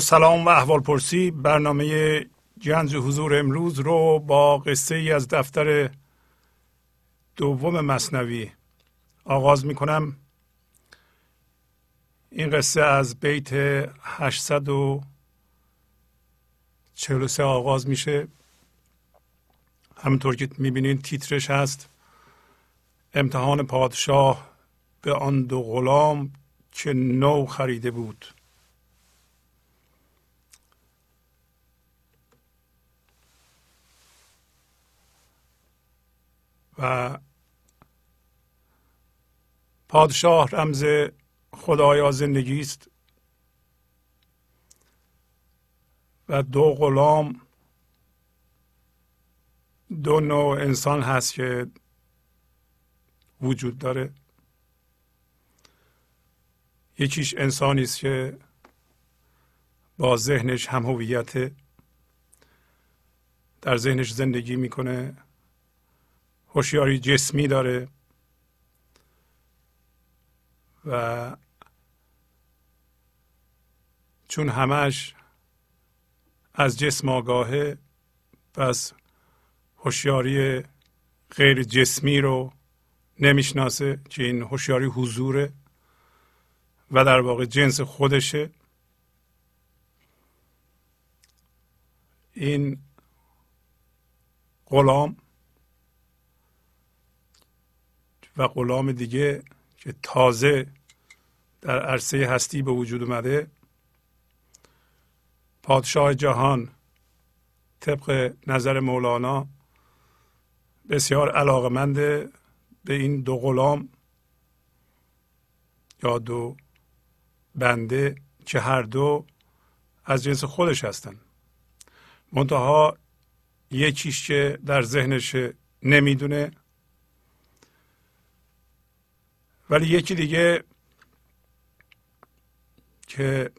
سلام و احوال پرسی. برنامه جنج حضور امروز رو با قصه ای از دفتر دوم مصنوی آغاز می کنم این قصه از بیت 843 آغاز میشه. همونطور که می‌بینید تیترش هست. امتحان پادشاه به آن دو غلام که نو خریده بود. و پادشاه رمز خدایا زندگی است. و دو غلام دو نوع انسان هست که وجود داره. یکیش انسانی است که با ذهنش هم هویت در ذهنش زندگی می‌کنه. هوشیاری جسمی داره و چون همش از جسم آگاهه پس هوشیاری غیر جسمی رو نمی‌شناسه که این هوشیاری حضوره و در واقع جنس خودشه. این غلام و غلام دیگه که تازه در عرصه هستی به وجود اومده پادشاه جهان طبق نظر مولانا بسیار علاقمند به این دو غلام یا دو بنده که هر دو از جنس خودش هستند منتها یکیش که در ذهنش نمی‌دونه ولی یکی دیگه که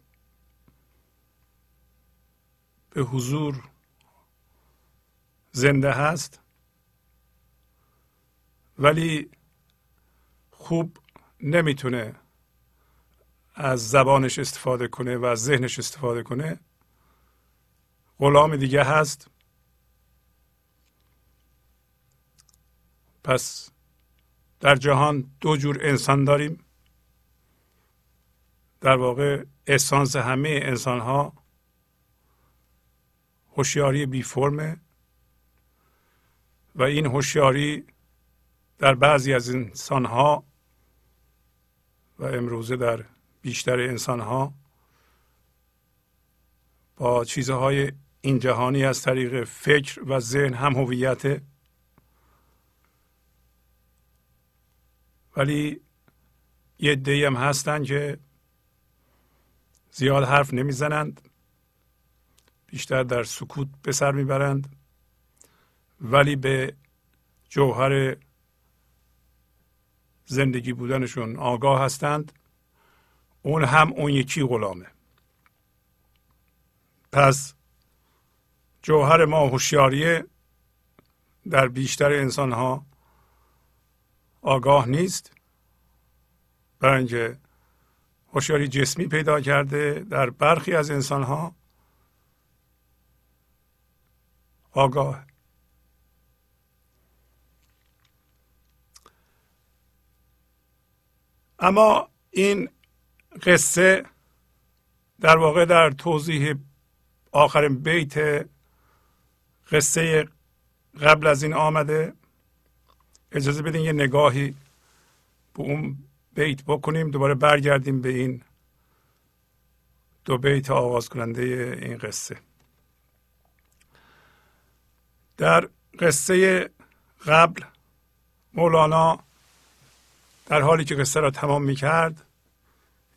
به حضور زنده هست ولی خوب نمی‌تونه از زبانش استفاده کنه و از ذهنش استفاده کنه. غلام دیگه هست. پس در جهان دو جور انسان داریم. در واقع اسانس همه انسان ها هوشیاری بی فرمه و این هوشیاری در بعضی از انسان ها و امروزه در بیشتر انسان ها با چیزهای این جهانی از طریق فکر و ذهن هم هویت ولی یه دی هم هستن که زیاد حرف نمی‌زنند بیشتر در سکوت به سر می‌برند. ولی به جوهر زندگی بودنشون آگاه هستند. اون هم اون یکی غلامه. پس جوهر ما هوشیاریه در بیشتر انسان ها آگاه نیست برای اینکه هوشیاری جسمی پیدا کرده در برخی از انسان ها آگاه اما این قصه در واقع در توضیح آخرین بیت قصه قبل از این آمده. اجازه بدین یه نگاهی به اون بیت بکنیم. دوباره برگردیم به این دو بیت آغاز کننده این قصه. در قصه قبل مولانا در حالی که قصه را تمام می کرد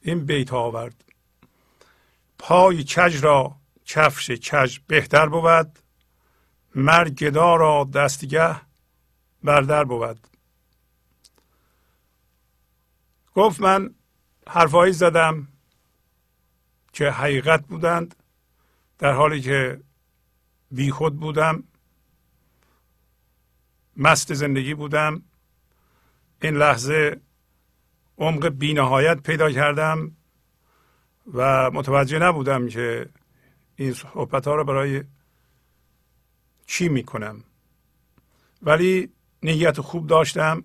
این بیت آورد. پای کج را کفش کج بهتر بود مرگ گدا را دستگه بردر بود. گفت من حرفایی زدم که حقیقت بودند در حالی که بیخود بودم مست زندگی بودم. این لحظه عمق بینهایت پیدا کردم و متوجه نبودم که این صحبت ها رو برای چی می‌کنم. ولی نیت خوب داشتم.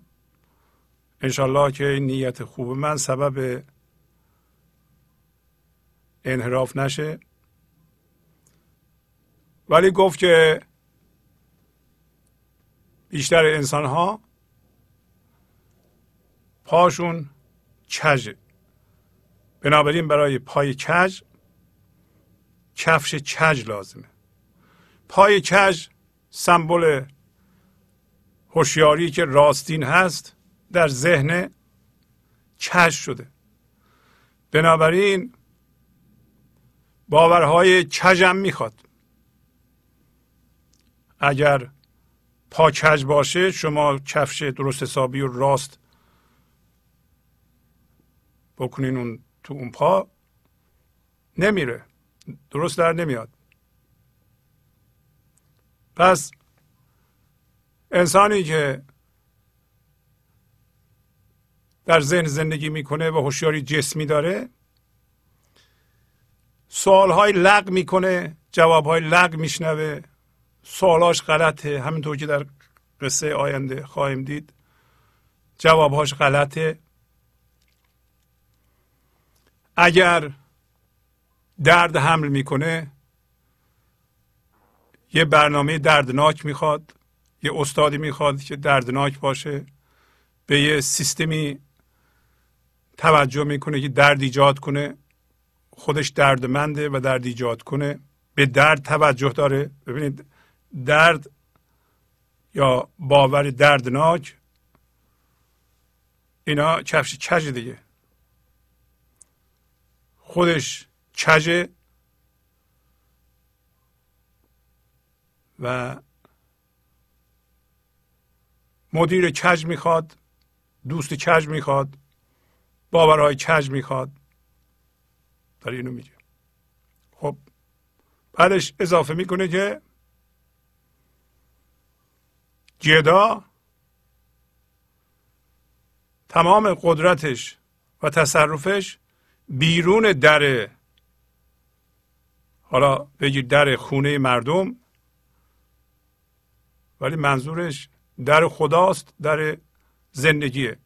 انشالله که این نیت خوب من سبب انحراف نشه. ولی گفت که بیشتر انسان ها پاشون کجه بنابراین برای پای کج کفش کج لازمه. پای کج سمبل هوشیاری که راستین هست در ذهن کج شده. بنابراین باورهای کجم می‌خواد. اگر پا کج باشه شما کفش درست حسابی و راست بکنین اون تو اون پا نمیره. درست در نمیاد. پس انسانی که در ذهن زندگی می‌کنه و هوشیاری جسمی داره سوالهای لغ می‌کنه جوابهای لغ میشنوه. سوالهاش غلطه. همینطور که در قصه آینده خواهیم دید جوابهاش غلطه. اگر درد حمل می‌کنه یه برنامه دردناک می‌خواد. یه استادی می‌خواد که دردناک باشه به یه سیستمی توجه می‌کنه که درد ایجاد کنه خودش دردمنده و درد ایجاد کنه. به درد توجه داره. ببینید درد یا باور دردناک اینا کفش کج دیگه. خودش کجه و مدیر کج می‌خواد دوست کج می‌خواد باورهای کج می‌خواد. داره اینو میگه. خب بعدش اضافه می‌کنه که جدا تمام قدرتش و تصرفش بیرون در حالا بگیر در خونه مردم ولی منظورش در خداست در زندگیه.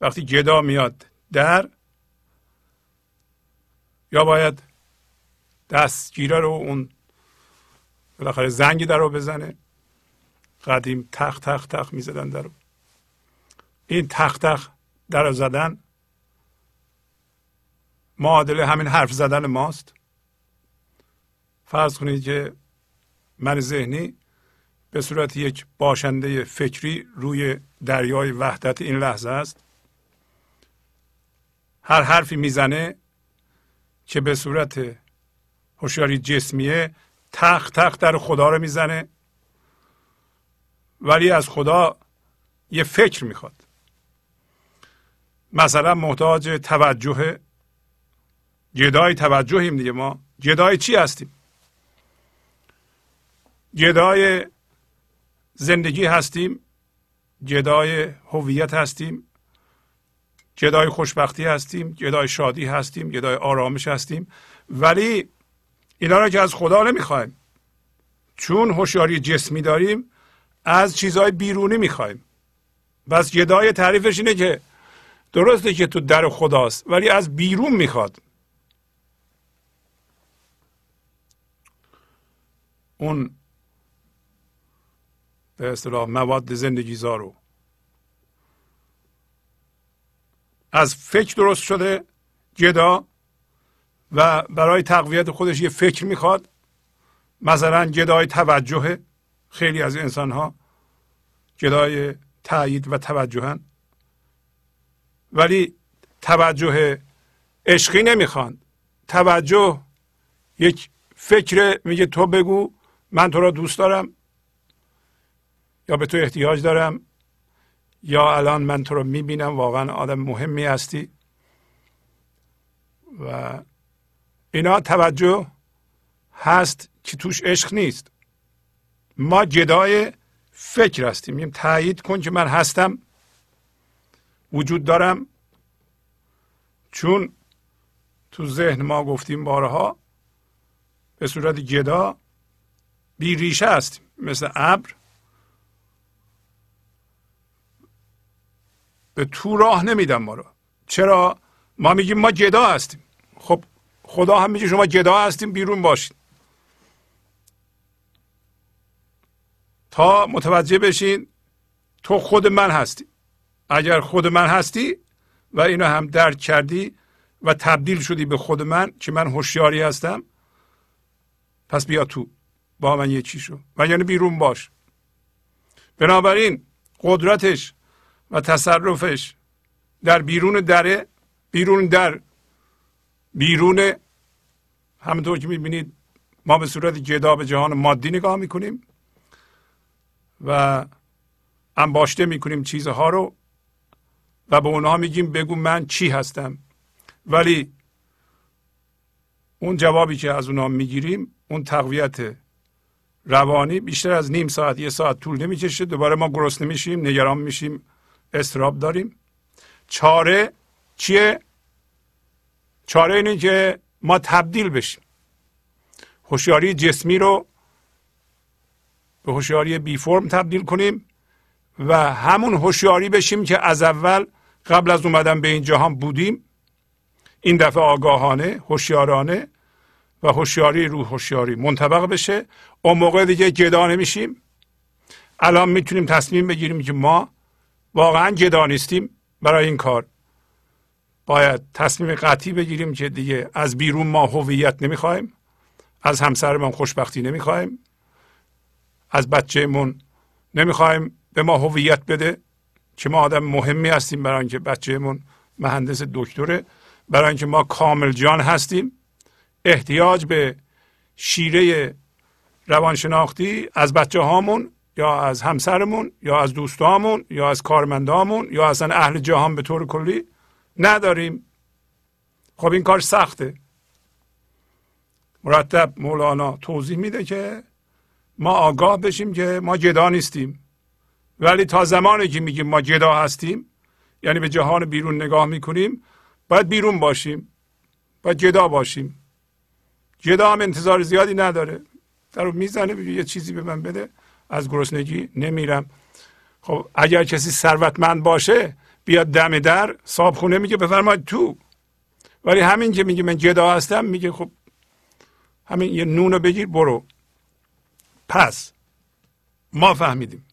وقتی گدا میاد در یا باید دستگیره رو اون بالاخره زنگی در رو بزنه. قدیم تخ تخ تخ می‌زدن در رو. این تخ تخ در زدن معادل همین حرف زدن ماست. فرض کنید که من ذهنی به صورت یک باشنده فکری روی دریای وحدت این لحظه است. هر حرفی می‌زنه که به صورت هوشیاری جسمیه تخ تخ در خدا رو می‌زنه. ولی از خدا یه فکر می‌خواد. مثلا محتاج توجه جدای توجهیم دیگه ما. جدای چی هستیم؟ جدای زندگی هستیم جدای هویت هستیم جدای خوشبختی هستیم جدای شادی هستیم جدای آرامش هستیم. ولی اینا رو که از خدا نمی‌خوایم. چون هوشیاری جسمی داریم از چیزهای بیرونی می‌خوایم. بس جدای تعریفش اینه که درسته که تو در خداست ولی از بیرون می‌خواد. اون به اصطلاح مواد زندگی رو. از فکر درست شده جدا و برای تقویت خودش یه فکر می‌خواد. مثلا جدای توجه خیلی از انسان ها جدای تایید و توجهن. ولی توجه عشقی نمی‌خوان. توجه یک فکر میگه تو بگو من تو را دوست دارم. به تو احتیاج دارم یا الان من تو رو می‌بینم واقعا آدم مهمی هستی. و اینا توجه هست که توش عشق نیست. ما جدای فکر هستیم. میگیم تایید کن که من هستم وجود دارم. چون تو ذهن ما گفتیم بارها به صورت جدا بی ریشه هستیم. مثل ابر به تو راه نمیدن ما رو. چرا؟ ما میگیم ما جدا هستیم. خب خدا هم میگه شما جدا هستیم بیرون باشید تا متوجه بشین تو خود من هستی. اگر خود من هستی و اینو هم درک کردی و تبدیل شدی به خود من که من هوشیاری هستم پس بیا تو. با من یکی شو. و یعنی بیرون باش. بنابراین قدرتش و تصرفش در بیرون دره بیرون در بیرون همونطور که می‌بینید ما به صورت جدا به جهان مادی نگاه می‌کنیم و انباشته می‌کنیم چیزها رو و به اونها میگیم بگو من چی هستم. ولی اون جوابی که از اونها می‌گیریم اون تقویت روانی بیشتر از نیم ساعت یه ساعت طول نمی‌کشه دوباره ما گرسنه میشیم نگران میشیم. استراب داریم. چاره چیه؟ چاره اینه که ما تبدیل بشیم. هوشیاری جسمی رو به هوشیاری بی فرم تبدیل کنیم و همون هوشیاری بشیم که از اول قبل از اومدن به این جهان بودیم. این دفعه آگاهانه هوشیارانه و هوشیاری روح هوشیاری منطبق بشه. اون موقع دیگه جدا نمیشیم. الان می‌تونیم تصمیم بگیریم که ما واقعا جدا نیستیم برای این کار. باید تصمیم قطعی بگیریم که دیگه از بیرون ما هویت نمی‌خوایم از همسرمون خوشبختی نمی‌خوایم از بچهمون نمی‌خوایم به ما هویت بده. که ما آدم مهمی هستیم برای اینکه بچهمون مهندس دکتره برای اینکه ما کامل جان هستیم. احتیاج به شیره روانشناختی از بچه هامون یا از همسرمون یا از دوستامون یا از کارمندامون یا اصلا اهل جهان به طور کلی نداریم. خب این کار سخته. مرتب مولانا توضیح میده که ما آگاه بشیم که ما جدا نیستیم. ولی تا زمانی که میگیم ما جدا هستیم یعنی به جهان بیرون نگاه می‌کنیم باید بیرون باشیم. باید جدا باشیم. جدا هم انتظار زیادی نداره. در می‌زنه یه چیزی به من بده. از گرسنگی نمیرم. خب اگر کسی ثروتمند باشه بیاد دم در صاحب خونه میگه بفرمایید تو. ولی همین که میگه من جدا هستم میگه خب همین یه نونو بگیر برو. پس ما فهمیدیم.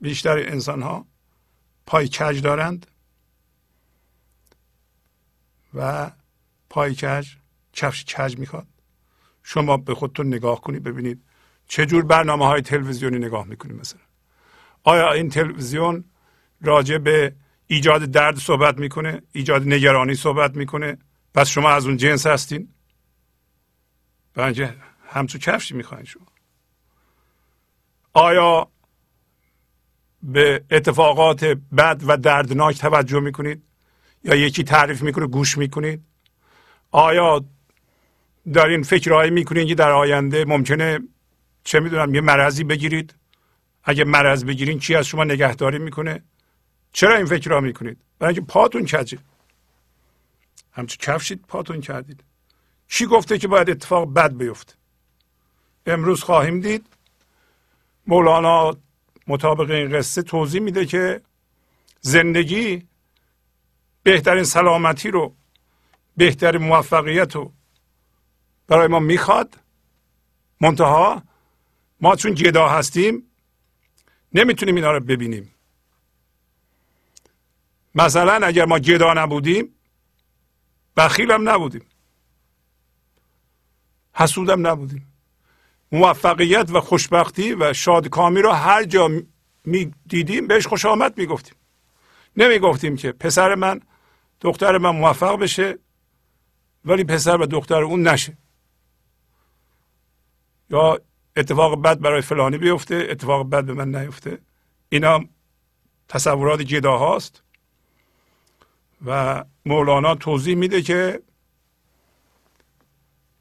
بیشتر انسان ها پای کج دارند و پای کج کفش کج می‌خواد. شما به خودتون نگاه کنید ببینید چه جور برنامه های تلویزیونی نگاه می‌کنید مثلا؟ آیا این تلویزیون راجع به ایجاد درد صحبت می‌کنه ایجاد نگرانی صحبت می‌کنه؟ پس شما از اون جنس هستین؟ بنجه همچو کفشی می‌خواین شما. آیا به اتفاقات بد و دردناک توجه می‌کنید؟ یا یکی تعریف می‌کنه گوش می‌کنید؟ آیا دارین فکرهایی می‌کنید که در آینده ممکنه چه می‌دونم یه مرضی بگیرید. اگه مرض بگیرین چی از شما نگهداری می‌کنه؟ چرا این فکر را می‌کنید؟ برای اینکه پاتون کجه همچون کفشید پاتون کردید. کی گفته که باید اتفاق بد بیفته؟ امروز خواهیم دید. مولانا مطابق این قصه توضیح میده که زندگی بهترین سلامتی رو بهترین موفقیت رو برای ما می‌خواد. منتها ما چون جدا هستیم نمی‌تونیم اینا رو ببینیم. مثلا اگر ما جدا نبودیم بخیلم نبودیم. حسودم نبودیم. موفقیت و خوشبختی و شادکامی رو هر جا می دیدیم بهش خوش آمد می گفتیم نمی گفتیم که پسر من دختر من موفق بشه ولی پسر و دختر اون نشه. یا اتفاق بد برای فلانی بیفته اتفاق بد به من نیفته. اینا تصورات جدا هاست و مولانا توضیح میده که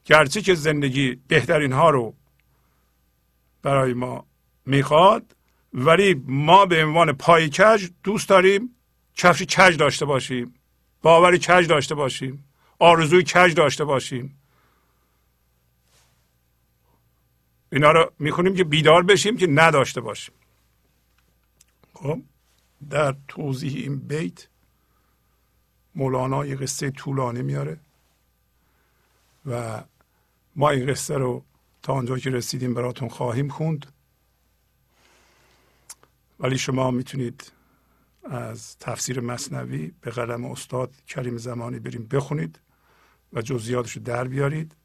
گرچه که زندگی بهترین ها رو برای ما می‌خواد ولی ما به عنوان پای کج دوست داریم کفش کج داشته باشیم باوری کج داشته باشیم آرزوی کج داشته باشیم. اینا رو می‌خونیم که بیدار بشیم که نداشته باشیم. خب در توضیح این بیت مولانا یه قصه طولانی میاره و ما این قصه رو تا آنجا که رسیدیم براتون خواهیم خوند. ولی شما می‌تونید از تفسیر مصنوی به قلم استاد کریم زمانی بریم بخونید و جزئیاتش رو در بیارید.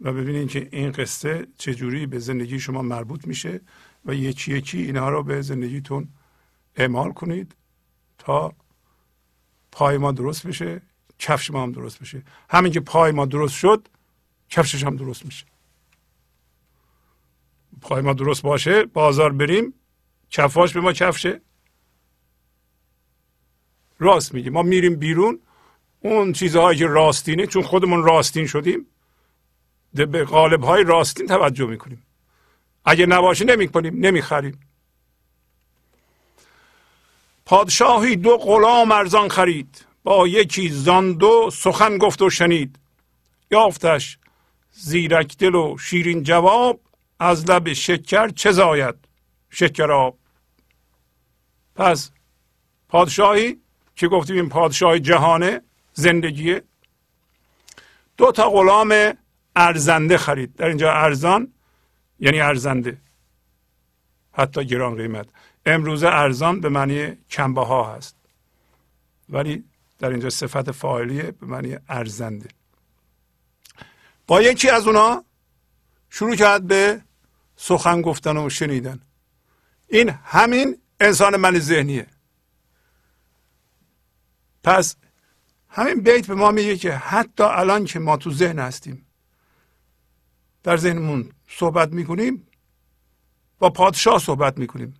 و ببینید که این قصه چجوری به زندگی شما مربوط میشه و یکی یکی اینها رو به زندگیتون اعمال کنید تا پای ما درست بشه کفش ما هم درست بشه. همین که پای ما درست شد کفشش هم درست میشه. پای ما درست باشه بازار بریم کفاش به ما کفشه. راست میگه ما میریم بیرون اون چیزهایی که راستینه چون خودمون راستین شدیم به قالب های راستین توجه می‌کنیم. اگه نباشه نمی‌کنیم نمی‌خریم. پادشاهی دو غلام ارزان خرید با یکی زان دو سخن گفت و شنید. یافتش زیرک دل و شیرین جواب از لب شکر چه زاید؟ شکراب پس پادشاهی که گفتیم؟ این پادشاه جهانه زندگیه. دو تا غلام ارزنده خرید. در اینجا ارزان یعنی ارزنده. حتی گران قیمت. امروزه ارزان به معنی کمبه ها هست. ولی در اینجا صفت فاعلیه به معنی ارزنده. با یکی از اونا شروع کرد به سخن گفتن و شنیدن. این همین انسان من ذهنیه. پس همین بیت به ما میگه که حتی الان که ما تو ذهن هستیم در ذهنمون صحبت می‌کنیم با پادشاه صحبت می‌کنیم.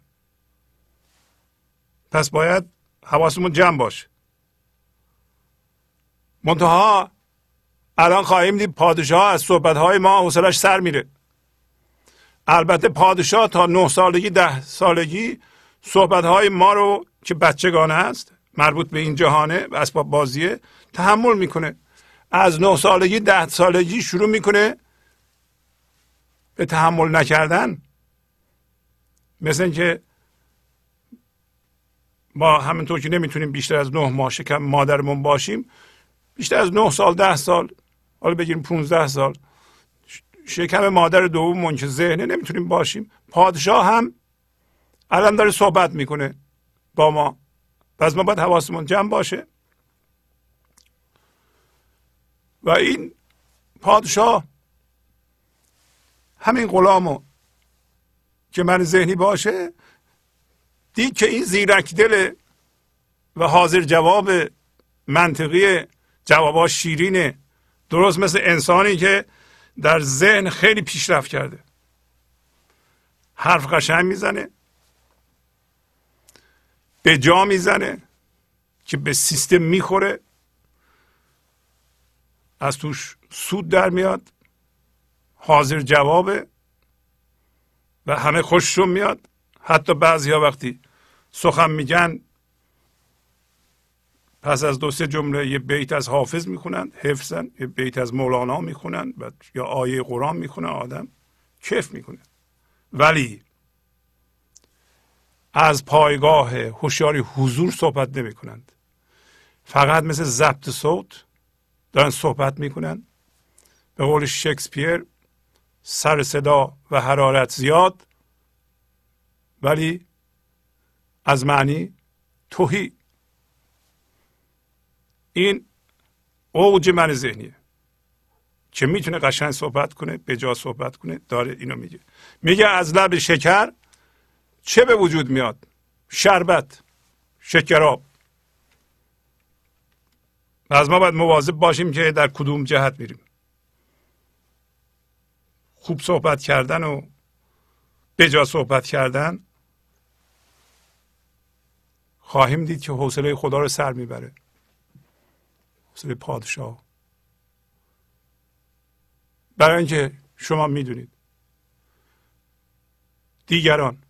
پس باید حواسمون جمع باشه. منتها الان خواهیم دید پادشاه از صحبت های ما حوصلش سر میره. البته پادشاه تا نه سالگی ده سالگی صحبت های ما رو که بچگانه است مربوط به این جهانه و اسباب بازیه تحمل می‌کنه. از نه سالگی ده سالگی شروع می‌کنه به تحمل نکردن. مثل اینکه ما همینطور که نمی‌تونیم بیشتر از نه ماه شکم مادرمون باشیم بیشتر از نه سال ده سال حالا بگیریم 15 سال شکم مادر دوممون که ذهنه نمی‌تونیم باشیم. پادشاه هم الان داره صحبت می‌کنه با ما. پس ما باید حواسمون جمع باشه. و این پادشاه همین غلامو که من ذهنی باشه دید که این زیرک دل و حاضر جواب منطقی جوابا شیرینه. درست مثل انسانی که در ذهن خیلی پیشرفت کرده. حرف قشنگ می‌زنه. به جا می‌زنه که به سیستم می‌خوره. از توش سود در میاد. حاضر جوابه و همه خوششون میاد. حتی بعضی ها وقتی سخن میگن پس از دو سه جمله یه بیت از حافظ می‌خونن حفظن یه بیت از مولانا می‌خونن و یا آیه قرآن می‌خونه آدم کف می‌کنه. ولی از پایگاه هوشیاری حضور صحبت نمی کنند فقط مثل ضبط صوت دارن صحبت می‌کنن. به قول شکسپیر سر صدا و حرارت زیاد ولی از معنی توهی. این اوج من ذهنیه. که می‌تونه قشنگ صحبت کنه به جا صحبت کنه داره اینو میگه. میگه از لب شکر چه به وجود میاد؟ شربت شکراب. از ما باید مواظب باشیم که در کدوم جهت میریم. خوب صحبت کردن و بجا صحبت کردن خواهیم دید که حوصله خدا رو سر می‌بره. حوصله پادشاه. برای اینکه شما می‌دونید. دیگران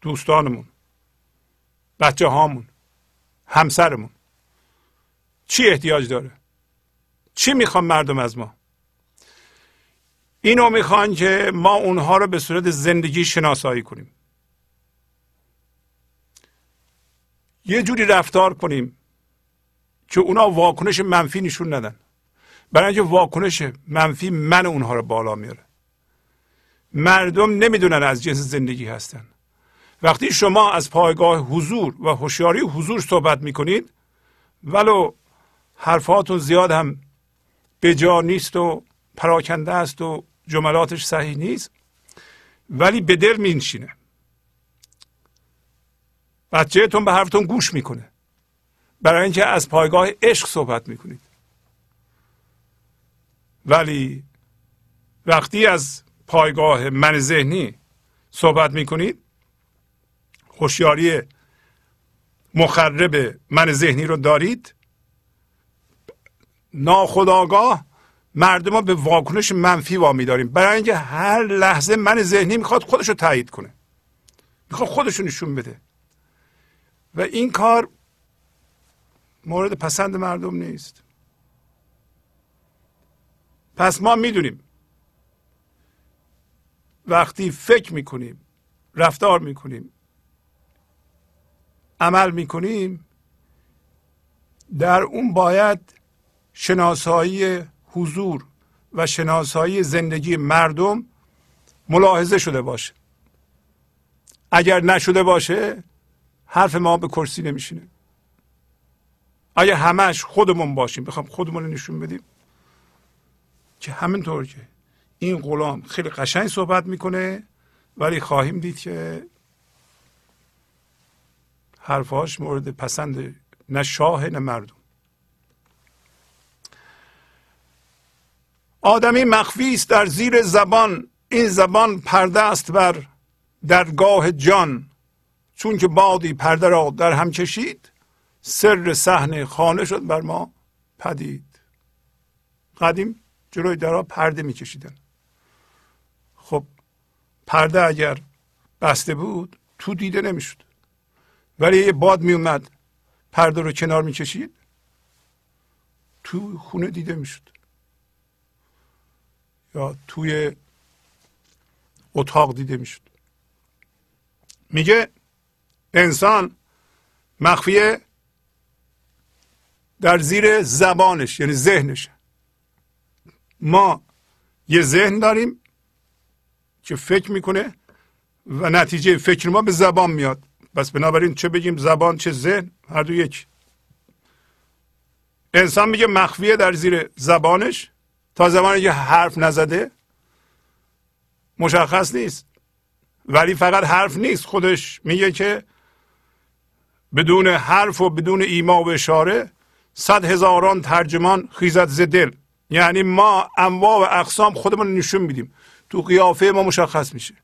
دوستانمون بچه هامون همسرمون چی احتیاج داره؟ چی می‌خوان مردم از ما؟ اینو می‌خوان که ما اونها رو به صورت زندگی شناسایی کنیم. یه جوری رفتار کنیم که اونا واکنش منفی نشون ندن. برای اینکه واکنش منفی من اونها رو بالا میاره. مردم نمی‌دونن از جنس زندگی هستن. وقتی شما از پایگاه حضور و هوشیاری حضور صحبت می‌کنید ولو حرفاتون زیاد هم به جا نیست و پراکنده است و جملاتش صحیح نیست ولی به دل مینشینه. بچهتون به حرفتون گوش می‌کنه. برای اینکه از پایگاه عشق صحبت می‌کنید. ولی وقتی از پایگاه من ذهنی صحبت می‌کنید هوشیاری مخرب من ذهنی رو دارید. ناخداگاه مردم ها به واکنش منفی وامی داریم برای اینکه هر لحظه من ذهنی می‌خواد خودش رو تایید کنه. می‌خواد خودش نشون بده. و این کار مورد پسند مردم نیست. پس ما می‌دونیم. وقتی فکر می‌کنیم رفتار می‌کنیم عمل می‌کنیم در اون باید شناسایی حضور و شناسایی زندگی مردم ملاحظه شده باشه. اگر نشده باشه حرف ما به کرسی نمیشینه. اگر همش خودمون باشیم بخوام خودمون رو نشون بدیم که همینطور که این غلام خیلی قشنگ صحبت می‌کنه ولی خواهیم دید که حرفاش مورد پسند نه شاه نه مردم. آدمی مخفی است در زیر زبان. این زبان پرده است بر درگاه جان. چون که بادی پرده را در هم کشید سر صحنه خانه شد بر ما پدید. قدیم جلوی درها پرده میکشیدن خب پرده اگر بسته بود تو دیده نمی‌شد ولی یه باد میومد پرده رو کنار می‌کشید تو خونه دیده می‌شد یا توی اتاق دیده می‌شد. میگه انسان مخفیه در زیر زبانش یعنی ذهنش. ما یه ذهن داریم که فکر می‌کنه و نتیجه فکر ما به زبان میاد. پس بنابراین چه بگیم زبان چه ذهن؟ هر دو یک انسان میگه مخفیه در زیر زبانش. تا زمانی که حرف نزده مشخص نیست. ولی فقط حرف نیست. خودش میگه که بدون حرف و بدون ایما و اشاره صد هزاران ترجمان خیزت ز دل. یعنی ما انواع و اقسام خودمون نشون میدیم. تو قیافه ما مشخص میشه.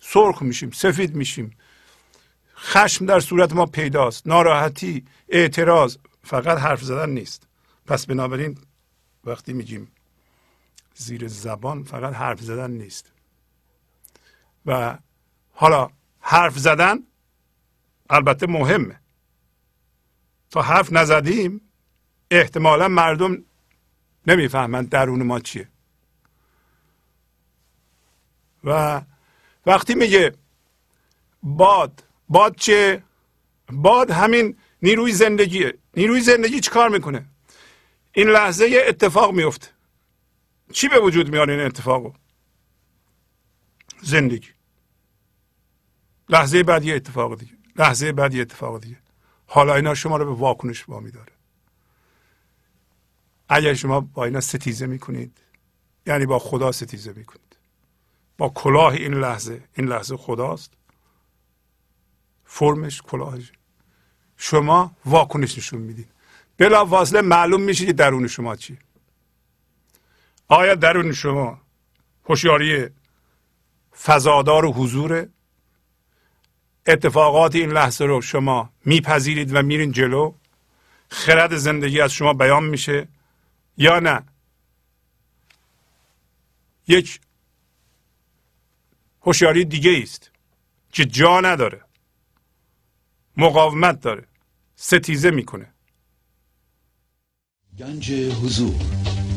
سرخ میشیم سفید میشیم. خشم در صورت ما پیداست. ناراحتی اعتراض فقط حرف زدن نیست. پس بنابراین وقتی میگیم زیر زبان فقط حرف زدن نیست. و حالا حرف زدن البته مهمه. تا حرف نزدیم احتمالا مردم نمی‌فهمند درون ما چیه. و وقتی میگه باد باد چه باد همین نیروی زندگیه. نیروی زندگی چیکار می‌کنه؟ این لحظه اتفاق میفته چی به وجود میاره این اتفاقو زندگی. لحظه بعد یه اتفاق دیگه. لحظه بعد یه اتفاق دیگه. حالا اینا شما رو به واکنش وامی داره اگر شما با اینا ستیزه می‌کنید یعنی با خدا ستیزه می‌کنید. با کلاه این لحظه این لحظه خداست. فرمش کلاهش. شما واکنش نشون می‌دید. بلا فاصله معلوم میشه که درون شما چی آیا درون شما هوشیاری فضادار و حضور اتفاقات این لحظه رو شما میپذیرید و میرین جلو؟ خرد زندگی از شما بیان میشه یا نه؟ یک هوشیاری دیگه است که جا نداره. مقاومت داره. ستیزه می‌کنه. گنج حضور.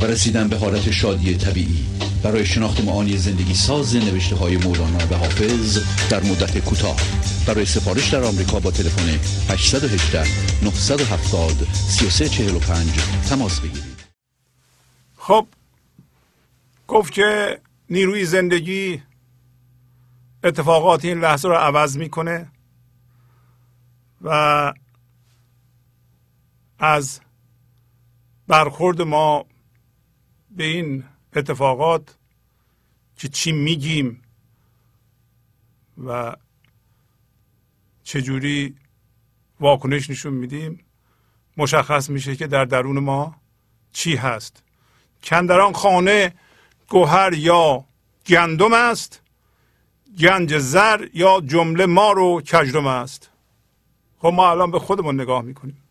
و رسیدن به حالت شادی طبیعی. برای شناخت معانی زندگی ساز نوشته های مولانا و حافظ در مدت کوتاه. برای سفارش در آمریکا با تلفن 818 970 3345 تماس بگیرید. خب گفت که نیروی زندگی اتفاقات این لحظه رو عوض می‌کنه و از برخورد ما به این اتفاقات که چی میگیم و چجوری واکنش نشون میدیم مشخص میشه که در درون ما چی هست. کندران خانه گوهر یا گندم است گنج زر یا جمله ما رو کجدم است. خب ما الان به خودمون نگاه می‌کنیم.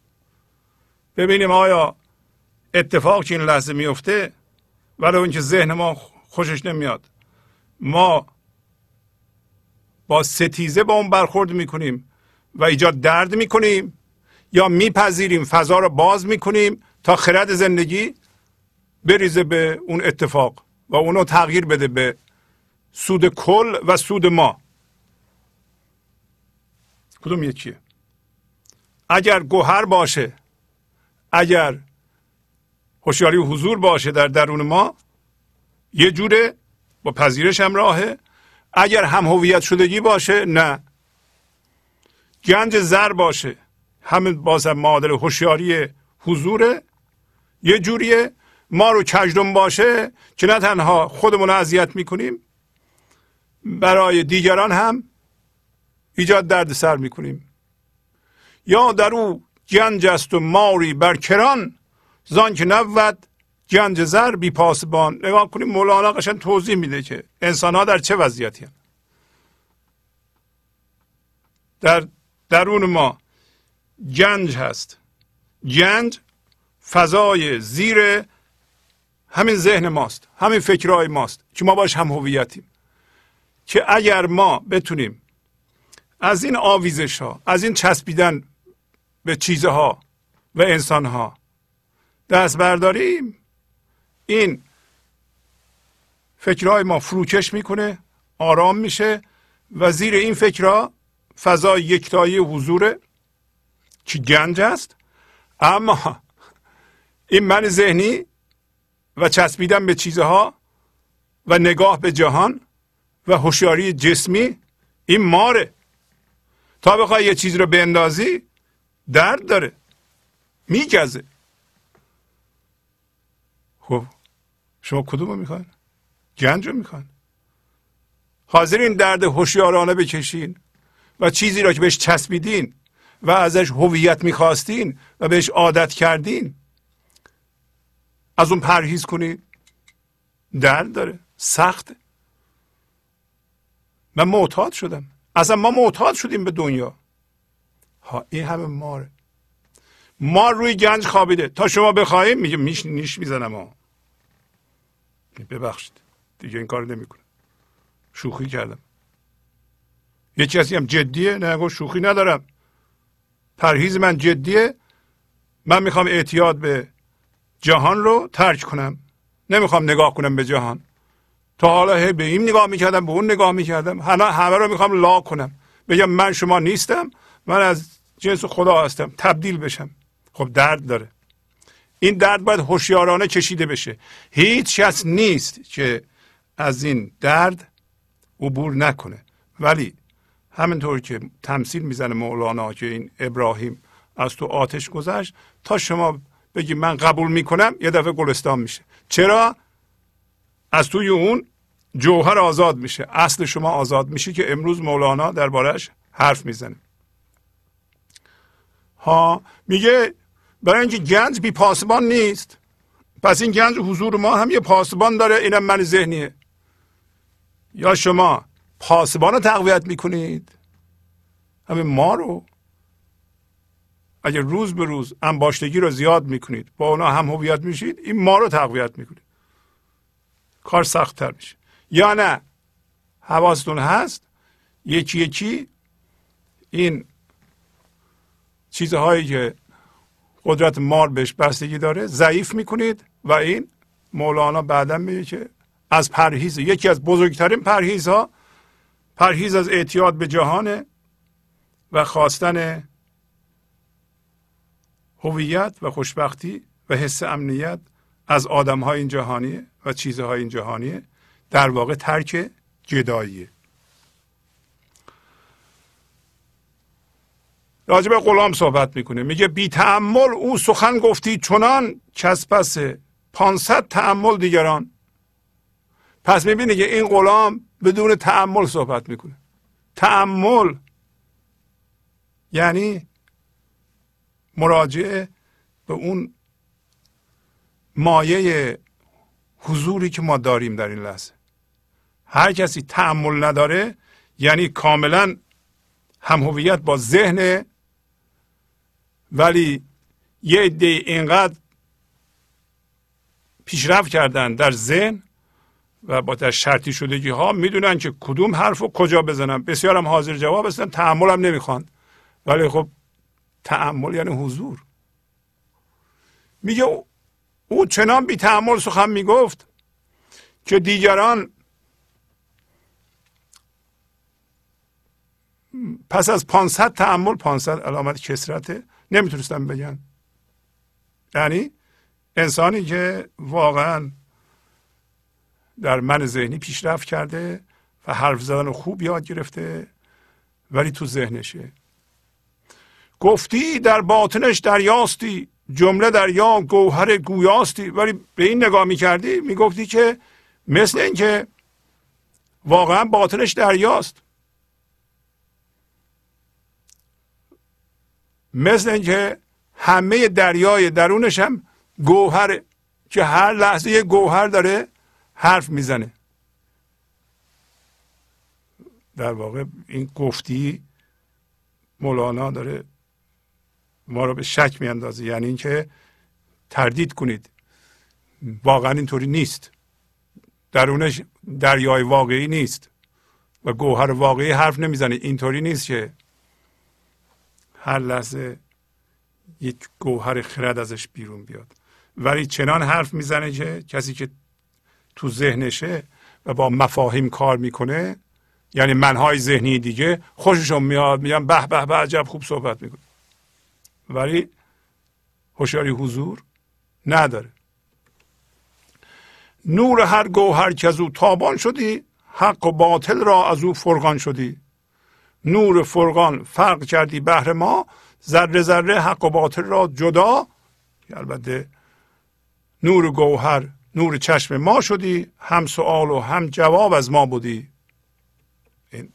ببینیم آیا اتفاق که این لحظه میفته ولی اینکه ذهن ما خوشش نمیاد. ما با ستیزه با اون برخورد می‌کنیم و ایجاد درد می‌کنیم یا میپذیریم فضا رو باز می‌کنیم تا خرد زندگی بریزه به اون اتفاق و اونو تغییر بده به سود کل و سود ما. کدوم یکیه؟ اگر گوهر باشه اگر هوشیاری و حضور باشه در درون ما یه جوره با پذیرش همراهه اگر هم هویت شدگی باشه نه. گنج زر باشه. همین بازم معادل هوشیاری حضوره. یه جوریه. ما رو کجدم باشه که نه تنها خودمون اذیت می‌کنیم برای دیگران هم ایجاد درد سر می‌کنیم. یا در او گنج است و ماری بر کران زان که نبود گنج زر بی پاسبان نگاه کنیم مولانا قشن توضیح میده که انسان ها در چه وضعیتی هم. در درون ما گنج هست. گنج فضای زیر همین ذهن ماست همین فکرهای ماست که ما باش هم هویتیم. که اگر ما بتونیم از این آویزش ها از این چسبیدن به چیزها و انسانها دست برداریم این فکرهای ما فروکش می‌کنه آرام میشه و زیر این فکرها فضای یکتایی حضور که گنج است؟ اما این من ذهنی و چسبیدن به چیزها و نگاه به جهان و هوشیاری جسمی این ماره. تا بخوای یه چیز رو بندازی درد داره میگزه خب شما کدوم رو می‌خواین؟ گنج رو می‌خواین؟ حاضرین درد هوشیارانه بکشین و چیزی را که بهش چسبیدین و ازش هویت می‌خواستین و بهش عادت کردین از اون پرهیز کنید درد داره سخته. من معتاد شدم. اصلا ما معتاد شدیم به دنیا. ها این همه ماره. مار روی گنج خوابیده. تا شما بخواهیم میگه میش نیش می‌زنم ها. ببخشید. دیگه این کار نمی‌کنه شوخی کردم. یه کسی هم جدیه؟ نه گفت شوخی ندارم. پرهیز من جدیه. من می‌خوام اعتیاد به جهان رو ترک کنم. نمی‌خوام نگاه کنم به جهان. تا حالا هی به این نگاه می‌کردم به اون نگاه می‌کردم. همه همه رو می‌خوام لا کنم. بگم من شما نیستم من از جنس خدا هستم. تبدیل بشم. خب درد داره. این درد باید هوشیارانه کشیده بشه. هیچ کس نیست که از این درد عبور نکنه. ولی همینطور که تمثیل می‌زنه مولانا که این ابراهیم از تو آتش گذشت تا شما بگی من قبول می‌کنم یه دفعه گلستان میشه. چرا؟ از توی اون جوهر آزاد میشه. اصل شما آزاد میشه که امروز مولانا دربارهش حرف می‌زنه. ها میگه برای اینکه گنج بی پاسبان نیست. پس این گنج حضور ما هم یه پاسبان داره اینم من ذهنیه. یا شما پاسبان رو تقویت می‌کنید؟ همه ما رو. اگر روز به روز انباشتگی رو زیاد می‌کنید با اونا هم هویت میشید این ما رو تقویت می‌کنید کار سختتر میشه. یا نه حواستون هست یکی یکی این چیزهایی که قدرت مار بهش بستگی داره ضعیف می‌کنید و این مولانا بعدا میگه که از پرهیز یکی از بزرگترین پرهیزها پرهیز از اعتیاد به جهان و خواستن هویت و خوشبختی و حس امنیت از آدم های این جهانی و چیزهای این جهانی در واقع ترک جداییه. راجب غلام صحبت می‌کنه میگه بی تعمل او سخن گفتی چنان کس پس پانصد تعمل دیگران. پس می‌بینه که این غلام بدون تعمل صحبت می‌کنه. تعمل یعنی مراجعه به اون مایه حضوری که ما داریم در این لحظه. هر کسی تعمل نداره یعنی کاملا هم هویت با ذهن ولی یه عده اینقدر پیشرفت کردن در ذهن و با در شرطی شدگی ها می‌دونن که کدوم حرف رو کجا بزنن. بسیار هم حاضر جواب هستن تحمل هم نمی‌خوان. ولی خب تعمل یعنی حضور. میگه او چنان بی تعمل سخن می‌گفت که دیگران پس از 500 تعمل 500 علامت کسرته نمی‌تونستن بگن. یعنی انسانی که واقعا در من ذهنی پیشرفت کرده و حرف زدن خوب یاد گرفته ولی تو ذهنشه. گفتی در باطنش دریاستی جمله دریا گوهر گویاستی. ولی به این نگاه می‌کردی می‌گفتی که مثل اینکه واقعا باطنش دریاست. مثل اینکه همه دریای درونش هم گوهر که هر لحظه یه گوهر داره حرف می‌زنه. در واقع این گفتی مولانا داره ما رو به شک میاندازه. یعنی اینکه تردید کنید. واقعا اینطوری نیست. درونش دریای واقعی نیست و گوهر واقعی حرف نمی‌زنه. اینطوری نیست که هر لحظه یک گوهر خرد ازش بیرون بیاد. ولی چنان حرف می‌زنه که کسی که تو ذهنشه و با مفاهیم کار می‌کنه یعنی منهای ذهنی دیگه خوششون میاد میگن به به به عجب خوب صحبت می‌کنه. ولی هوشیاری حضور نداره. نور هر گوهر که از او تابان شدی حق و باطل را از او فرقان شدی. نور فرقان فرق کردی بهر ما ذره ذره حق و باطل را جدا. البته نور گوهر نور چشم ما شدی هم سوال و هم جواب از ما بودی. این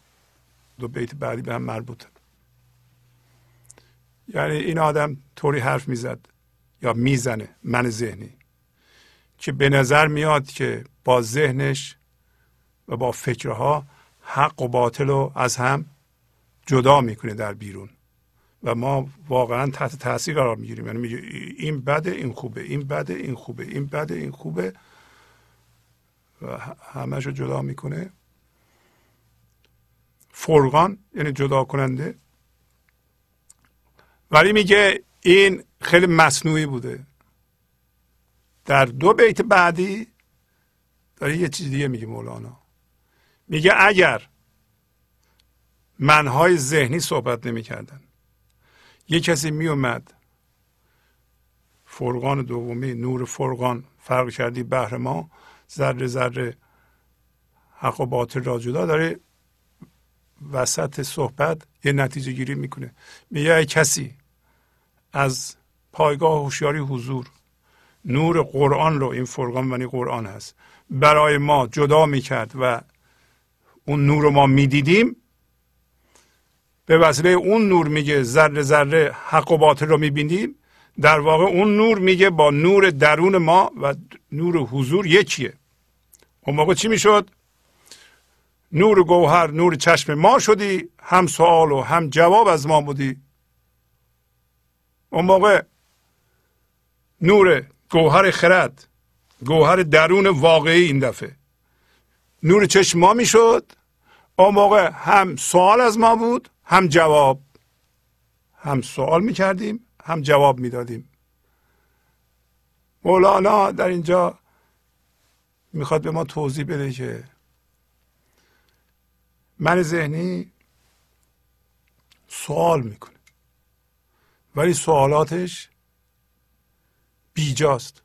دو بیت بعدی به هم مربوطه یعنی این آدم طوری حرف می‌زد یا می‌زنه من ذهنی. که به نظر میاد که با ذهنش و با فکرها حق و باطل رو از هم جدا می‌کنه در بیرون. و ما واقعا تحت تاثیر قرار می‌گیریم. یعنی میگه این بده این خوبه این بده این خوبه این بده این خوبه. و همش رو جدا می‌کنه. فرقان یعنی جدا کننده. ولی میگه این خیلی مصنوعی بوده. در دو بیت بعدی داره یه چیز دیگه میگه مولانا. میگه اگر منهای ذهنی صحبت نمی‌کردن. یه کسی میومد فرقان دومی نور فرقان فرق کردی بهر ما ذره ذره حق و باطل را جدا داره وسط صحبت یه نتیجه گیری می‌کنه. میگه کسی از پایگاه هوشیاری حضور نور قرآن رو این فرقان ونی قرآن هست برای ما جدا می‌کرد و اون نور رو ما می‌دیدیم به وسیله اون نور میگه ذره ذره حق و باطل رو می‌بینیم. در واقع اون نور میگه با نور درون ما و نور حضور یکیه. اون موقع چی می‌شد؟ نور گوهر نور چشم ما شدی هم سوال و هم جواب از ما بودی. اون موقع نور گوهر خرد گوهر درون واقعی این دفعه. نور چشم ما می‌شد. اون موقع هم سوال از ما بود هم جواب هم سوال می‌کردیم هم جواب می‌دادیم. مولانا در اینجا می‌خواد به ما توضیح بده که من ذهنی سوال می‌کنه ولی سوالاتش بیجاست.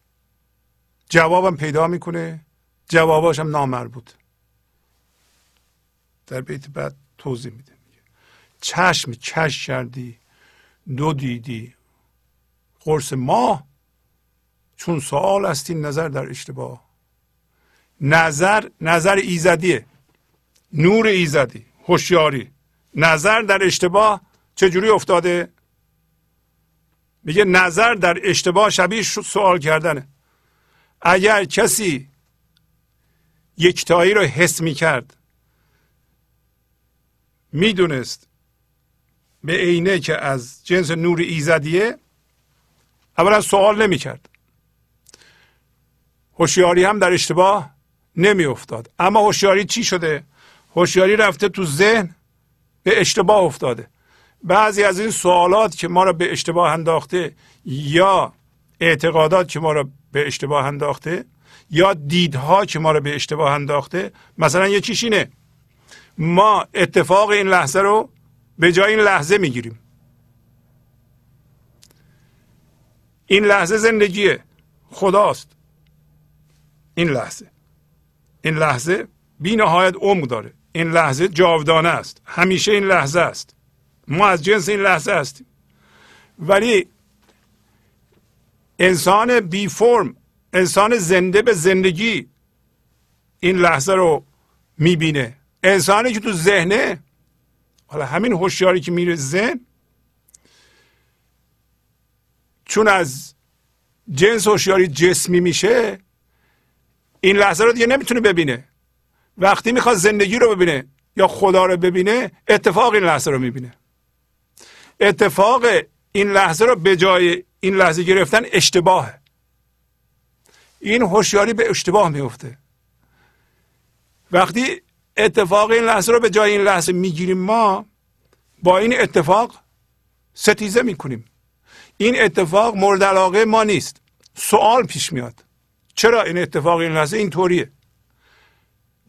جوابم پیدا می‌کنه جواباش هم نامربوط در بیت بعد توضیح میده. چشم چش کردی دو دیدی. قرص ماه چون سوال است این نظر در اشتباه. نظر نظر ایزدیه. نور ایزدی هوشیاری. نظر در اشتباه چجوری افتاده؟ میگه نظر در اشتباه شبیه سوال کردنه. اگر کسی یکتایی رو حس می‌کرد می‌دونست به عینه که از جنس نور ایزدیه اولا سوال نمی‌کرد. هوشیاری هم در اشتباه نمیافتاد. اما هوشیاری چی شده؟ هوشیاری رفته تو ذهن به اشتباه افتاده. بعضی از این سوالات که ما را به اشتباه انداخته یا اعتقادات که ما را به اشتباه انداخته یا دیدها که ما را به اشتباه انداخته مثلا یکیش اینه. ما اتفاق این لحظه رو به جای این لحظه می‌گیریم. این لحظه زندگیه. خداست. این لحظه. این لحظه بی نهایت عمق داره. این لحظه جاودانه است. همیشه این لحظه است. ما از جنس این لحظه هستیم. ولی انسان بی فرم انسان زنده به زندگی این لحظه رو می‌بینه. انسانی که تو ذهنه حالا همین هوشیاری که میره ذهن چون از جنس هوشیاری جسمی میشه این لحظه رو دیگه نمی‌تونه ببینه. وقتی می‌خواد زندگی رو ببینه یا خدا رو ببینه اتفاق این لحظه رو می‌بینه. اتفاق این لحظه رو به جای این لحظه گرفتن اشتباهه. این هوشیاری به اشتباه میفته. وقتی اتفاق این لحظه رو به جای این لحظه می‌گیریم ما با این اتفاق ستیزه می‌کنیم. این اتفاق مورد علاقه ما نیست. سوال پیش میاد. چرا این اتفاق این لحظه اینطوریه؟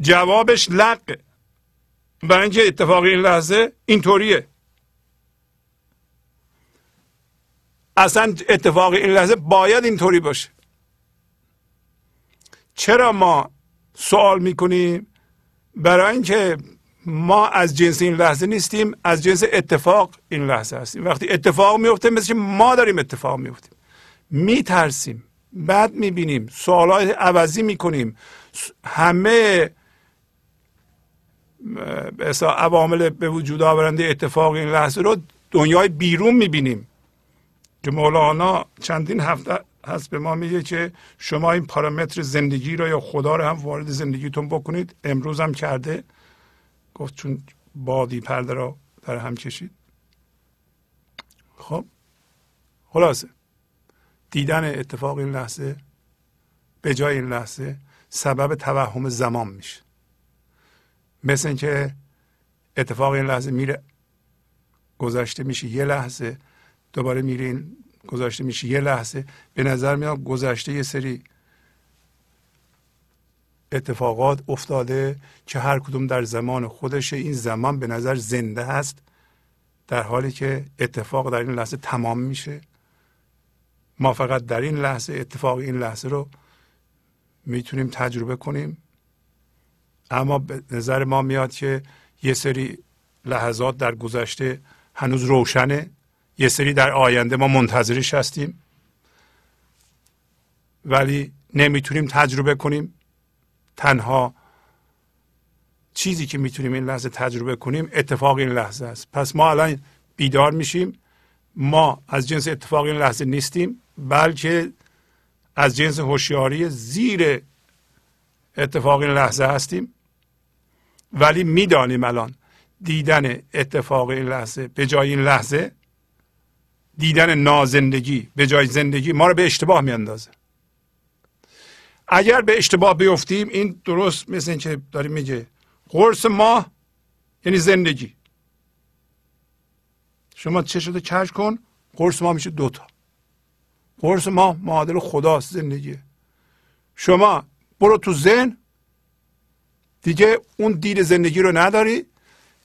جوابش لقه برای اینکه اتفاق این لحظه اینطوریه. اصلا اتفاق این لحظه باید اینطوری باشه. چرا ما سوال می‌کنیم؟ برای اینکه ما از جنس این لحظه نیستیم از جنس اتفاق این لحظه هستیم. وقتی اتفاق میفته مثل ما داریم اتفاق میفتیم. میترسیم بعد می‌بینیم سوالات عوضی می‌کنیم. همه عوامل به وجود آورنده اتفاق این لحظه رو دنیای بیرون می‌بینیم. که مولانا چندین هفته هست به ما میگه که شما این پارامتر زندگی رو یا خدا رو هم وارد زندگیتون بکنید. امروز هم کرده. گفت چون بادی پرده را در هم کشید. خب. خلاصه. دیدن اتفاق این لحظه به جای این لحظه سبب توهم زمان میشه. مثل اینکه اتفاق این لحظه میره گذشته میشه. یه لحظه دوباره میره این گذشته میشه. یه لحظه. به نظر میاد گذشته یه سری اتفاقات افتاده که هر کدوم در زمان خودشه. این زمان به نظر زنده هست در حالی که اتفاق در این لحظه تمام میشه. ما فقط در این لحظه اتفاق این لحظه رو می‌تونیم تجربه کنیم. اما به نظر ما میاد که یه سری لحظات در گذشته هنوز روشنه. یه سری در آینده ما منتظرش هستیم. ولی نمی‌تونیم تجربه کنیم. تنها چیزی که می‌تونیم این لحظه تجربه کنیم اتفاق این لحظه است. پس ما الان بیدار میشیم. ما از جنس اتفاق این لحظه نیستیم بلکه از جنس هوشیاری زیر اتفاق این لحظه هستیم. ولی می‌دانیم الان دیدن اتفاق این لحظه به جای این لحظه دیدن نازندگی به جای زندگی ما رو به اشتباه میاندازه. اگر به اشتباه بیفتیم این درست مثل اینکه داریم میگه قرص ماه یعنی زندگی. شما چه شده؟ کش کن. قرص ماه میشه دوتا قرص ماه معادل خداست زندگی شما برو تو ذهن. دیگه اون دید زندگی رو نداری.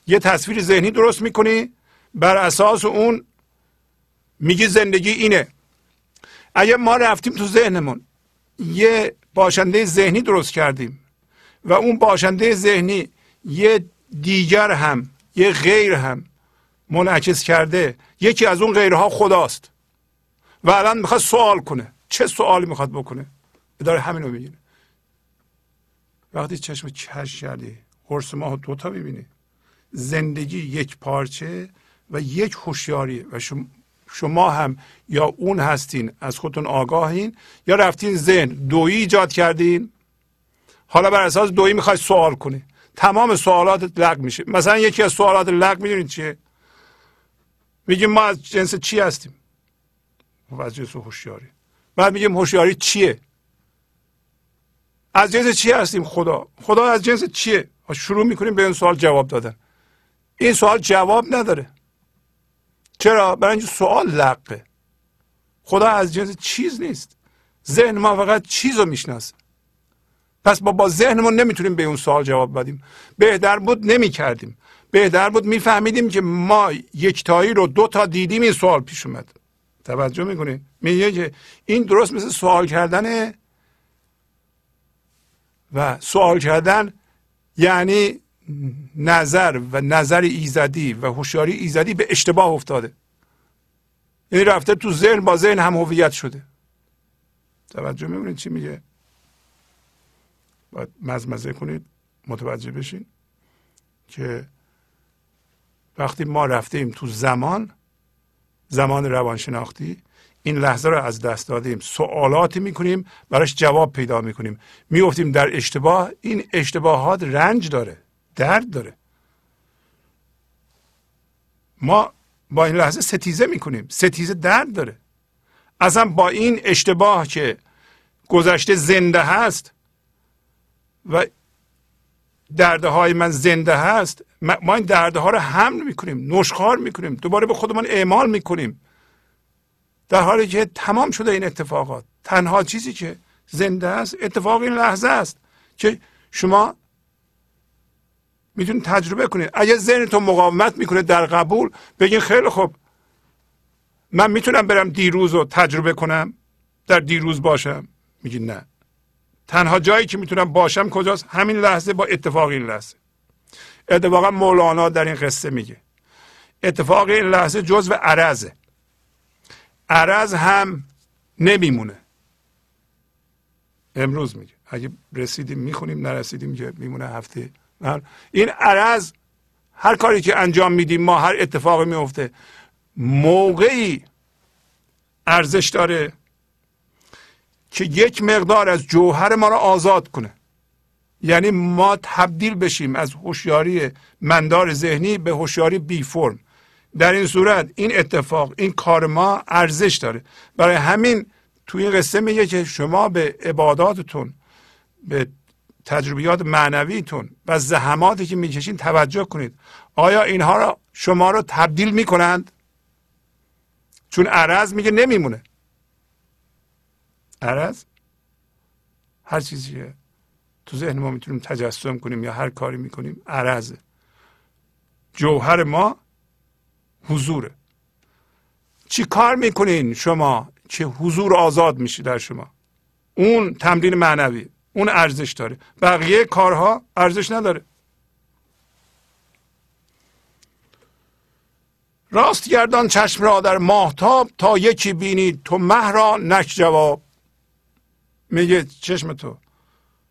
یه تصویر ذهنی درست می‌کنی. بر اساس اون میگی زندگی اینه. اگه ما رفتیم تو ذهنمون یه باشنده ذهنی درست کردیم و اون باشنده ذهنی یه دیگر هم یه غیر هم منعکس کرده یکی از اون غیرها خداست و الان می‌خواد سوال کنه. چه سوالی می‌خواد بکنه؟ داره همین رو می‌گیره وقتی چشم کش کردی قرص ماه دوتا می‌بینی. زندگی یک پارچه و یک هوشیاری و شما شما هم یا اون هستین از خودتون آگاهین یا رفتین ذهن دویی ایجاد کردین؟ حالا بر اساس دویی می‌خوای سوال کنی. تمام سوالات لغ میشه. مثلا یکی از سوالات لغ می‌دونید چیه؟ میگیم ما از جنس چی هستیم؟ از جنس هوشیاری. بعد میگیم هوشیاری چیه؟ از جنس چی هستیم خدا؟ خدا از جنس چیه؟ شروع می‌کنیم به این سوال جواب دادن. این سوال جواب نداره. چرا؟ برای اینکه سوال لقه خدا از جنس چیز نیست. ذهن ما فقط چیز رو می‌شناسه. پس با با ذهنمون نمی‌تونیم به اون سوال جواب بدیم. بهتر بود نمی‌کردیم. بهتر بود میفهمیدیم که ما یکتایی رو دو تا دیدیم این سوال پیش اومد. توجه می‌کنید میگه که این درست مثل سوال کردنه و سوال کردن یعنی نظر و نظر ایزدی و هوشیاری ایزدی به اشتباه افتاده. یعنی رفته تو ذهن با ذهن هم هویت شده. توجه می‌کنید چی میگه؟ باید مزمزه کنید متوجه بشین که وقتی ما رفتیم تو زمان زمان روانشناختی این لحظه رو از دست دادیم. سوالاتی می‌کنیم براش جواب پیدا می‌کنیم. میفتیم در اشتباه این اشتباهات رنج داره. درد داره. ما با این لحظه ستیزه می‌کنیم. ستیزه درد داره. اصلا با این اشتباه که گذشته زنده هست و درده های من زنده هست ما این درده ها رو حمل می‌کنیم نشخار می‌کنیم دوباره به خودمان اعمال می‌کنیم. در حالی که تمام شده این اتفاقات. تنها چیزی که زنده است اتفاق این لحظه است که شما می‌تونید تجربه کنید اگر ذهنتون مقاومت می‌کنه در قبول بگین خیلی خوب. من می‌تونم برم دیروز رو تجربه کنم در دیروز باشم؟ میگین نه. تنها جایی که می‌تونم باشم کجاست؟ همین لحظه با اتفاق این لحظه. اتفاقا مولانا در این قصه میگه. اتفاق این لحظه جزو عرضه. عرض هم نمیمونه. امروز میگه. اگه رسیدیم می‌خونیم نرسیدیم که میمونه هفته این عرض هر کاری که انجام میدیم ما هر اتفاقی میفته. موقعی ارزش داره که یک مقدار از جوهر ما را آزاد کنه. یعنی ما تبدیل بشیم از هوشیاری مندار ذهنی به هوشیاری بی فرم. در این صورت این اتفاق این کار ما ارزش داره. برای همین توی این قصه میگه که شما به عباداتتون به تجربیات معنویتون و زحماتی که می‌کشین توجه کنید. آیا اینها را شما رو تبدیل می‌کنند؟ چون عرض میگه نمیمونه. عرض؟ هر چیزی تو ذهن ما می‌تونیم تجسم کنیم یا هر کاری می‌کنیم عرضه. جوهر ما حضوره. چی کار می‌کنین شما؟ که حضور آزاد میشه در شما؟ اون تمرین معنوی اون ارزش داره. بقیه کارها ارزش نداره. راست گردان چشم را در ماهتاب تا یکی بینی تو مه را نک جواب. میگه چشم تو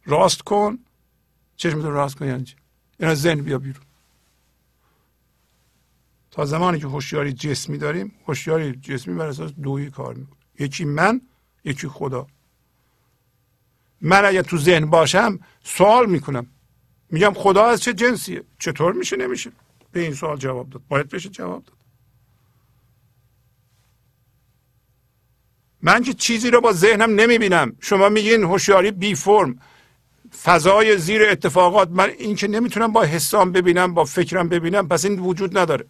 راست کن. چشم تو راست کن یعنی یعنی ذهن بیا بیرون. تا زمانی که هوشیاری جسمی داریم هوشیاری جسمی بر اساس دویی کار می‌کنه. یکی من یکی خدا. من اگر تو ذهن باشم سوال می‌کنم. میگم خدا از چه جنسیه؟ چطور میشه نمیشه؟ به این سوال جواب داد. باید بشه جواب داد. من که چیزی رو با ذهنم نمی‌بینم. شما میگین هوشیاری بی فرم. فضای زیر اتفاقات. من این که نمی‌تونم با حسام ببینم با فکرم ببینم پس این وجود نداره.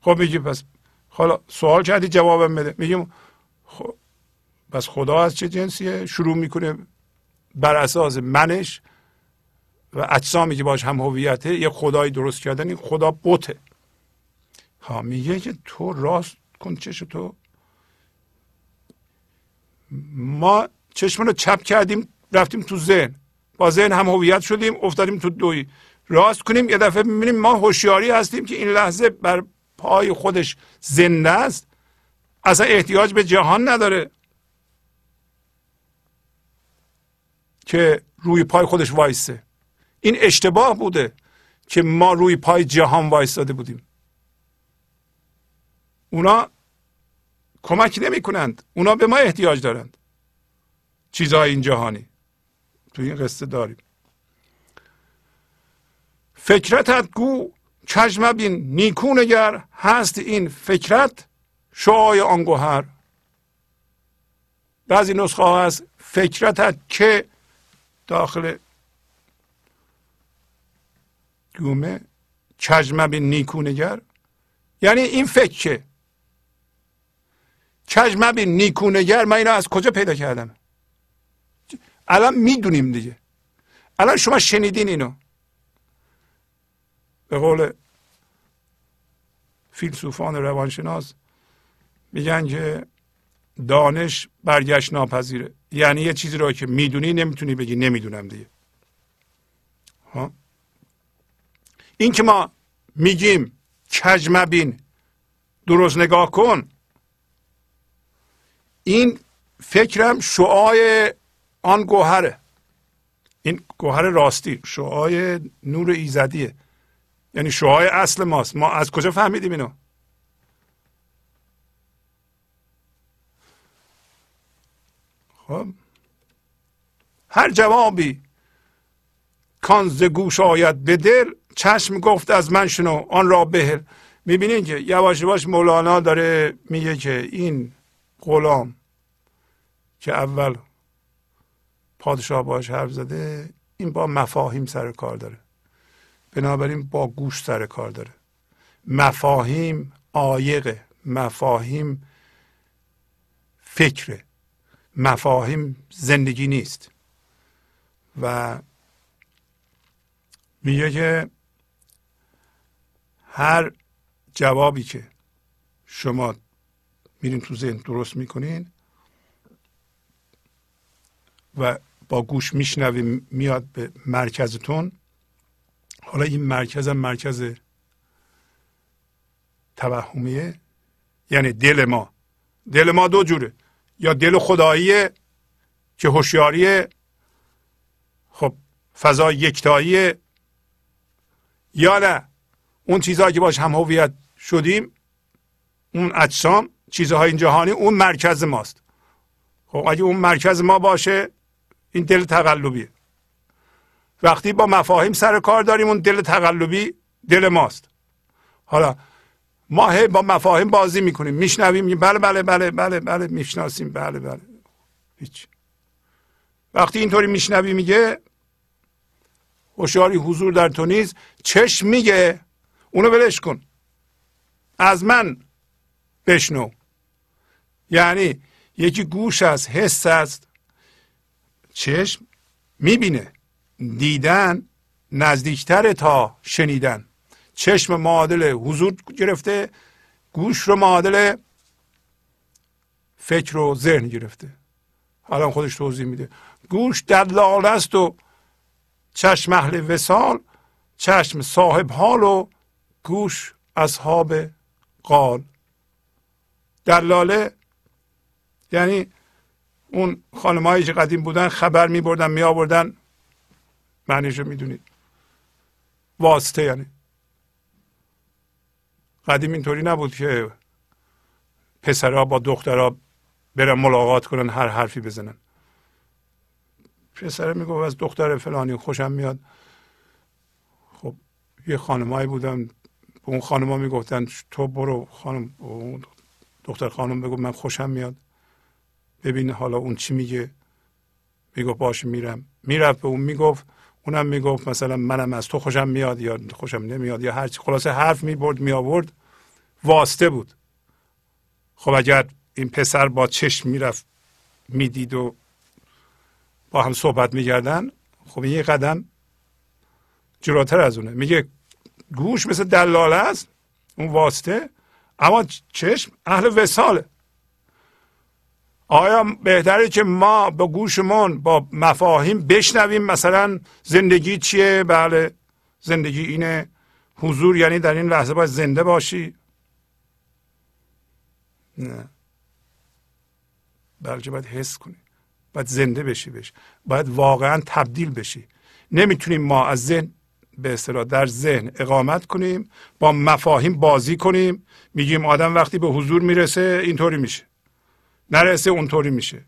خب میگی پس حالا سوال کردی جوابم بده. میگیم پس خدا از چه جنسیه شروع می‌کنه؟ بر اساس منش و اجسامی که باش هم هویته یه خدایی درست کردن این خدا بوته. ها میگه که تو راست کن چش تو. ما چشم رو چپ کردیم رفتیم تو ذهن. با ذهن هم هویت شدیم افتادیم تو دوی. راست کنیم یه دفعه می‌بینیم ما هوشیاری هستیم که این لحظه بر پای خودش زنده است. اصلا احتیاج به جهان نداره. که روی پای خودش وایسه. این اشتباه بوده که ما روی پای جهان وایستاده بودیم. اونا کمک نمی کنند اونا به ما احتیاج دارند. چیزهای این جهانی. تو این قصه داریم. فکرتت گو چشم بین نیکو نگر هست این فکرت شعای آن گوهر. بعضی نسخه ها هست فکرتت که داخل گومه چشم بین نیکو نگر. یعنی این فکر. که چشم بین نیکو نگر من اینو از کجا پیدا کردم؟ الان می‌دونیم دیگه. الان شما شنیدین اینو. به قول فیلسوفان روانشناس میگن که دانش برگشت ناپذیره. یعنی یه چیزی رو که می‌دونی نمی‌تونی بگی نمی‌دونم دیگه. ها؟ این که ما میگیم کج مبین درست نگاه کن. این فکرم شعای آن گوهره. این گوهر راستی شعای نور ایزدیه. یعنی شعای اصل ماست. ما از کجا فهمیدیم اینو؟ خب. هر جوابی کان ز گوش آید به دل چشم گفت از من شنو آن را بهل. می‌بینین که یواش یواش مولانا داره میگه که این غلام که اول پادشاه باش حرف زده این با مفاهیم سر کار داره. بنابراین با گوش سر کار داره. مفاهیم عایقه. مفاهیم فکره. مفاهیم زندگی نیست. و میگه که هر جوابی که شما میرین تو ذهن درست می‌کنین و با گوش میشنویم میاد به مرکزتون. حالا این مرکز هم مرکز توهمیه. یعنی دل ما. دل ما دو جوره. یا دل خداییه که هوشیاری خب فضا یکتایی یا نه اون چیزهایی که باش هم هویت شدیم اون اجسام چیزهای این جهانی اون مرکز ماست. خب اگه اون مرکز ما باشه این دل تقلبیه. وقتی با مفاهیم سر کار داریم اون دل تقلبی دل ماست. حالا ما هی با مفاهیم بازی می‌کنیم. میشنویم بله بله بله بله بله می‌شناسیم. بله بله. هیچ. وقتی اینطوری میشنوی میگه هوشیاری حضور در تو نیست. چشم میگه. اونو ولش کن. از من بشنو. یعنی یکی گوش است حس است. چشم می‌بینه. دیدن نزدیکتر تا شنیدن. چشم معادل حضور گرفته گوش رو معادل فکر و ذهن گرفته. حالا خودش توضیح میده. گوش دلال است و چشم اهل وسال چشم صاحب حال و گوش اصحاب قال. دلاله یعنی اون خانمایی که قدیم بودن خبر می بردن می آوردن معنیشو می‌دونید. واسطه یعنی. قدیم اینطوری نبود که پسرها با دخترها برن ملاقات کنن هر حرفی بزنن. پسره می‌گفت از دختر فلانی خوشم میاد. خب یه خانمایی بودن به اون خانما می‌گفتن تو برو خانم دختر خانم بگو من خوشم میاد. ببین حالا اون چی میگه. می‌گفت باش میرم. می‌رفت به اون می‌گفت اونم می‌گفت مثلا منم از تو خوشم میاد یا خوشم نمیاد یا هرچی خلاصه حرف می‌برد می آورد واسطه بود. خب اگر این پسر با چشم می‌رفت می‌دید و با هم صحبت می‌کردن خب این یه قدم جلوتر از اونه. میگه گوش مثل دلاله است اون واسطه اما چشم اهل وساله آیا بهتره که ما با گوشمون با مفاهیم بشنویم؟ مثلا زندگی چیه؟ بله زندگی اینه. حضور یعنی در این لحظه باید زنده باشی. نه. بلکه باید حس کنی. باید زنده بشی بشی باید واقعا تبدیل بشی. نمی‌تونیم ما از ذهن به اصطلاح در ذهن اقامت کنیم با مفاهیم بازی کنیم. میگیم آدم وقتی به حضور می‌رسه اینطوری میشه. نرسه اونطوری میشه.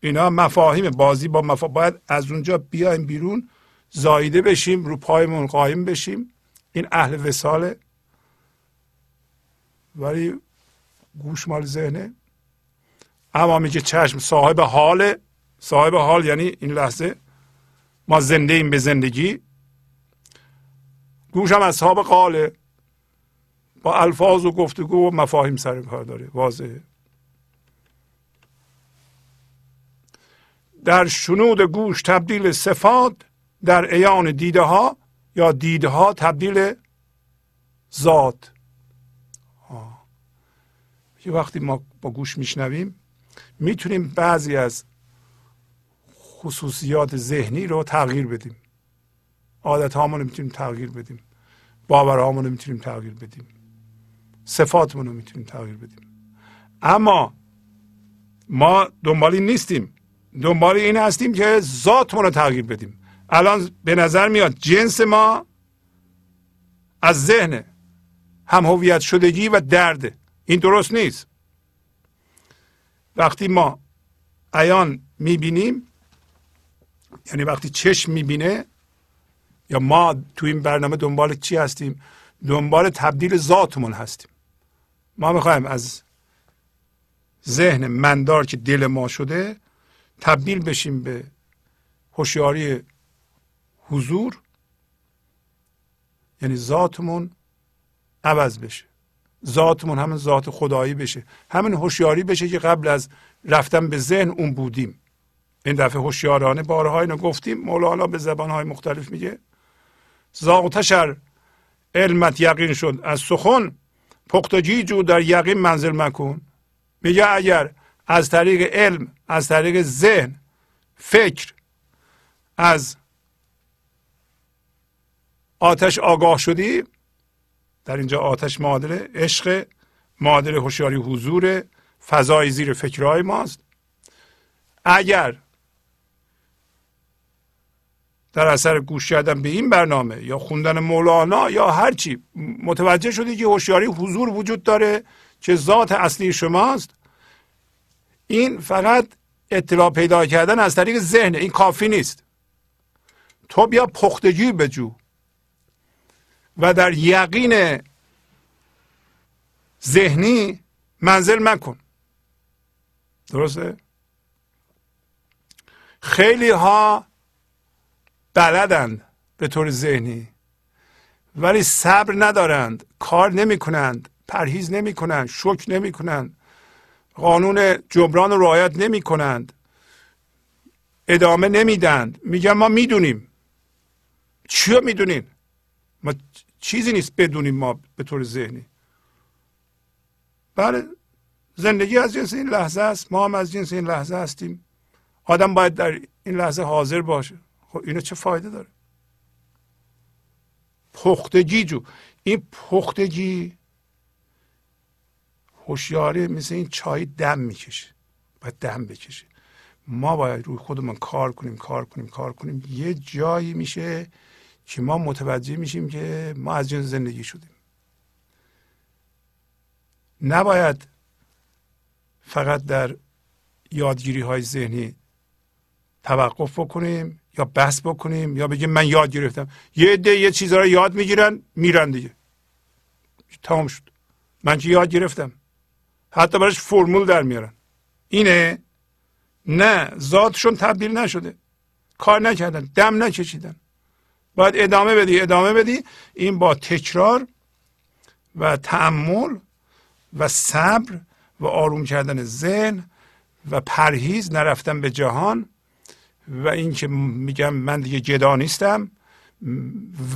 اینا مفاهیم بازی با مفا... باید از اونجا بیایم بیرون زایده بشیم رو پایمون قایم بشیم. این اهل وساله. ولی گوش مال ذهنه. اما میگه چشم صاحب حال. صاحب حال یعنی این لحظه ما زنده ایم به زندگی. گوش هم اصحاب قاله. با الفاظ و گفتگو و مفاهیم سر کار داره. واضحه. در شنود گوش تبدیل صفات در ایان دیده ها یا دیده ها تبدیل ذات. یه وقتی ما با گوش میشنویم می‌تونیم بعضی از خصوصیات ذهنی رو تغییر بدیم. عادت هامون رو می‌تونیم تغییر بدیم. باورهامون رو می‌تونیم تغییر بدیم. صفاتمون رو می‌تونیم تغییر بدیم. اما ما دنبال این نیستیم. دنبال این هستیم که ذاتمون رو تغییر بدیم. الان به نظر میاد جنس ما از ذهن هم هویت شدگی و درده این درست نیست. وقتی ما عیان می‌بینیم یعنی وقتی چشم می‌بینه یا ما تو این برنامه دنبال چی هستیم؟ دنبال تبدیل ذاتمون هستیم. ما می‌خوایم از ذهن مندار که دل ما شده تبدیل بشیم به هوشیاری حضور یعنی ذاتمون عوض بشه. ذاتمون همین ذات خدایی بشه. همین هوشیاری بشه که قبل از رفتن به ذهن اون بودیم. این دفعه هوشیارانه بارها اینو گفتیم. مولانا به زبانهای مختلف میگه. ذاتشر علمت یقین شد از سخن. پختگی جو در یقین منزل مکن. میگه اگر از طریق علم از طریق ذهن فکر از آتش آگاه شدی در اینجا آتش معادل عشق معادل هوشیاری حضور فضای زیر فکرهای ماست. اگر در اثر گوش کردن به این برنامه یا خوندن مولانا یا هرچی متوجه شدی که هوشیاری حضور وجود داره که ذات اصلی شماست این فقط اطلاع پیدا کردن از طریق ذهن این کافی نیست. تو بیا پختگی بجو. و در یقین ذهنی منزل مکن. درسته؟ خیلی ها بلدند به طور ذهنی ولی صبر ندارند کار نمی کنند پرهیز نمی کنند شک نمی کنند قانون جبران رو رعایت نمی کنند ادامه نمیدند. میگن ما می‌دونیم. چی می‌دونین؟ ما چیزی نیست بدونیم ما به طور ذهنی. بله زندگی از جنس این لحظه است. ما هم از جنس این لحظه هستیم. آدم باید در این لحظه حاضر باشه. خب اینو چه فایده داره؟ پختگی جو. این پختگی هوشیاری مثل این چای دم می‌کشه باید دم بکشه. ما باید روی خودمون کار کنیم کار کنیم کار کنیم. یه جایی میشه که ما متوجه میشیم که ما از جنس زندگی شدیم. نباید فقط در یادگیری های ذهنی توقف بکنیم یا بحث بکنیم یا بگیم من یاد گرفتم. یه عده یه چیزها رو یاد می‌گیرن میرن دیگه. تمام شد. من که یاد گرفتم. حتی براش فرمول در میارن. اینه؟ نه ذاتشون تبدیل نشده. کار نکردن دم نکشیدن. باید ادامه بدی ادامه بدی. این با تکرار و تعمل و صبر و آروم کردن ذهن و پرهیز نرفتن به جهان و اینکه میگم من دیگه جدا نیستم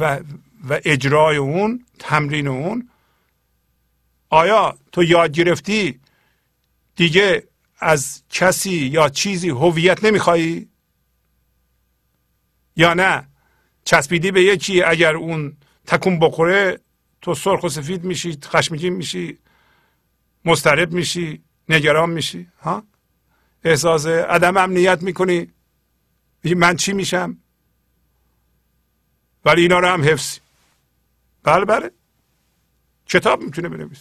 و و اجرای اون تمرین اون آیا تو یاد گرفتی دیگه از کسی یا چیزی هویت نمیخوایی؟ یا نه؟ چسبیدی به یکی اگر اون تکون بخوره تو سرخ و سفید میشی خشمگین میشی مسترب میشی نگران میشی ها؟ احساس عدم امنیت می‌کنی. من چی میشم؟ ولی اینا رو هم حفظی بله بله. کتاب می‌تونه بنویس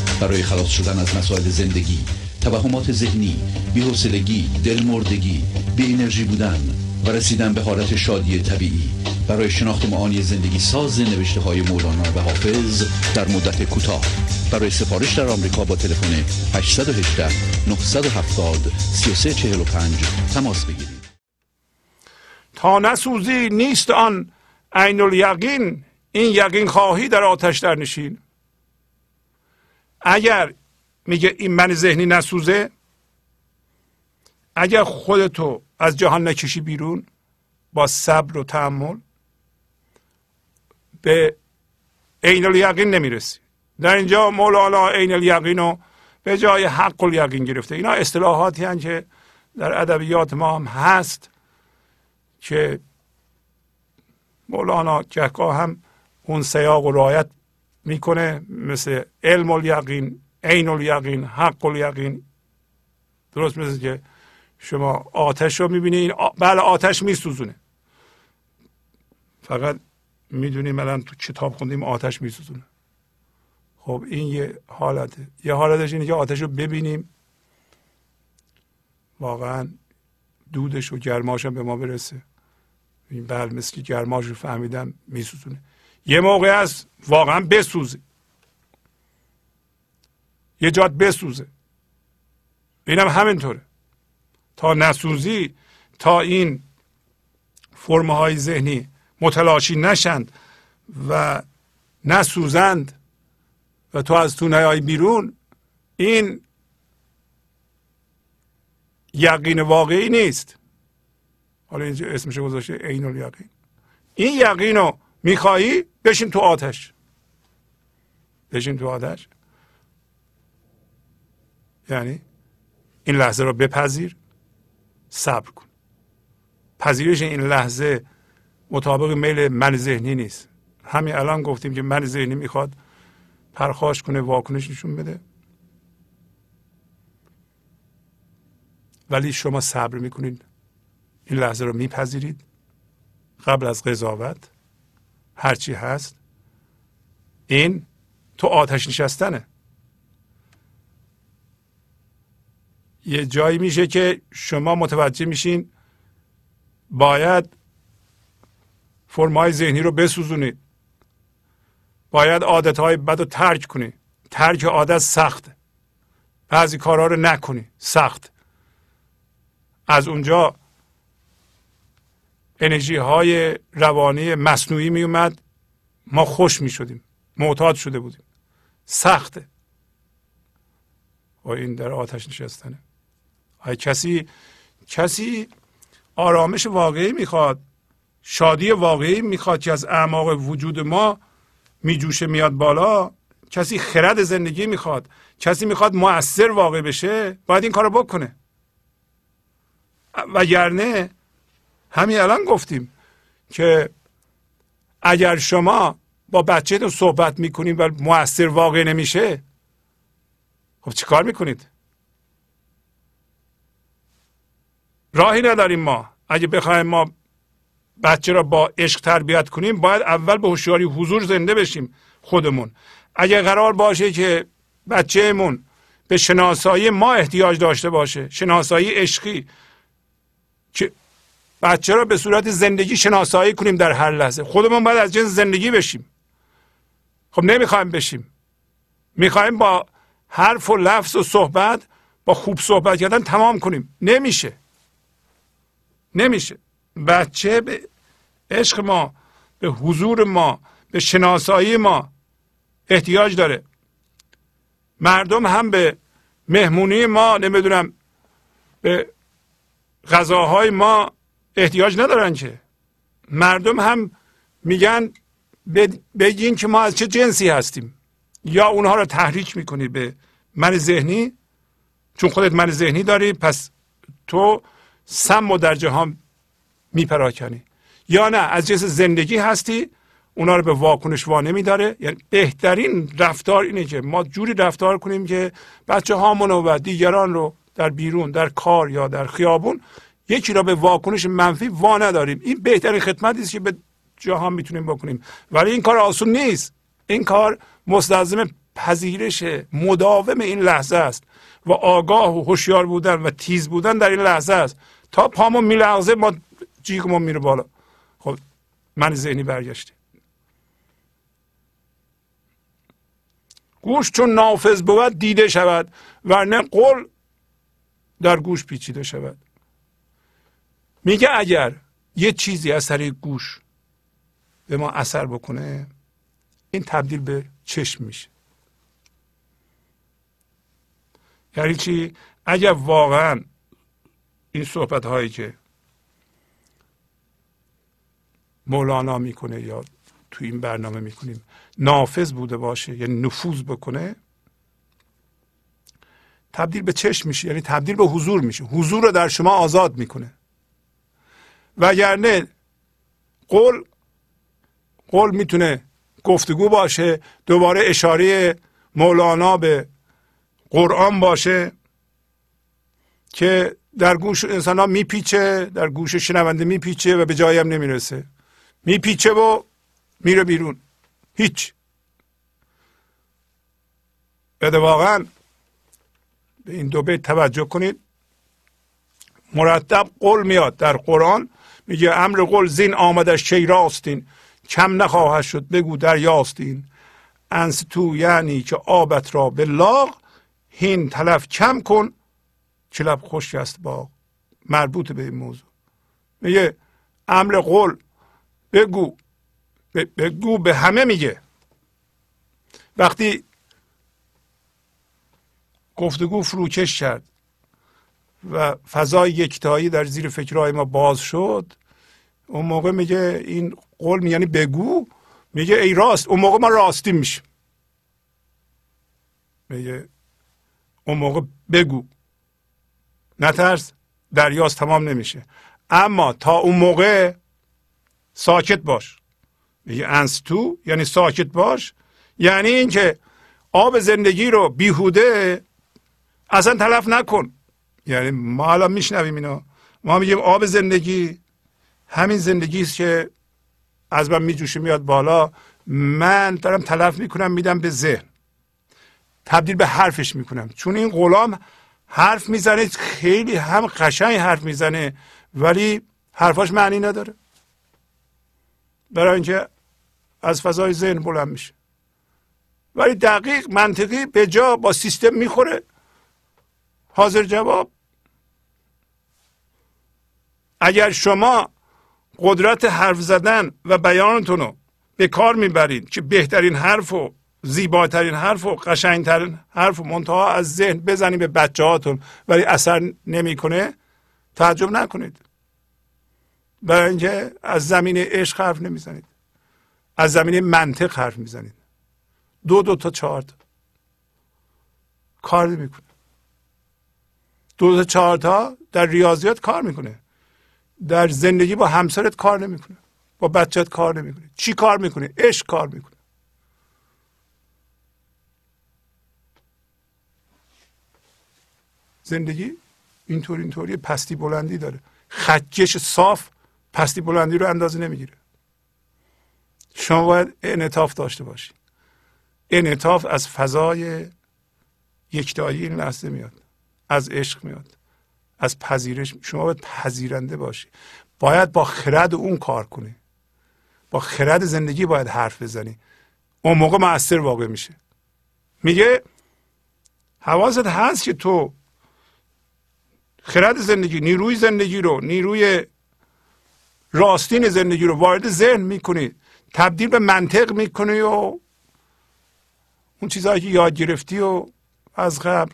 برای خلاص شدن از مسائل زندگی توهمات ذهنی بی‌حوصلگی دلمردگی بی انرژی بودن و رسیدن به حالت شادی طبیعی. برای شناخت معانی زندگی ساز نوشته های مولانا و حافظ در مدت کوتاه. برای سفارش در آمریکا با تلفن 818 970 3345 تماس بگیرید. تا نسوزی نیست آن عین الیقین این یقین خواهی در آتش در نشین. اگر میگه این من ذهنی نسوزه اگر خودتو از جهان نکشی بیرون با صبر و تحمل به عین الیقین نمی‌رسی. در اینجا مولانا عین الیقین رو به جای حق الیقین گرفته. اینا اصطلاحاتی هستند که در ادبیات ما هم هست که مولانا گهگاه هم اون سیاق و رعایت می‌کنه مثل علم الیقین عین الیقین حق الیقین درست مثل که شما آتش رو می‌بینید بله آتش میسوزونه. فقط می‌دونیم الان تو کتاب خوندیم آتش میسوزونه. خب این یه حالته یه حالتش اینه که آتش رو ببینیم. واقعا دودش و گرماش هم به ما برسه. این بله مثل که گرماش رو فهمیدم میسوزونه. یه موقع از واقعا بسوزه. یه جات بسوزه. اینم همینطوره. تا نسوزی تا این فرمه های ذهنی متلاشی نشند و نسوزند و تو از تو نیای بیرون این یقین واقعی نیست. حالا اینجا اسمش گذاشته عین الیقین. این یقین رو می‌خواهی بشین تو آتش. بشین تو آتش. یعنی این لحظه رو بپذیر. صبر کن. پذیرش این لحظه مطابق میل من ذهنی نیست. همین الان گفتیم که من ذهنی می‌خواد پرخاش کنه واکنش نشون بده. ولی شما صبر می‌کنید. این لحظه رو میپذیرید. قبل از قضاوت هرچی هست این تو آتش نشستنه. یه جایی میشه که شما متوجه میشین باید فرمای ذهنی رو بسوزونید. باید عادت های بد رو ترک کنی ترک عادت سخت. بعضی کارها رو نکنی. سخت. از اونجا انرژی های روانی مصنوعی می اومد ما خوش می شدیم معتاد شده بودیم. سخته. و این در آتش نشستنه. های کسی کسی آرامش واقعی می‌خواد شادی واقعی می‌خواد که از اعماق وجود ما میجوشه میاد بالا. کسی خرد زندگی می‌خواد. کسی می‌خواد مؤثر واقع بشه باید این کارو بکنه. وگرنه همین الان گفتیم که اگر شما با بچهتون صحبت می‌کنید و موثر واقع نمیشه خب چیکار می‌کنید؟ راهی نداریم ما. اگه بخوایم ما بچه را با عشق تربیت کنیم باید اول به هوشیاری حضور زنده بشیم خودمون. اگه قرار باشه که بچهمون به شناسایی ما احتیاج داشته باشه شناسایی عشقی بچه را به صورت زندگی شناسایی کنیم در هر لحظه. خودمون باید از جنس زندگی بشیم. خب نمی‌خوایم بشیم. می‌خوایم با حرف و لفظ و صحبت با خوب صحبت کردن تمام کنیم. نمیشه. نمیشه. بچه به عشق ما به حضور ما به شناسایی ما احتیاج داره. مردم هم به مهمونی ما نمی‌دونم به غذاهای ما احتیاج ندارن که. مردم هم میگن بگین که ما از چه جنسی هستیم. یا اونها رو تحریک می‌کنی به من ذهنی؟ چون خودت من ذهنی داری پس تو سم و در جهان میپراکنی. یا نه از جنس زندگی هستی اونا رو به واکنش وا نمیداره یعنی بهترین رفتار اینه که ما جوری رفتار کنیم که بچه هامون و دیگران رو در بیرون در کار یا در خیابون یکی را به واکنش منفی وا نداریم. این بهترین خدمتی است که به جهان می‌تونیم بکنیم. ولی این کار آسون نیست. این کار مستلزم پذیرش مداوم این لحظه است و آگاه و هوشیار بودن و تیز بودن در این لحظه است. تا پامون میلغزه ما جیگمون میره بالا. خب من ذهنی برگشته گوش چون نافذ بود دیده شود ورنه قول در گوش پیچیده شود. میگه اگر یه چیزی از طریق گوش به ما اثر بکنه این تبدیل به چشم میشه. یعنی چی؟ اگر واقعا این صحبت هایی که مولانا می‌کنه یا تو این برنامه می‌کنیم نافذ بوده باشه یعنی نفوذ بکنه تبدیل به چشم میشه یعنی تبدیل به حضور میشه. حضور رو در شما آزاد می‌کنه. وگرنه قول قول می‌تونه گفتگو باشه دوباره اشاره مولانا به قرآن باشه که در گوش انسان ها میپیچه در گوش شنونده میپیچه و به جایی هم نمی‌رسه. میپیچه و میره بیرون. هیچ. بده واقعا به این دو بیت توجه کنید. مرتب قول میاد در قرآن میگه امر قول زین آمدش چی راستین. کم نخواهد شد بگو دریاستین. انس تو یعنی که آبت را به لاغ هین تلف کم کن چلب خوش است باغ مربوط به این موضوع. میگه امر قول بگو بگو به همه میگه. وقتی گفتگو فروکش کرد و فضای یکتایی در زیر فکرهای ما باز شد اون موقع میگه این قول یعنی بگو میگه ای راست اون موقع ما راستی میشیم. میگه اون موقع بگو. نترس دریاست تمام نمیشه. اما تا اون موقع ساکت باش. میگه انس تو یعنی ساکت باش. یعنی اینکه آب زندگی رو بیهوده اصلا تلف نکن. یعنی ما حالا میشنویم اینو. ما میگیم آب زندگی همین زندگی است که از من میجوشه میاد بالا. من دارم تلف می‌کنم میدم به ذهن. تبدیل به حرفش می‌کنم. چون این غلام حرف می‌زنه خیلی هم قشنگ حرف می‌زنه ولی حرفاش معنی نداره. برای اینکه از فضای ذهن بلند میشه. ولی دقیق منطقی به جا با سیستم می‌خوره. حاضر جواب اگر شما قدرت حرف زدن و بیانتون رو به کار می‌برید که بهترین حرف و زیباترین حرف و قشنگترین حرف و منتها از ذهن بزنید به بچه هاتون ولی اثر نمی‌کنه تعجب نکنید. برای اینکه از زمین عشق حرف نمی‌زنید. از زمین منطق حرف می‌زنید. دو دو تا چهار تا. کار نمی‌کنه. دو تا چهار تا در ریاضیات کار می‌کنه. در زندگی با همسرت کار نمی‌کنه. با بچت کار نمی‌کنه. چی کار می‌کنه؟ عشق کار می‌کنه. زندگی اینطور اینطوری پستی بلندی داره. خجش صاف پستی بلندی رو اندازه نمی‌گیره. شما باید انعطاف داشته باشید انعطاف از فضای یکتایی این لحظه میاد. از عشق میاد. از پذیرش شما باید پذیرنده باشی. باید با خرد اون کار کنی. با خرد زندگی باید حرف بزنی. اون موقع مؤثر واقع میشه. میگه حواست هست که تو خرد زندگی نیروی زندگی رو نیروی راستین زندگی رو وارد ذهن می‌کنی. تبدیل به منطق می‌کنی و اون چیزهایی که یاد گرفتی و از قبل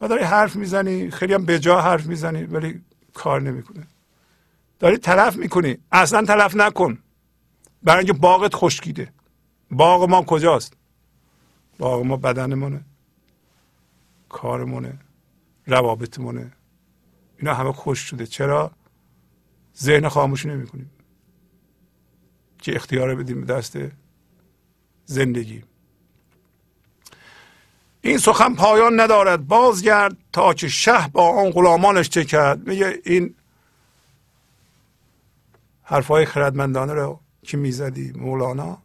و داری حرف می‌زنی خیلی هم بجا حرف می‌زنی ولی کار نمی‌کنه. داری تلف می‌کنی اصلا تلف نکن. برای اینکه باغت خشکیده. باغ ما کجاست؟ باغ ما بدنمونه کارمونه روابطمونه اینا همه خوش شده. چرا؟ ذهن خاموش نمی کنیم که اختیار بدیم به دست زندگی؟ این سخن پایان ندارد. بازگرد تا که شه با آن غلامانش چه کرد. میگه این حرفهای خردمندانه رو که می‌زدی مولانا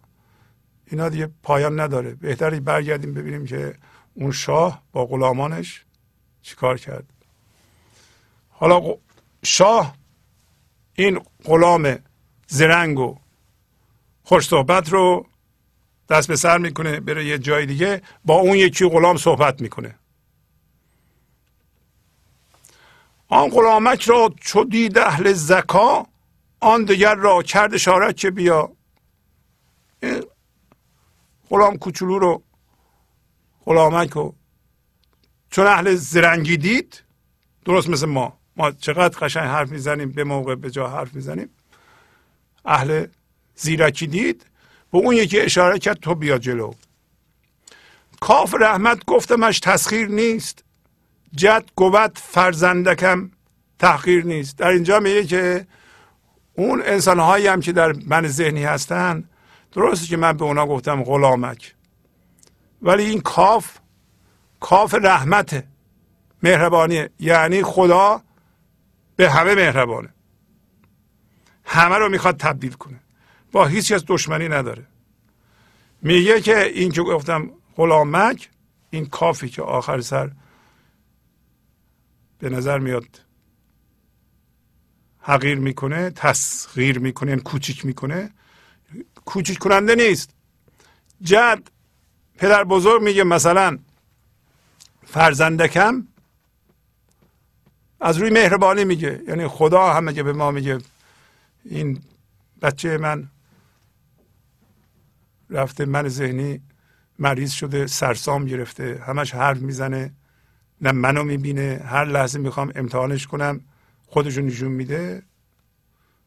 اینا دیگه پایان نداره. بهتری برگردیم ببینیم که اون شاه با غلامانش چیکار کرد. حالا شاه این غلام زرنگ و خوش صحبت رو دست به سر می‌کنه بره یه جای دیگه با اون یکی غلام صحبت می‌کنه. آن غلامک را چو دید اهل زکا آن دیگر را کرد اشارت که بیا. این غلام کوچولو رو غلامک رو چون اهل زرنگی دید درست مثل ما. ما چقدر قشنگ حرف می‌زنیم به موقع به جا حرف می‌زنیم. اهل زیرکی دید به اون یکی اشاره کرد تو بیا جلو. کاف رحمت گفتمش تسخیر نیست. جد گوت فرزندکم تحقیر نیست. در اینجا میگه که اون انسان هایی هم که در من ذهنی هستن درسته که من به اونا گفتم غلامک. ولی این کاف کاف رحمته مهربانیه یعنی خدا به همه مهربانه. همه رو می‌خواد تبدیل کنه. با هیچ کس دشمنی نداره. میگه که این که گفتم غلامک این کافی که آخر سر به نظر میاد حقیر می‌کنه تصغیر می‌کنه یعنی کوچیک می‌کنه. کوچیک کننده نیست. جد پدر بزرگ میگه مثلا فرزندکم از روی مهربانی میگه. یعنی خدا هم که به ما میگه این بچه من رفته من ذهنی مریض شده سرسام گرفته همش حرف می‌زنه نه منو می‌بینه هر لحظه می‌خوام امتحانش کنم خودشو نشون میده.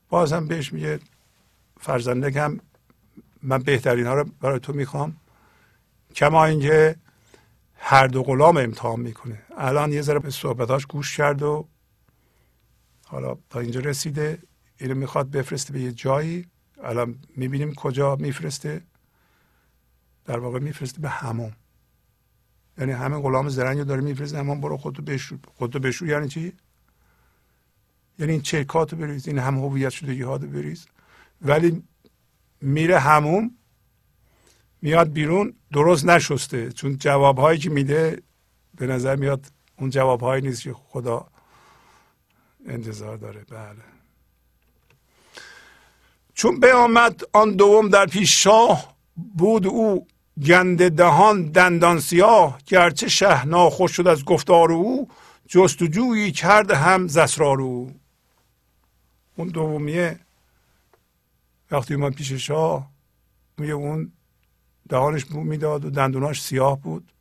باز هم بهش میگه فرزندکم من بهترین ها رو برای تو می‌خوام. کما اینکه هر دو غلام امتحان می‌کنه. الان یه ذره به صحبتاش گوش کرد و حالا تا اینجا رسیده. اینو می‌خواد بفرسته به یه جایی. الان می‌بینیم کجا میفرسته. در واقع میفرسته به همون یعنی همه غلام زرنگ رو داره میفرسته اما برو خودتو بشور. خودتو بشور یعنی چی؟ یعنی این چرکاتو بریز این هم هویت شدگی ها رو بریز. ولی میره هموم میاد بیرون درست نشسته. چون جوابهایی که میده به نظر میاد اون جوابهایی نیست که خدا انتظار داره. بله. چون به آمد آن دوم در پیش شاه بود او گنده دهان دندان سیاه گرچه شه ناخوش شد از گفتار او جستجویی کرد هم زسرار او. اون دومیه وقتی اومد پیش شاه میگه اون دهانش بو می‌داد و دندوناش سیاه بود.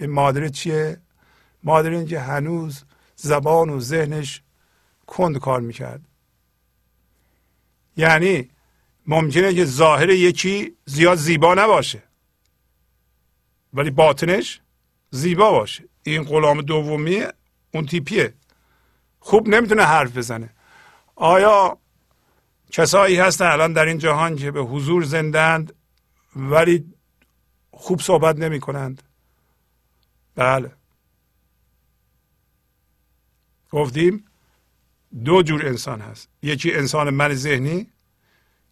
این مادره چیه؟ مادر اینکه هنوز زبان و ذهنش کند کار می‌کرد. یعنی ممکنه که ظاهر یکی زیاد زیبا نباشه. ولی باطنش زیبا باشه. این غلام دومی اون تیپیه. خوب نمی‌تونه حرف بزنه. آیا کسایی هستن الان در این جهان که به حضور زندند ولی خوب صحبت نمی کنند بله. گفتیم دو جور انسان هست. یکی انسان من ذهنی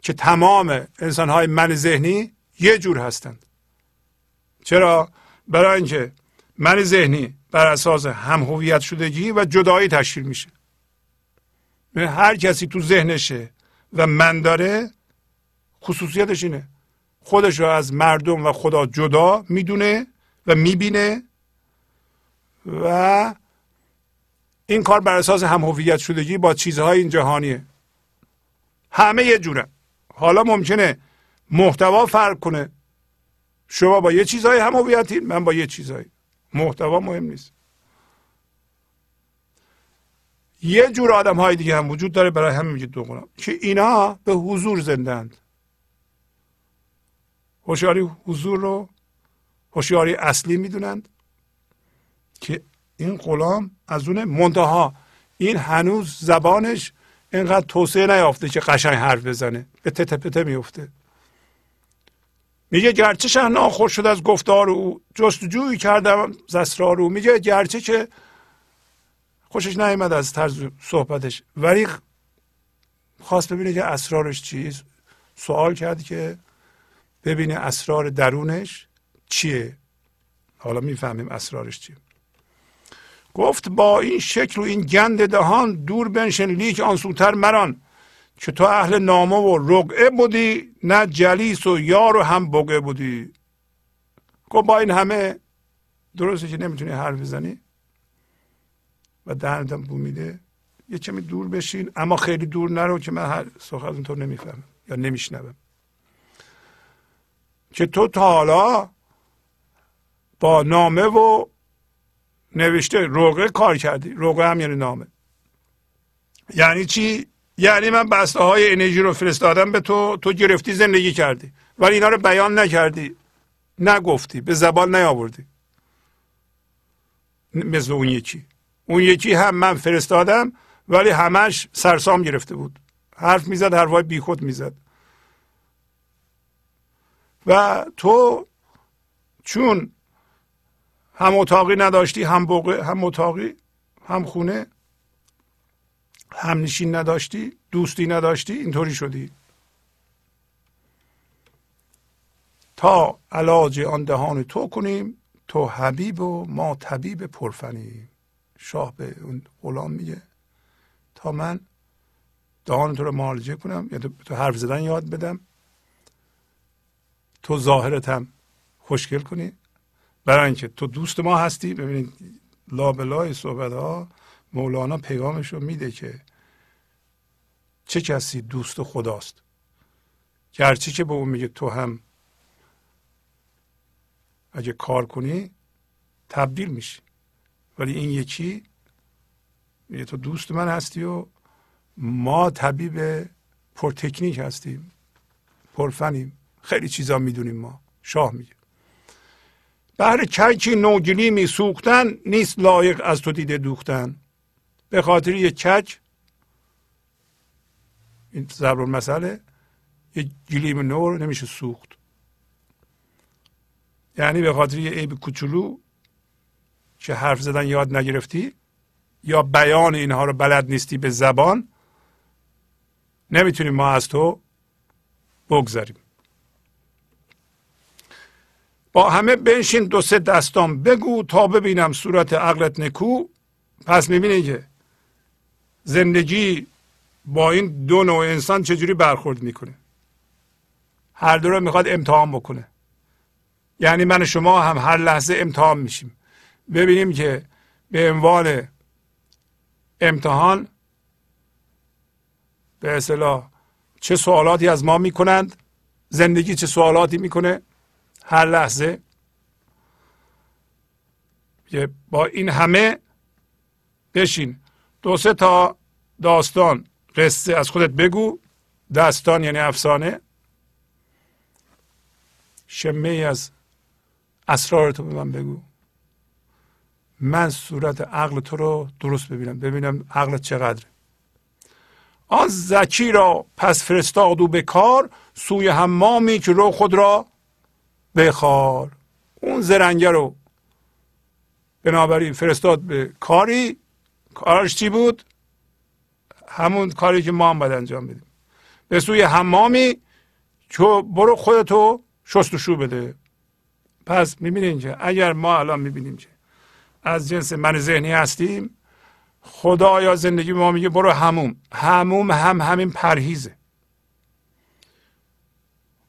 که تمام انسان های من ذهنی یه جور هستند. چرا؟ برای اینکه من ذهنی بر اساس هم هویت شدگی و جدایی تشکیل میشه. هر کسی تو ذهنشه و من داره خصوصیتش اینه. خودش رو از مردم و خدا جدا می‌دونه و می‌بینه و این کار بر اساس هم هویت شدگی با چیزهای این جهانیه. همه یه جوره حالا ممکنه محتوا فرق کنه. شما با یه چیزهای هم هویتین من با یه چیزهایی محتوا مهم نیست. یه جور آدم های دیگه هم وجود داره برای همین میگه دو غلام که اینا به حضور زندند هوشیاری حضور رو هوشیاری اصلی می‌دونند که این غلام از اون منتها. این هنوز زبانش اینقدر توسعه نیافته که قشنگ حرف بزنه. به تته پته میفته میگه گرچه شه ناخوش شد از گفتار او جستجویی کردم زسرار رو میگه گرچه که خوشش نیامد از طرز صحبتش. ولی خواست ببینه که اسرارش چیست سوال کرد که ببینه اسرار درونش چیه. حالا می‌فهمیم اسرارش چیه. گفت با این شکل و این گند دهان دور بنشن لیک آن سوتر مران. که تو اهل نامه و رقعه بودی نه جلیس و یار و هم بگه بودی. گفت با این همه درسته که نمی‌تونی حرف بزنی؟ و دهنتم بو میده. یه کمی دور بشین اما خیلی دور نرو که من هر سخن تو نمی‌فهمم یا نمیشنوم. که تو تا حالا با نامه و نوشته روغه کار کردی. روغه هم یعنی نامه. یعنی چی؟ یعنی من بسته های انرژی رو فرستادم به تو تو گرفتی زندگی کردی. ولی اینا رو بیان نکردی. نگفتی. به زبان نیاوردی. مثل اون یکی. اون یکی هم من فرستادم ولی همش سرسام گرفته بود. حرف می‌زد حرفای بیخود می‌زد. و تو چون هم اتاقی نداشتی هم بوقه هم اتاقی هم خونه هم نشین نداشتی دوستی نداشتی اینطوری شدی. تا علاج آن دهان تو کنیم تو حبیب و ما طبیب پرفنیم. شاه به اون غلام میگه تا من دهان تو رو معالجه کنم یا تو حرف زدن یاد بدم تو هم خوشگل کنی. برای اینکه تو دوست ما هستی. ببینید لابلای صحبت ها مولانا پیغامش رو میده که چه کسی دوست خداست. گرچه که به اون میگه تو هم اگه کار کنی تبدیل میشی. ولی این یکی میگه تو دوست من هستی و ما طبیب پرتکنیک هستیم. پرفنیم. خیلی چیزا می‌دونیم ما. شاه میگه. بهر کیکی نوگلی می سوختن نیست لایق از تو دیده دوختن. به خاطر یه کک این ضرب مسئله یه گلیم نور نمیشه سوخت. یعنی به خاطر یه عیب کوچولو که حرف زدن یاد نگرفتی یا بیان اینها رو بلد نیستی به زبان نمی‌تونیم ما از تو بگذاریم. با همه بنشین دو سه دستان بگو تا ببینم صورت عقلت نکو. پس می‌بینی که زندگی با این دو نوع انسان چجوری برخورد می‌کنه؟ هر دو رو می‌خواد امتحان بکنه. یعنی من شما هم هر لحظه امتحان میشیم. ببینیم که به عنوان امتحان به اصطلاح چه سوالاتی از ما می‌کنند زندگی چه سوالاتی می‌کنه هر لحظه با این همه بشین. دو سه تا داستان. قصه از خودت بگو. داستان یعنی افسانه. شمه ای از اسرار تو به من بگو. من صورت عقل تو رو درست ببینم. ببینم عقل چقدره. آن زکی را پس فرستاد او به کار سوی حمامی که رو خود را بخار. اون زرنگه رو بنابراین فرستاد به کاری. کارش چی بود؟ همون کاری که ما هم باید انجام بدیم. به سوی حمامی که برو خودتو شستشو بده. پس می‌بینین که اگر ما الان می‌بینیم که از جنس من ذهنی هستیم خدا یا زندگی ما میگه برو هموم هموم هم همین پرهیزه.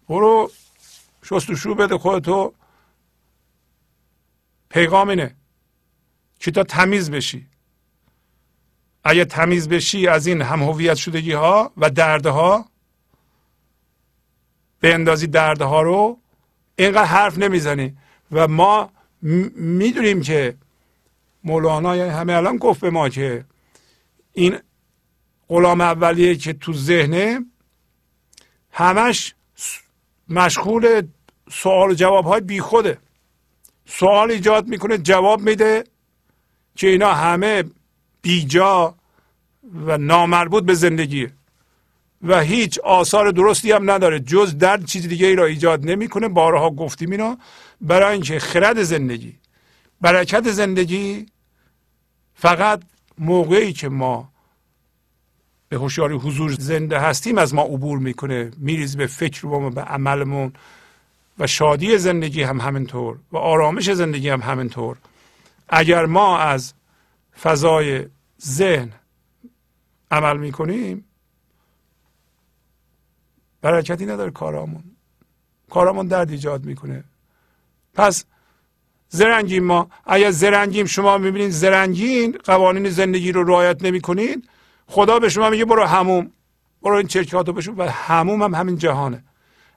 برو شستشو بده خودتو. پیغام اینه. که تا تمیز بشی. اگه تمیز بشی از این هم هویت شدگی ها و دردها به اندازی دردها رو اینقدر حرف نمی‌زنی. و ما می‌دونیم که مولانا یعنی همه الان گفت به ما که این غلام اولیه که تو ذهنه همش مشغول سوال و جواب های بی خوده سوال ایجاد می‌کنه جواب میده که اینا همه بیجا و نامربوط به زندگیه و هیچ آثار درستی هم نداره. جز درد چیز دیگه ای را ایجاد نمی‌کنه. بارها گفتیم اینا. برای اینکه خرد زندگی برکت زندگی فقط موقعی که ما به هوشیاری حضور زنده هستیم از ما عبور می‌کنه میریز به فکرمون به عملمون. و شادی زندگی هم همینطور. و آرامش زندگی هم همینطور. اگر ما از فضای ذهن عمل می‌کنیم؟ برکتی نداره کارامون. کارامون درد ایجاد می‌کنه. پس زرنگیم ما. اگر زرنگیم شما می‌بینید زرنگین قوانین زندگی رو رعایت نمی‌کنید خدا به شما میگه برو هموم برو این چرکاتو بشون و هموم هم همین جهانه.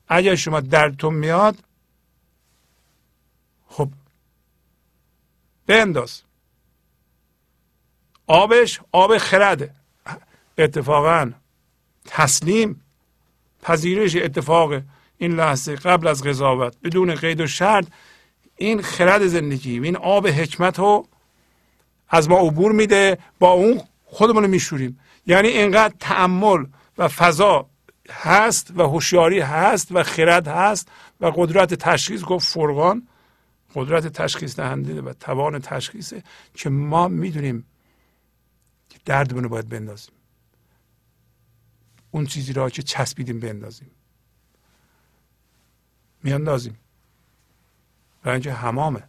اگر شما دردتون میاد خب بنداز. آبش آب خرده. اتفاقا تسلیم پذیرش اتفاق این لحظه قبل از قضاوت بدون قید و شرط این خرد زندگی این آب حکمت رو از ما عبور میده با اون خودمون رو میشوریم. یعنی اینقدر تعمل و فضا هست و هوشیاری هست و خرد هست و قدرت تشخیص گفت فرقان قدرت تشخیص دهنده و توان تشخیصه که ما می‌دونیم که دردمون رو باید بندازیم. اون چیزی را که چسبیدیم بندازیم. میاندازیم. اینجا همامه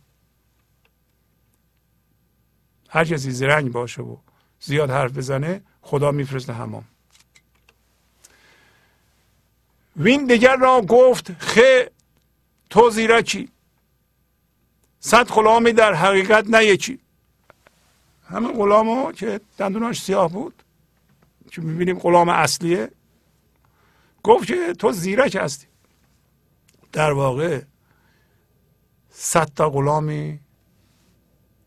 هر کسی زرنگ باشه و زیاد حرف بزنه خدا میفرسته همام وین دیگر را گفت خه تو زیرکی. صد غلامی در حقیقت نه یکی. همه غلام که دندوناش سیاه بود که می‌بینیم غلام اصلیه. گفت که تو زیرک هستی. در واقع صد تا غلامی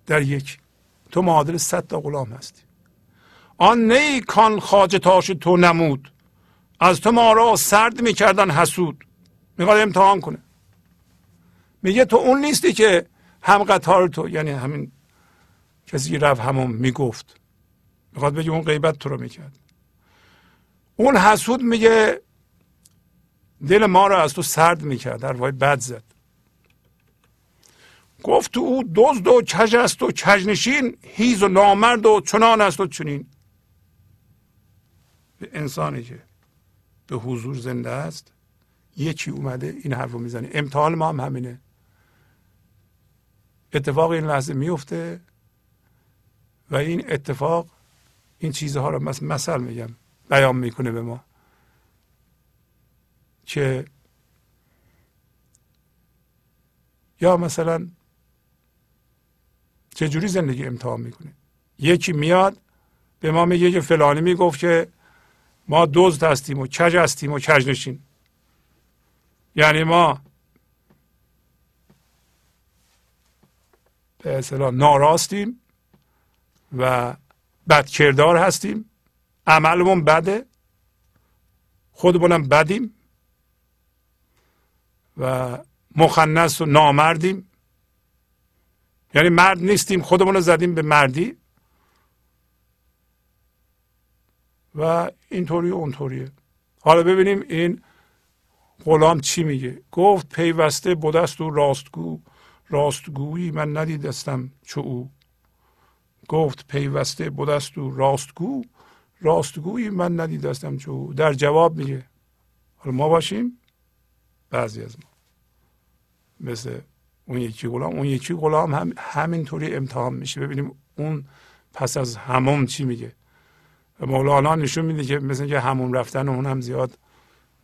در یک. تو معادل صد تا غلام هستی. آن نی کان خاج تاش تو نمود. از تو ما را سرد می‌کردن حسود. می‌خواد امتحان کنه. میگه تو اون نیستی که هم قطار تو یعنی همین کسی رفت همون می‌گفت. می‌خواد بگه اون غیبت تو رو می‌کرد. اون حسود میگه دل ما رو از تو سرد می‌کرد در واقع بد زد. گفت او دزد و کج است و کجنشین هیز و نامرد و چنان است و چنین. به انسانی که به حضور زنده است یکی اومده این حرف رو می‌زنه. امتحان ما هم همینه. اتفاق این لحظه میفته و این اتفاق این چیزها رو مثل مثل میگم. بیان می‌کنه به ما. که یا مثلا چجوری زندگی امتحان می‌کنه؟ یکی میاد به ما میگه که فلانی می‌گفت که ما دزد هستیم و کج هستیم و کج نشین. یعنی ما به اصطلاح ناراستیم و بدکردار هستیم. عملمون بده. خودمونم بدیم. و مخنث و نامردیم. یعنی مرد نیستیم خودمون رو زدیم به مردی. و اینطوری و اونطوریه. حالا ببینیم این غلام چی میگه. گفت پیوسته بودست و راستگو. راستگویی من ندیدستم چو او. گفت پیوسته بودست و راستگو. راستگویی من ندیدستم چو در جواب میگه. حالا ما باشیم بعضی از ما. مثل اون یکی غلام. اون یکی غلام هم همینطوری امتحان میشه. ببینیم اون پس از همون چی میگه. مولانا نشون میده که مثل که همون رفتن اون هم زیاد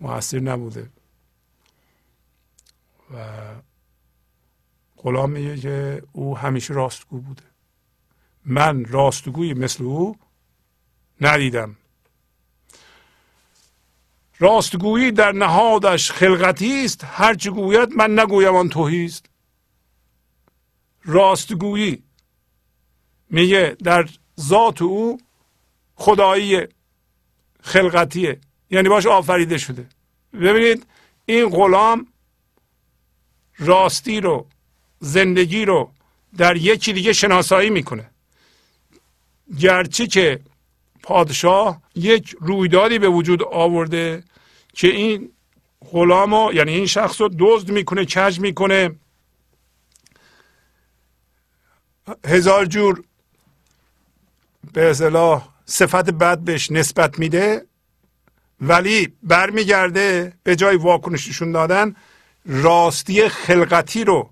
موثر نبوده. و غلام میگه که او همیشه راستگو بوده. من راستگویی مثل او ندیدم. راستگویی در نهادش خلقتی است هرچه گوید من نگویم آن توهی است. راستگویی میگه در ذات او خدایی خلقتیه یعنی باش آفریده شده. ببینید این غلام راستی رو زندگی رو در یکی دیگه شناسایی می‌کنه. گرچه که پادشاه یک رویدادی به وجود آورده که این غلام یعنی این شخص رو دزد می‌کنه کج می‌کنه. هزار جور به اصطلاح صفت بد بهش نسبت میده ولی برمیگرده به جای واکنش نشون دادن راستی خلقتی رو.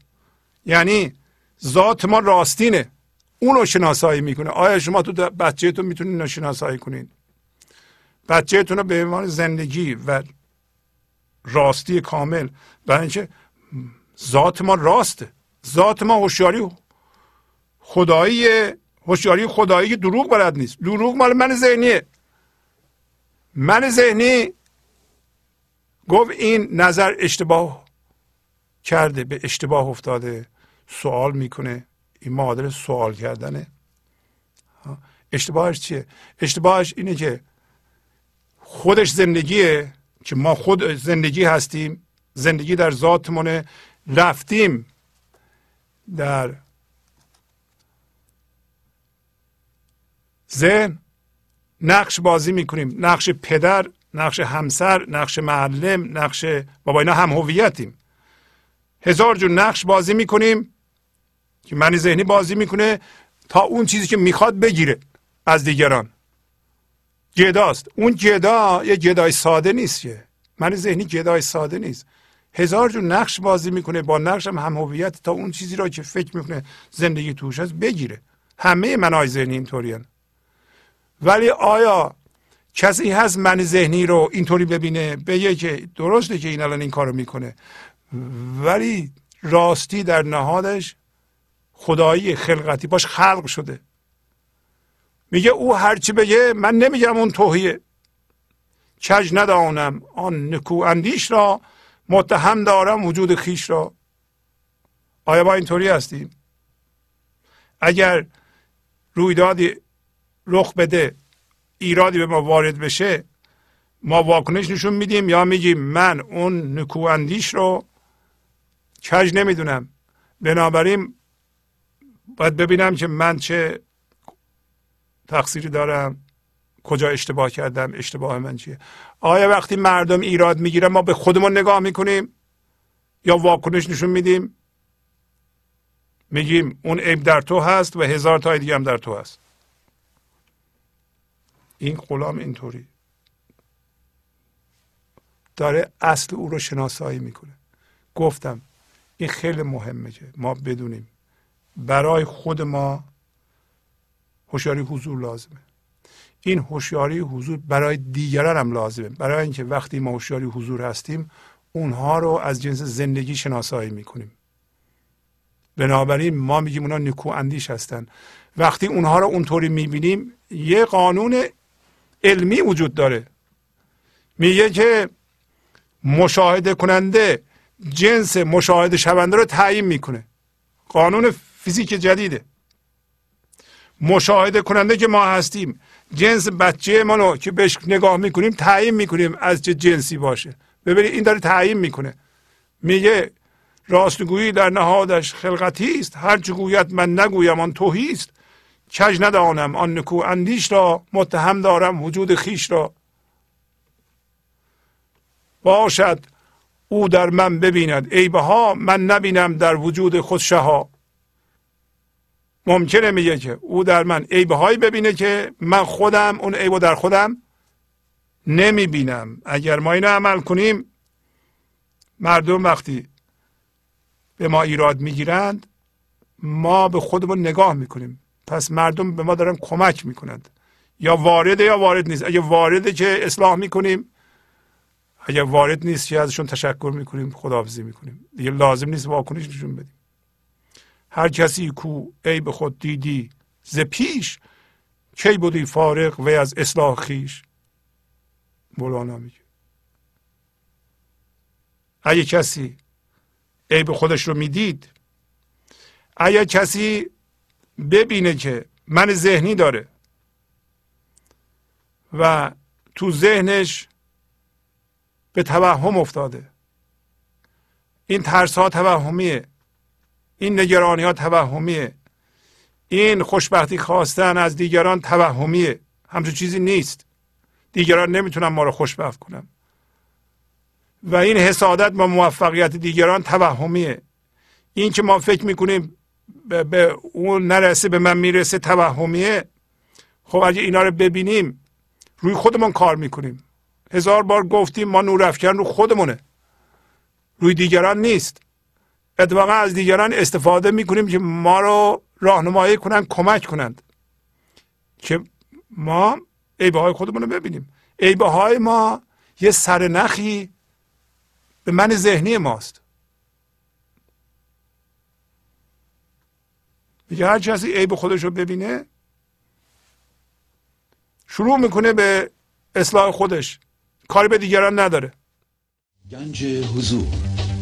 یعنی ذات ما راستینه. اون رو شناسایی می‌کنه. آیا شما تو بچهتون می‌تونید شناسایی کنید؟ بچهتون رو به عنوان زندگی و راستی کامل برای اینکه ذات ما راسته. ذات ما هوشیاری خدایی هوشیاری خدایی که دروغ بلد نیست. دروغ مال من ذهنیه. من ذهنی گفت این نظر اشتباه کرده به اشتباه افتاده سوال می‌کنه. این معادل سوال کردنه. اشتباهش چیه؟ اشتباهش اینه که خودش زندگیه که ما خود زندگی هستیم زندگی در ذاتمونه رفتیم در ذهن نقش بازی می‌کنیم. نقش پدر نقش همسر نقش معلم نقش بابا اینا هم هویتیم. هزار جور نقش بازی می‌کنیم. که من ذهنی بازی می‌کنه تا اون چیزی که می‌خواد بگیره از دیگران. گداست اون گدا یه گدای ساده نیست که. من ذهنی گدای ساده نیست. هزار جور نقش بازی می‌کنه. با نقش هم هویت تا اون چیزی را که فکر می‌کنه زندگی توش هست بگیره. همه منای ذهنی اینطورین ولی آیا کسی هست من ذهنی رو اینطوری ببینه بگه که درسته که این الان این کارو می‌کنه. ولی راستی در نهادش خدایی خلقتی باش خلق شده. میگه او هرچی بگه من نمیگم اون توهیه. کج ندانم آن نکو اندیش را متهم دارم وجود خیش را. آیا ما اینطوری هستیم؟ اگر رویدادی رخ بده ایرادی به ما وارد بشه ما واکنش نشون میدیم یا میگیم من اون نکو اندیش رو؟ کج نمی‌دونم. بنابراین باید ببینم که من چه تقصیری دارم کجا اشتباه کردم اشتباه من چیه. آیا وقتی مردم ایراد می‌گیرن ما به خودمون نگاه می‌کنیم یا واکنش نشون میدیم؟ میگیم اون عیب در تو هست و هزار تای دیگه هم در تو هست. این غلام اینطوری. داره اصل او رو شناسایی می‌کنه. گفتم این خیلی مهمه که ما بدونیم برای خود ما هوشیاری حضور لازمه. این هوشیاری حضور برای دیگران هم لازمه. برای اینکه وقتی ما هوشیاری حضور هستیم اونها رو از جنس زندگی شناسایی می‌کنیم. بنابراین ما میگیم اونها نیکو اندیش هستن. وقتی اونها رو اونطوری می‌بینیم یه قانون علمی وجود داره. میگه که مشاهده کننده جنس مشاهده شونده رو تعیین می‌کنه. قانون فیزیک جدیده. مشاهده کننده که ما هستیم جنس بچه ما رو که بهش نگاه می‌کنیم تعیین می‌کنیم از چه جنسی باشه. ببینید این داره تعیین می‌کنه. میگه راستگویی در نهادش خلقتی است هر چه گوید من نگویم آن توهی است. کج ندانم آن نکو اندیش را متهم دارم وجود خیش را. باشد او در من ببیند. عیبه ها من نبینم در وجود خود شها. ممکنه میگه که او در من عیبه هایی ببینه که من خودم اون عیب در خودم نمی‌بینم. اگر ما اینو عمل کنیم مردم وقتی به ما ایراد می‌گیرند ما به خودمون نگاه می‌کنیم. پس مردم به ما دارن کمک می‌کنند. یا وارده یا وارد نیست. اگه وارده که اصلاح می‌کنیم اگر وارد نیست که ازشون تشکر می‌کنیم خداحافظی می‌کنیم. دیگه لازم نیست واکنش نشون بدیم. هر کسی کو به خود دیدی ز پیش کی بودی فارغ و از اصلاح خیش؟ مولانا میگه. اگه کسی عیب خودش رو می‌دید اگه کسی ببینه که من ذهنی داره و تو ذهنش به توهم افتاده این ترس ها توهمیه. این نگرانی ها توهمیه. این خوشبختی خواستن از دیگران توهمیه. همچون چیزی نیست. دیگران نمی‌تونن ما رو خوشبخت کنن. و این حسادت با موفقیت دیگران توهمیه. این که ما فکر می‌کنیم به, اون نرسه به من می‌رسه توهمیه. خب اگه اینا رو ببینیم روی خودمون کار می‌کنیم. هزار بار گفتیم ما نور افکن رو خودمونه. روی دیگران نیست. اتفاقا از دیگران استفاده می‌کنیم که ما رو راهنمایی کنند کمک کنند. که ما عیبه های خودمون رو ببینیم. عیبه های ما یه سرنخی به من ذهنی ماست. میگه هر کسی عیب خودش رو ببینه شروع می‌کنه به اصلاح خودش. کاری به دیگران نداره. گنج حضور.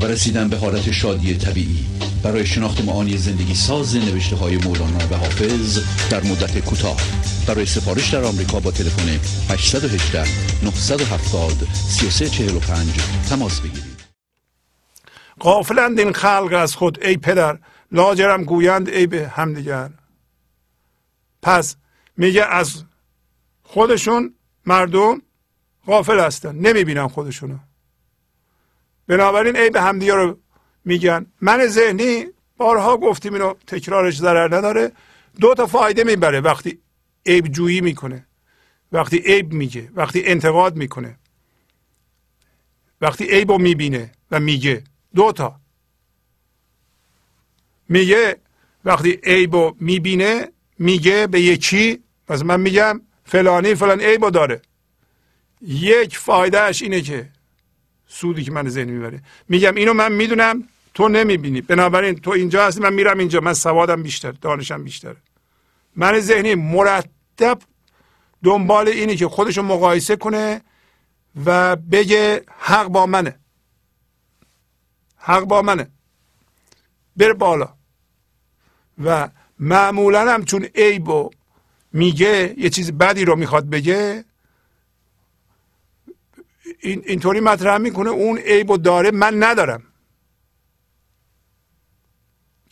و رسیدن به حالت شادی طبیعی. برای شناخت معانی زندگی ساز نوشته های مولانا و حافظ در مدت کوتاه. برای سفارش در آمریکا با تلفن 818 970 3345 تماس بگیرید. غافلند این خلق از خود ای پدر. لاجرم گویند ای به همدیگر. پس میگه از خودشون مردم غافل هستن. نمی‌بینن خودشونو. بنابراین ای به همدیگه رو میگن. من ذهنی بارها گفتیم اینو تکرارش ضرر نداره. دو تا فایده می‌بره. وقتی عیب جویی می‌کنه. وقتی عیب میگه. وقتی انتقاد می‌کنه. وقتی عیب رو می‌بینه و میگه. دو تا. میگه. وقتی عیب رو می‌بینه میگه به یکی. پس من میگم فلانی فلان عیبو داره. یک فایدهش اینه که سودی که من ذهن می‌بره. میگم اینو من می‌دونم تو نمی‌بینی. بنابراین تو اینجا هستی من میرم اینجا. من سوادم بیشتر دانشم بیشتره. من ذهنی مرتب دنبال اینه که خودشو مقایسه کنه و بگه حق با منه. حق با منه. بره بالا. و معمولا هم چون عیب و میگه یه چیز بدی رو می‌خواد بگه این اینطوری مطرح می‌کنه اون عیب و داره من ندارم.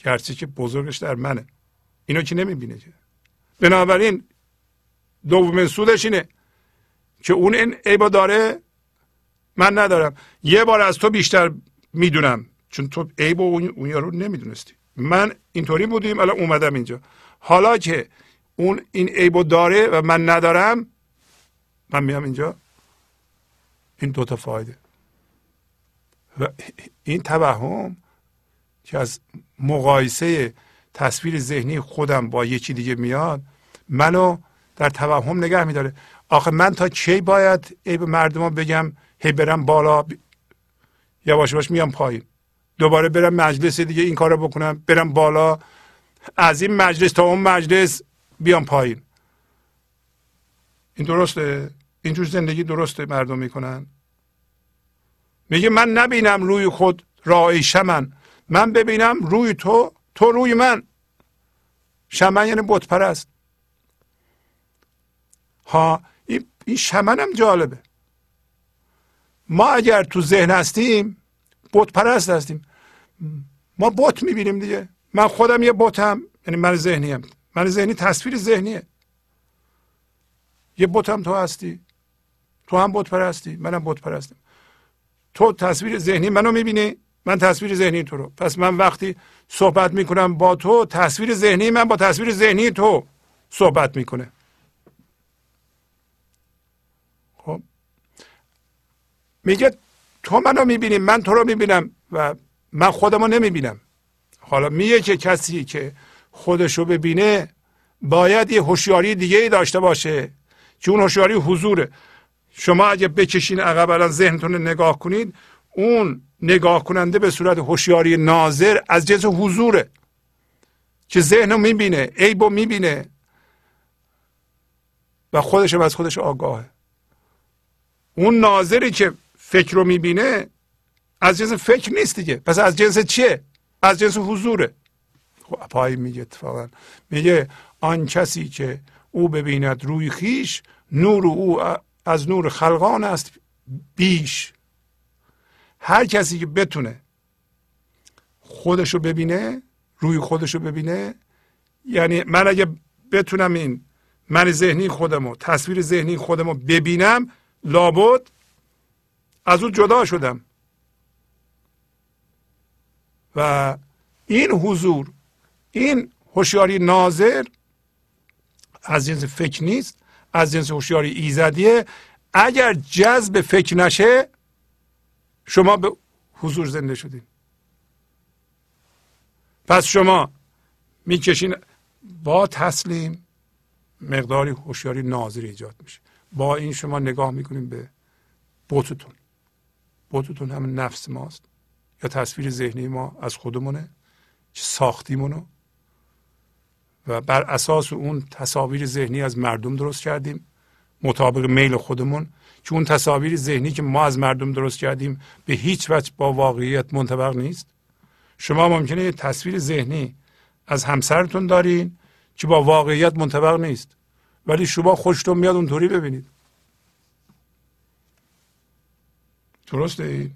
گرچه که بزرگش در منه. اینو که نمی‌بینه که؟ بنابراین دومین سودش اینه که اون این عیب داره من ندارم. یه بار از تو بیشتر می‌دونم چون تو عیب اون یارو نمی‌دونستی. من اینطوری بودیم الان اومدم اینجا. حالا که اون این عیب داره و من ندارم من میام اینجا. این دوتا فایده. و این توهم که از مقایسه تصویر ذهنی خودم با یکی دیگه میاد منو در توهم نگه میداره. آخه من تا کی باید عیب مردم بگم هی برم بالا یواش یواش میام پایین. دوباره برم مجلس دیگه این کارو بکنم برم بالا از این مجلس تا اون مجلس بیام پایین. این درسته؟ اینجور زندگی درسته مردم می‌کنن؟ میگه من نبینم روی خود رای شمن. من ببینم روی تو تو روی من. شمن یعنی بت پرست ها این شمن هم جالبه. ما اگر تو ذهن هستیم بت پرست هستیم. ما بت می‌بینیم دیگه. من خودم یه بتم یعنی من ذهنی هم من ذهنی تصویر ذهنیه. یه بتم تو هستی. تو هم بت پرستی منم بت پرستم تو تصویر ذهنی منو می‌بینی من تصویر ذهنی تو رو. پس من وقتی صحبت می‌کنم با تو تصویر ذهنی من با تصویر ذهنی تو صحبت می‌کنه. خب. میگه تو منو می‌بینی من تو رو می‌بینم و من خودمو نمی‌بینم. حالا میگه که کسی که خودشو ببینه باید یه هوشیاری دیگه ای داشته باشه که اون هوشیاری حضوره. شما اگه بکشین عقب الان ذهنتون نگاه کنید اون نگاه کننده به صورت هوشیاری ناظر از جنس حضوره. که ذهن رو می‌بینه عیب رو می‌بینه. و خودش از خودش آگاهه. اون ناظری که فکر رو می‌بینه از جنس فکر نیست دیگه. پس از جنس چیه؟ از جنس حضوره. خب پای میگه اتفاقا. میگه آن کسی که او ببیند روی خیش نور او از نور خلقان است بیش. هر کسی که بتونه خودشو ببینه روی خودشو ببینه یعنی من اگه بتونم این من ذهنی خودمو تصویر ذهنی خودمو ببینم لابد از او جدا شدم. و این حضور این هوشیاری ناظر از جنس فکر نیست. از جنس هوشیاری ایزدیه. اگر جذب فکر نشه شما به حضور زنده شدین. پس شما می‌کشین با تسلیم مقداری هوشیاری ناظر ایجاد میشه. با این شما نگاه می‌کنیم به بوتتون. بوتتون هم نفس ماست. یا تصویر ذهنی ما از خودمونه که ساختیمونو. و بر اساس اون تصاویر ذهنی از مردم درست کردیم مطابق میل خودمون. که اون تصاویر ذهنی که ما از مردم درست کردیم به هیچ وجه با واقعیت منطبق نیست. شما ممکنه یه تصویر ذهنی از همسرتون دارین که با واقعیت منطبق نیست ولی شما خوشتون میاد اونطوری ببینید. درسته این؟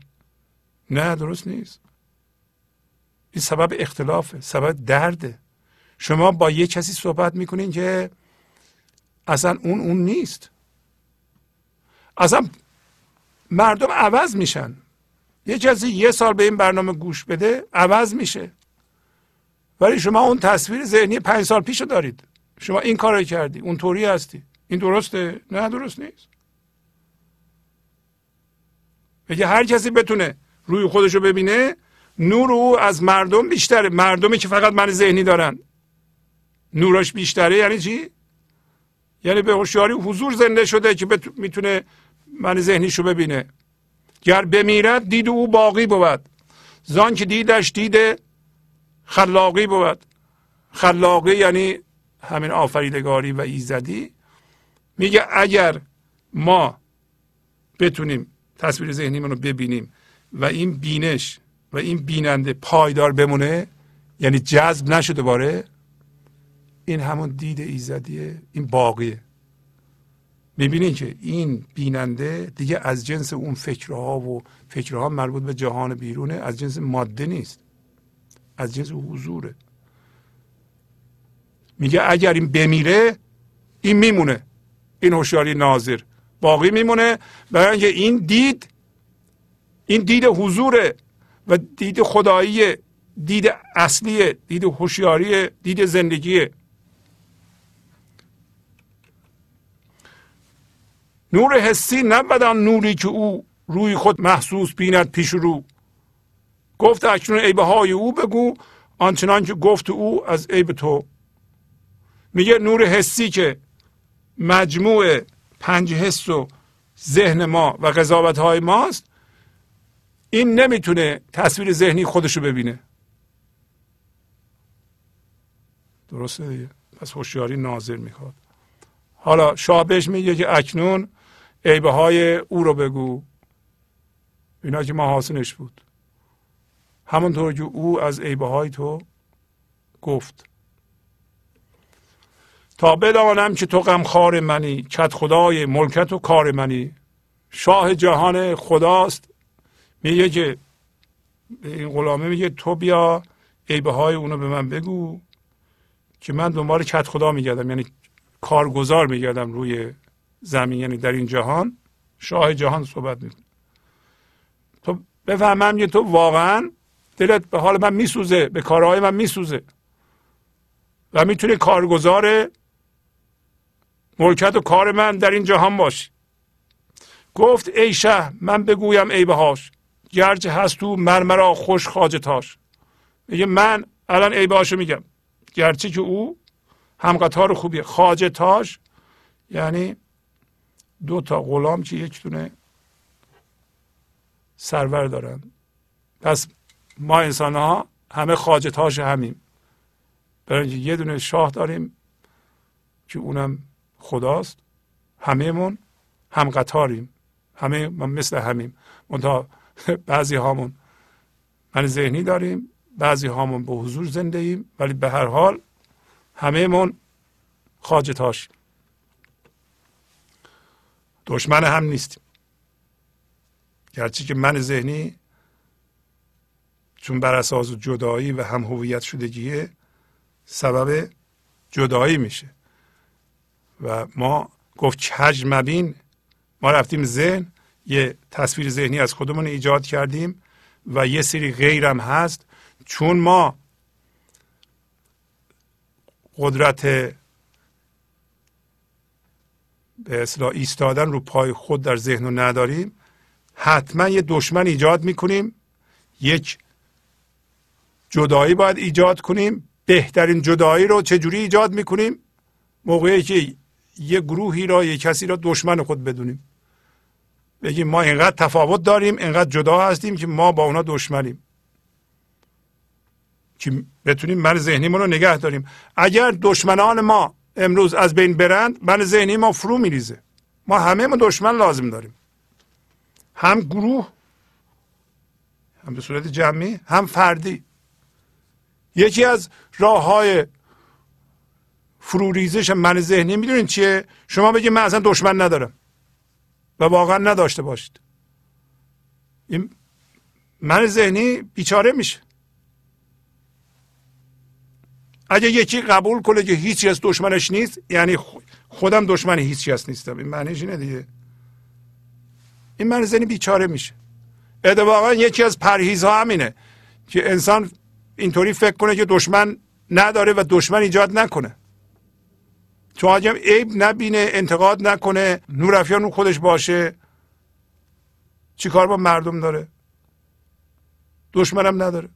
نه درست نیست. این سبب اختلافه سبب درده. شما با یه کسی صحبت می‌کنین که اصلا اون اون نیست. اصلا مردم عوض میشن. یه کسی یه سال به این برنامه گوش بده عوض میشه. ولی شما اون تصویر ذهنی پنج سال پیش دارید. شما این کار کردی اون طوری هستی. این درسته؟ نه درست نیست. بگه هر کسی بتونه روی خودشو ببینه نور او از مردم بیشتره. مردمی که فقط من ذهنی دارن. نورش بیشتره یعنی چی؟ یعنی به هوشیاری حضور زنده شده که می‌تونه من ذهنیشو ببینه. گر بمیرد دید او باقی بود. زان که دیدش دیده خلاقی بود. خلاقی یعنی همین آفریدگاری و ایزدی. میگه اگر ما بتونیم تصویر ذهنی رو ببینیم و این بینش و این بیننده پایدار بمونه یعنی جذب نشده باره این همون دید ایزدیه این باقیه. می‌بینید که این بیننده دیگه از جنس اون فکرها و فکرها مربوط به جهان بیرونه از جنس ماده نیست. از جنس حضوره. میگه اگر این بمیره این میمونه. این هوشیاری ناظر. باقی میمونه. برای اینکه این دید این دید حضوره و دید خدایی دید اصلی دید هوشیاری دید زندگی نور حسی نبود نوری که او روی خود محسوس بیند پیش رو. گفت اکنون عیبه های او بگو آنچنان که گفت او از عیب تو. میگه نور حسی که مجموع پنج حس و ذهن ما و قضاوت های ماست این نمی‌تونه تصویر ذهنی خودشو ببینه. درسته دیگه. پس هوشیاری ناظر می‌خواد. حالا شاه بهش میگه که اکنون عیبه های او رو بگو. اینا که محاسنش بود. همونطور که او از عیبه های تو گفت. تا بدانم که تو غمخوار منی کت خدای ملکت و کار منی. شاه جهان خداست. میگه که این غلامه میگه تو بیا عیبه های اونو به من بگو که من دنبال کت خدا میگردم. یعنی کارگزار میگردم روی زمین یعنی در این جهان شاه جهان صحبت می‌کنه. تو بفهمم که تو واقعا دلت به حال من میسوزه به کارهای من میسوزه. و می‌تونی کارگزار ملکت و کار من در این جهان باشی. گفت ای شه من بگویم ای بهاش گرچه هست تو مرمرا خوش خاجتاش میگه من الان ای بهاشو میگم. گرچه که او هم قطار خوبیه خاجتاش یعنی دو تا غلام که یک دونه سرور دارن. پس ما انسان ها همه خاجتاش همیم. برای اینکه یه دونه شاه داریم که اونم خداست. همهمون هم قطاریم. همه مثل همیم. منتها بعضی هامون من ذهنی داریم بعضی هامون به حضور زنده ایم ولی به هر حال همهمون خاجتاش دشمن هم نیستیم. گرچه که من ذهنی چون بر اساس جدایی و هم هویت شدگیه سبب جدایی میشه. و ما گفت کج مبین ما رفتیم ذهن یه تصویر ذهنی از خودمون ایجاد کردیم و یه سری غیرم هست. چون ما قدرت به اصلاح ایستادن رو پای خود در ذهن رو نداریم حتما یه دشمن ایجاد می‌کنیم. یک جدایی باید ایجاد کنیم. بهترین جدایی رو چجوری ایجاد می‌کنیم؟ موقعی که یه گروهی را یه کسی را دشمن خود بدونیم. بگیم ما اینقدر تفاوت داریم اینقدر جدا هستیم که ما با اونا دشمنیم. که بتونیم من ذهنیمون رو نگه داریم. اگر دشمنان ما امروز از بین برند من ذهنی ما فرو میریزه. ما همه ما دشمن لازم داریم. هم گروه هم به صورت جمعی هم فردی. یکی از راه های فروریزش من ذهنی می‌دونید چیه؟ شما بگید من اصلا دشمن ندارم و واقعا نداشته باشید. این من ذهنی بیچاره میشه. اگه یکی قبول کنه که هیچی از دشمنش نیست یعنی خودم دشمن هیچی از نیستم. این معنیش اینه دیگه. این من ذهنی بیچاره میشه. اتفاقا یکی از پرهیزها همینه که انسان اینطوری فکر کنه که دشمن نداره و دشمن ایجاد نکنه. چون اگه عیب نبینه انتقاد نکنه نورافیان خودش باشه چی کار با مردم داره؟ دشمنم نداره.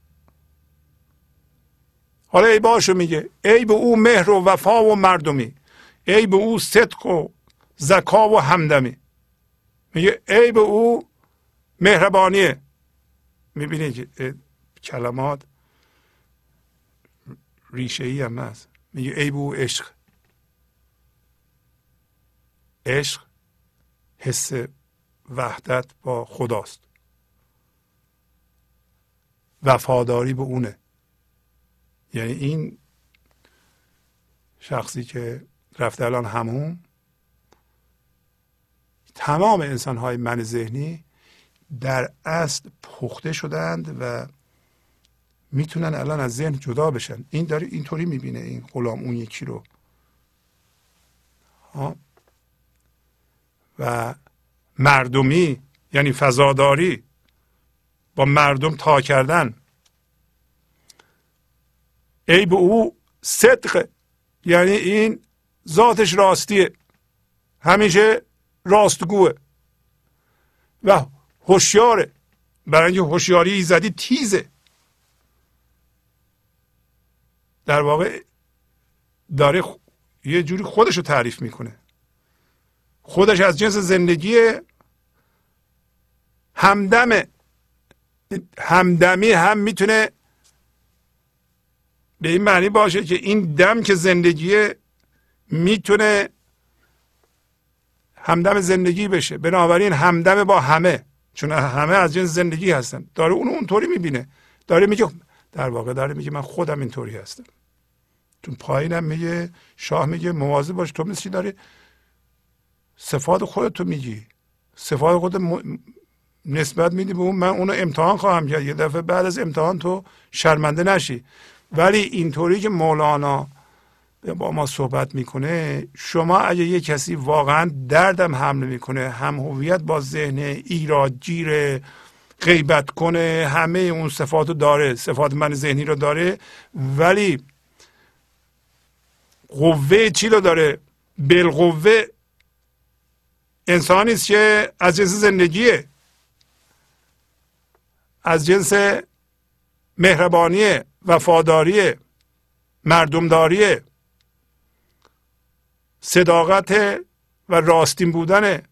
حالا ای باشو میگه ای به او مهر و وفا و مردمی به او صدق و زکا و همدمی. میگه ای به او مهربانیه. می‌بینید که کلمات ریشه ای هم هست. میگه به او عشق. عشق حس وحدت با خداست. وفاداری به اونه. یعنی این شخصی که رفته الان همون تمام انسان های من ذهنی در اصل پخته شدند و می‌تونن الان از ذهن جدا بشن. این داره اینطوری می‌بینه این غلام اون یکی رو. ها؟ و مردمی یعنی فضاداری با مردم تا کردن. عیب او صدق یعنی این ذاتش راستیه. همیشه راستگوه و هوشیاره. برای اینکه هوشیاری ایزدی تیزه. در واقع داره یه جوری خودش رو تعریف می‌کنه. خودش از جنس زندگی همدم همدمی هم می‌تونه به این معنی باشه که این دم که زندگی می‌تونه همدم زندگی بشه. بنابراین همدم با همه. چون همه از جنس زندگی هستن. داره اون اونطوری می‌بینه. داره میگه در واقع داره میگه من خودم اینطوری هستم. تو پایینم میگه شاه میگه مواظب باش تو مثل داری؟ صفات خودتو میگی. صفات خود نسبت میدی به اون. من اونو امتحان خواهم کرد. یه دفعه بعد از امتحان تو شرمنده نشی. ولی اینطوری که مولانا با ما صحبت می‌کنه شما اگه یه کسی واقعا دردم حمله می‌کنه هم هویت با ذهن ایراد گیر غیبت کنه همه اون صفات رو داره صفات من ذهنی رو داره ولی قوه چی رو داره؟ بالقوه انسانی است که از جنس زندگیه. از جنس مهربانی وفاداری مردمداری صداقت و راستین بودن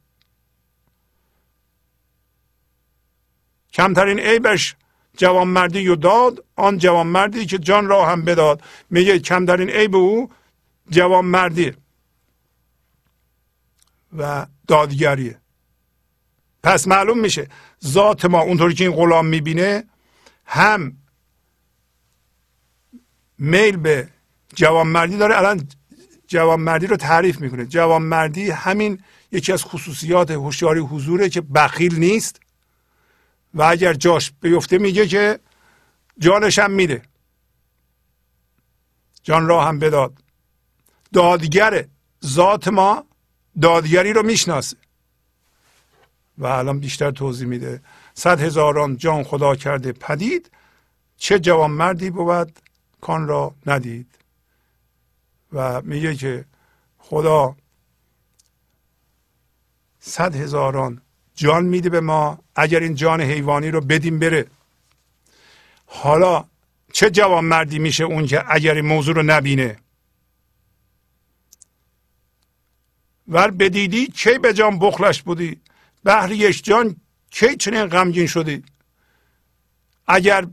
کمترین عیبش جوانمردی و داد آن جوانمردی که جان را هم بداد. میگه کمترین عیب او جوانمردی و دادگریه. پس معلوم میشه ذات ما اونطوری که این غلام می‌بینه هم میل به جوانمردی داره الان جوانمردی رو تعریف می‌کنه. جوانمردی همین یکی از خصوصیات هوشیاری حضوره که بخیل نیست و اگر جاش بیفته میگه که جانش هم میده. جان را هم بداد. دادگر ذات ما دادگری رو می‌شناسه. و الان بیشتر توضیح میده. صد هزاران جان خدا کرده پدید چه جوانمردی بود کان را ندید. و میگه که خدا صد هزاران جان میده به ما اگر این جان حیوانی رو بدیم بره. حالا چه جوان مردی میشه اون که اگر این موضوع رو نبینه؟ ور بدیدی کی به جان بخلش بودی؟ بهر یک جان کی چنین غمگین شدی؟ اگر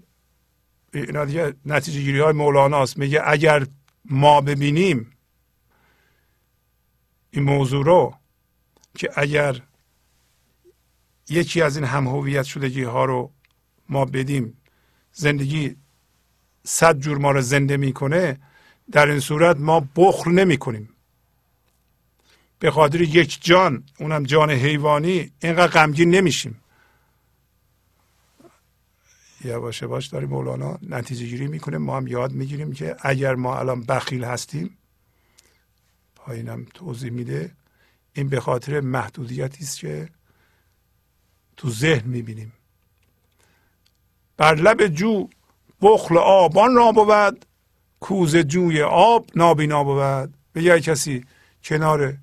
اینا دیگه نتیجه گیری های مولاناست میگه اگر ما ببینیم این موضوع رو که اگر یکی از این هم هویت شدگی ها رو ما بدیم زندگی صد جور ما رو زنده می‌کنه در این صورت ما بخل نمی کنیم به خاطر یک جان اونم جان حیوانی اینقدر غمگین نمیشیم. یواش یواش داره مولانا نتیجه گیری می‌کنه. ما هم یاد می‌گیریم که اگر ما الان بخیل هستیم پایینم توضیح میده. این به خاطر محدودیتی است که تو ذهن می‌بینیم. بر لب جو بخل آبان را بود کوزه جوی آب نابینا بود. به یه کسی کنار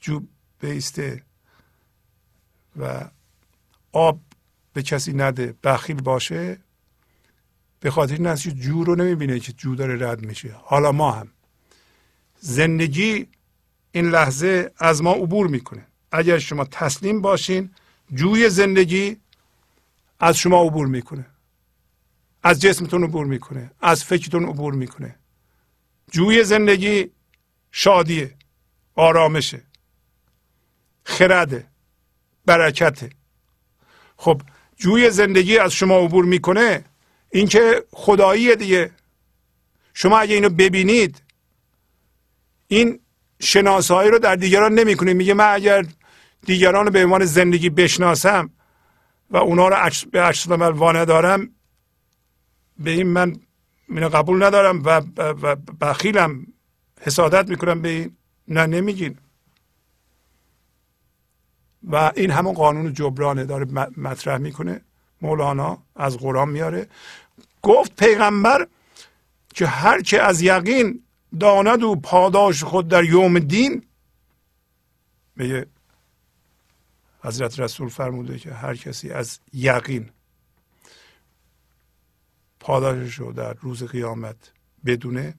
جو بیسته و آب به کسی نده بخیل باشه به خاطر این که جو رو نمی‌بینه که جو داره رد میشه. حالا ما هم. زندگی این لحظه از ما عبور می‌کنه. اگر شما تسلیم باشین جوی زندگی از شما عبور می‌کنه. از جسمتون عبور می‌کنه. از فکرتون عبور می‌کنه. جوی زندگی شادیه آرامشه. خرده برکته. خب جوی زندگی از شما عبور می‌کنه این که خداییه دیگه. شما اگه اینو ببینید این شناسایی رو در دیگران نمی‌کنه میگه من اگر دیگران رو به عنوان زندگی بشناسم و اونا رو به عکس عمل وانه دارم به این من اینو قبول ندارم و بخیلم. حسادت می‌کنم به این. نه نمیگین. و این همون قانون جبرانه داره مطرح می‌کنه. مولانا از قرآن میاره. گفت پیغمبر که هر که از یقین داند و پاداش خود در یوم دین به حضرت رسول فرموده که هر کسی از یقین پاداشش رو در روز قیامت بدونه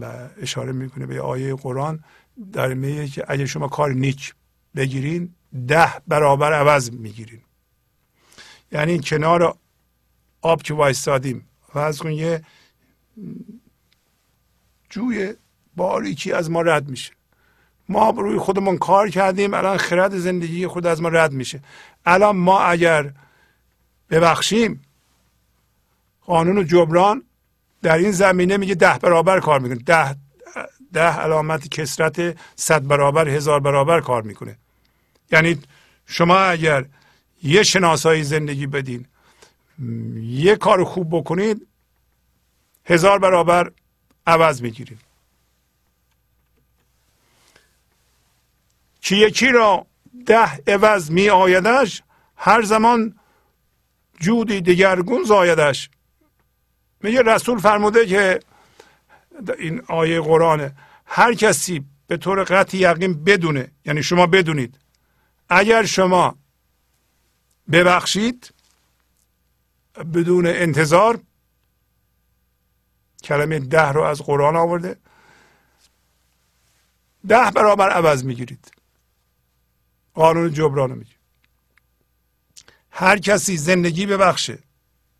و اشاره می‌کنه به آیه قرآن. در میگه که اگه شما کار نیک بگیرین ده برابر عوض می‌گیرین. یعنی کنار آب که وایستادیم. و از اون یه جوی باریکی از ما رد میشه. ما روی خودمون کار کردیم الان خرد زندگی خود از ما رد میشه. الان ما اگر ببخشیم قانون جبران در این زمینه میگه ده برابر کار می‌کنه. ده ده علامت کسرت صد برابر هزار برابر کار می‌کنه. یعنی شما اگر یه شناسایی زندگی بدین یه کار خوب بکنید هزار برابر عوض می‌گیرید. که یکی را ده عوض می آیدش هر زمان جودی دگرگون زایدش. میگه رسول فرموده که این آیه قرآنه. هر کسی به طور قطع یقین بدونه یعنی شما بدونید. اگر شما ببخشید بدون انتظار کلمه ده رو از قرآن آورده. ده برابر عوض می‌گیرید. قانون جبران میگه هر کسی زندگی ببخشه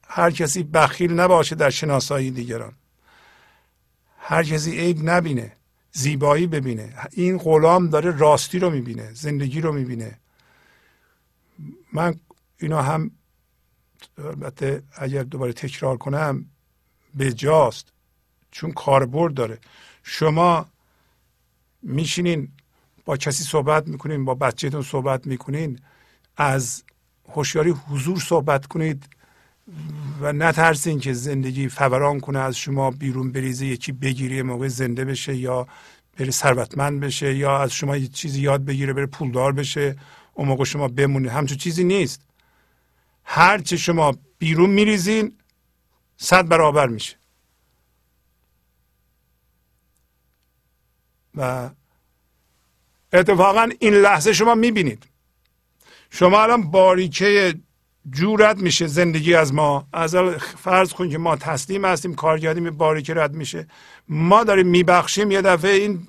هر کسی بخیل نباشه در شناسایی دیگران. هر کسی عیب نبینه زیبایی ببینه. این غلام داره راستی رو می‌بینه زندگی رو می‌بینه. من اینا هم البته اگر دوباره تکرار کنم به جاست چون کاربرد داره. شما میشینین با کسی صحبت می‌کنین با بچهتون صحبت می‌کنین از هوشیاری حضور صحبت کنید. و نترسین که زندگی فوران کنه از شما بیرون بریزه یکی بگیری موقع زنده بشه یا بره ثروتمند بشه یا از شما یه چیزی یاد بگیره بره پولدار بشه اون موقع شما بمونید. همچون چیزی نیست. هر چه شما بیرون میریزین صد برابر میشه. و اتفاقا این لحظه شما می‌بینید. شما الان باریکه جورت میشه زندگی از ما. از فرض کن که ما تسلیم هستیم کار کردیم باریکه رد میشه. ما داریم میبخشیم یه دفعه این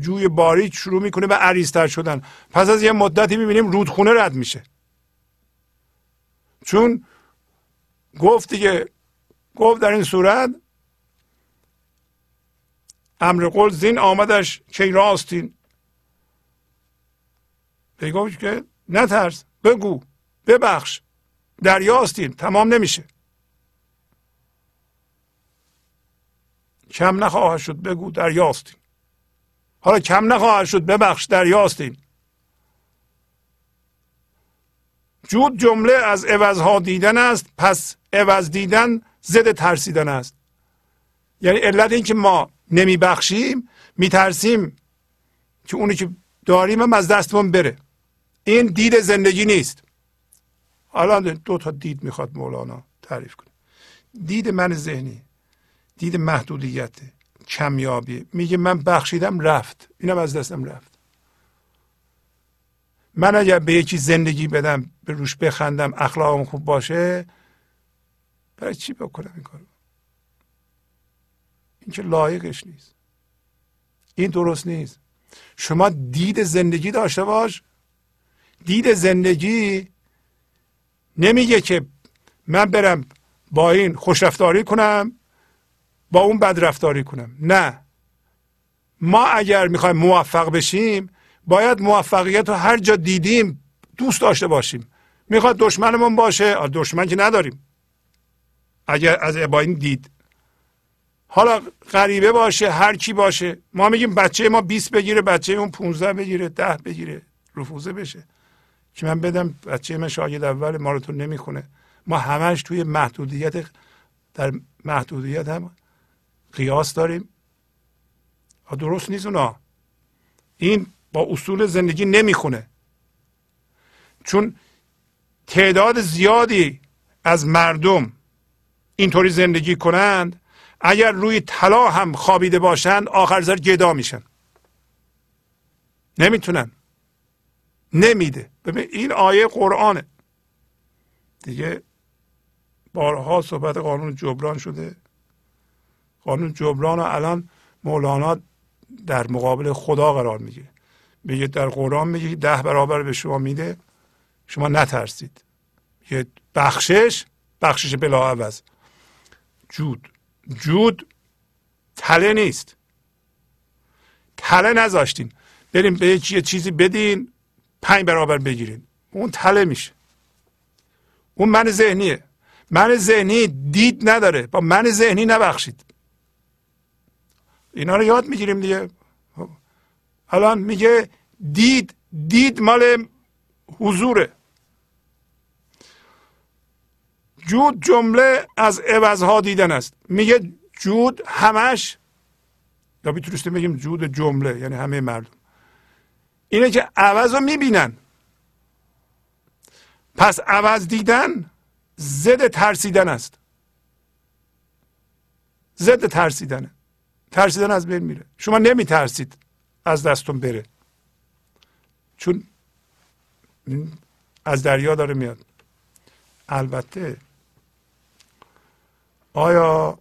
جوی باریک شروع می‌کنه به عریضتر شدن. پس از یه مدتی می‌بینیم رودخونه رد میشه. چون گفت دیگه گفت در این صورت امر قول زین آمدش که راستین. گفت که نترس بگو ببخش. دریاستین تمام نمیشه. کم نخواهد شد بگو دریاستین. حالا کم نخواهد شد ببخش دریاستین. جود جمله از عوضها دیدن است پس عوض دیدن ضد ترسیدن است. یعنی علت این که ما نمیبخشیم میترسیم که اونی که داریم هم از دستمون بره. این دید زندگی نیست. حالا دو تا دید می‌خواد مولانا تعریف کنه. دید من ذهنی دید محدودیت کمیابی. میگه من بخشیدم رفت. اینم از دستم رفت. من اگر به یکی زندگی بدم به روش بخندم اخلاقم خوب باشه برای چی بکنم این کارو؟ این که لایقش نیست. این درست نیست. شما دید زندگی داشته باش. دید زندگی نمیگه که من برم با این خوشرفتاری کنم با اون بدرفتاری کنم. نه. ما اگر می‌خوایم موفق بشیم باید موفقیت رو هر جا دیدیم دوست داشته باشیم. می‌خواد دشمنمون باشه دشمن که نداریم. اگر از با این دید. حالا غریبه باشه هر کی باشه. ما میگیم بچه ما 20 بگیره بچه اون 15 بگیره 10 بگیره رفوزه بشه. که من بدم بچه من شاگرد اول ما رو تو نمی‌خونه. ما همش توی محدودیت در محدودیت هم قیاس داریم. درست نیست اونا. این با اصول زندگی نمی‌خونه. چون تعداد زیادی از مردم اینطوری زندگی کنند اگر روی طلا هم خوابیده باشند آخر سر گدا میشن. نمی‌تونن. نمیده. ببین این آیه قرآنه. دیگه بارها صحبت قانون جبران شده. قانون جبران الان مولانا در مقابل خدا قرار می‌گیره میگه در قرآن میگه ده برابر به شما میده. شما نترسید. یه بخشش بخشش بلا عوض. جود. جود تله نیست. تله نذاشتین. بریم به یه چیزی بدین. پنج برابر بگیرین. اون تله میشه. اون من ذهنیه. من ذهنی دید نداره. با من ذهنی نبخشید. اینا رو یاد می‌گیریم دیگه. الان میگه دید دید مال حضوره. جود جمله از عوضها دیدن است. میگه جود همش یا می‌تونستیم بگیم جود جمله یعنی همه مردم. اینه که عوض رو می‌بینن. پس عوض دیدن ضد ترسیدن است. ضد ترسیدنه ترسیدن از بین میره. شما نمیترسید از دستون بره. چون از دریا داره میاد. البته آیا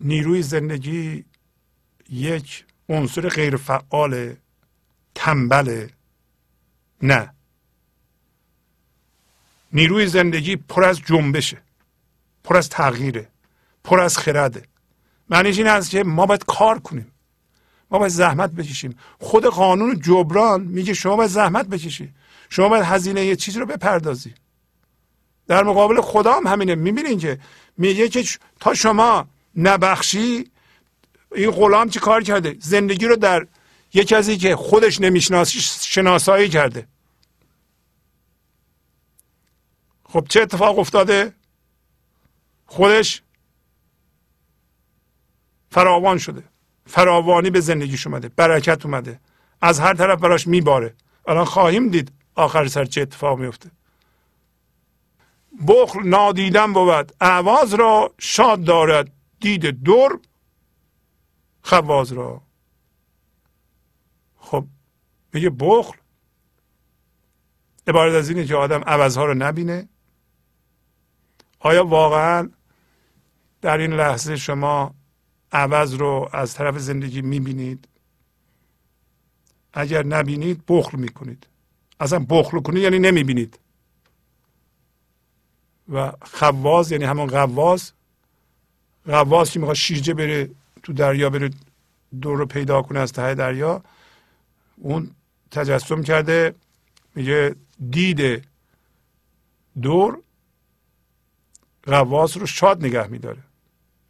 نیروی زندگی یک عنصر غیر فعال تنبله نه. نیروی زندگی پر از جنبشه پر از تغییره پر از خرده. معنیش این است که ما باید کار کنیم. ما باید زحمت بکشیم. خود قانون جبران میگه شما باید زحمت بکشی. شما باید هزینه یه چیزی رو بپردازی. در مقابل خدا هم همینه. می‌بینین که میگه که تا شما نبخشی این غلام چی کار کرده؟ زندگی رو در یک کسی که خودش نمی‌شناسی شناسایی کرده. خب چه اتفاق افتاده؟ خودش فراوان شده. فراوانی به زندگیش اومده برکت اومده. از هر طرف براش میباره. الان خواهیم دید آخر سر چه اتفاق میفته بخل نادیدن بود. اعواز را شاد دارد. دید دور خواز را. خب میگه بخل. عبارت از اینه که آدم عوضها رو نبینه. آیا واقعا در این لحظه شما عوض رو از طرف زندگی می‌بینید؟ اگر نبینید بخل می‌کنید. اصلا بخل کنید یعنی نمی‌بینید. و خواز یعنی همون غواز غواز که می‌خواد شیرجه بره تو دریا بره دور رو پیدا کنه از ته دریا. اون تجسم کرده میگه دید دور غواص رو شاد نگه میداره.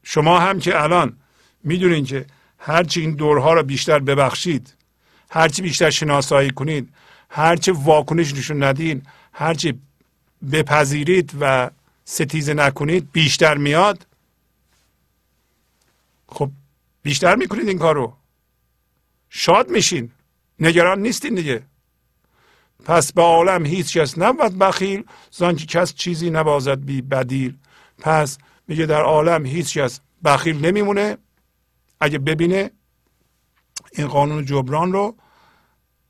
شما هم که الان می‌دونین که هرچی این دورها رو بیشتر ببخشید هرچی بیشتر شناسایی کنید هرچی واکنش نشون ندین هرچی بپذیرید و ستیزه نکنید بیشتر میاد. خب بیشتر می‌کنید این کارو. شاد میشین. نگران نیستین دیگه. پس به عالم هیچ کس نبود بخیل زان که کس چیزی نبازد بی بدیل. پس میگه در عالم هیچ کس بخیل نمیمونه. اگه ببینه این قانون جبران رو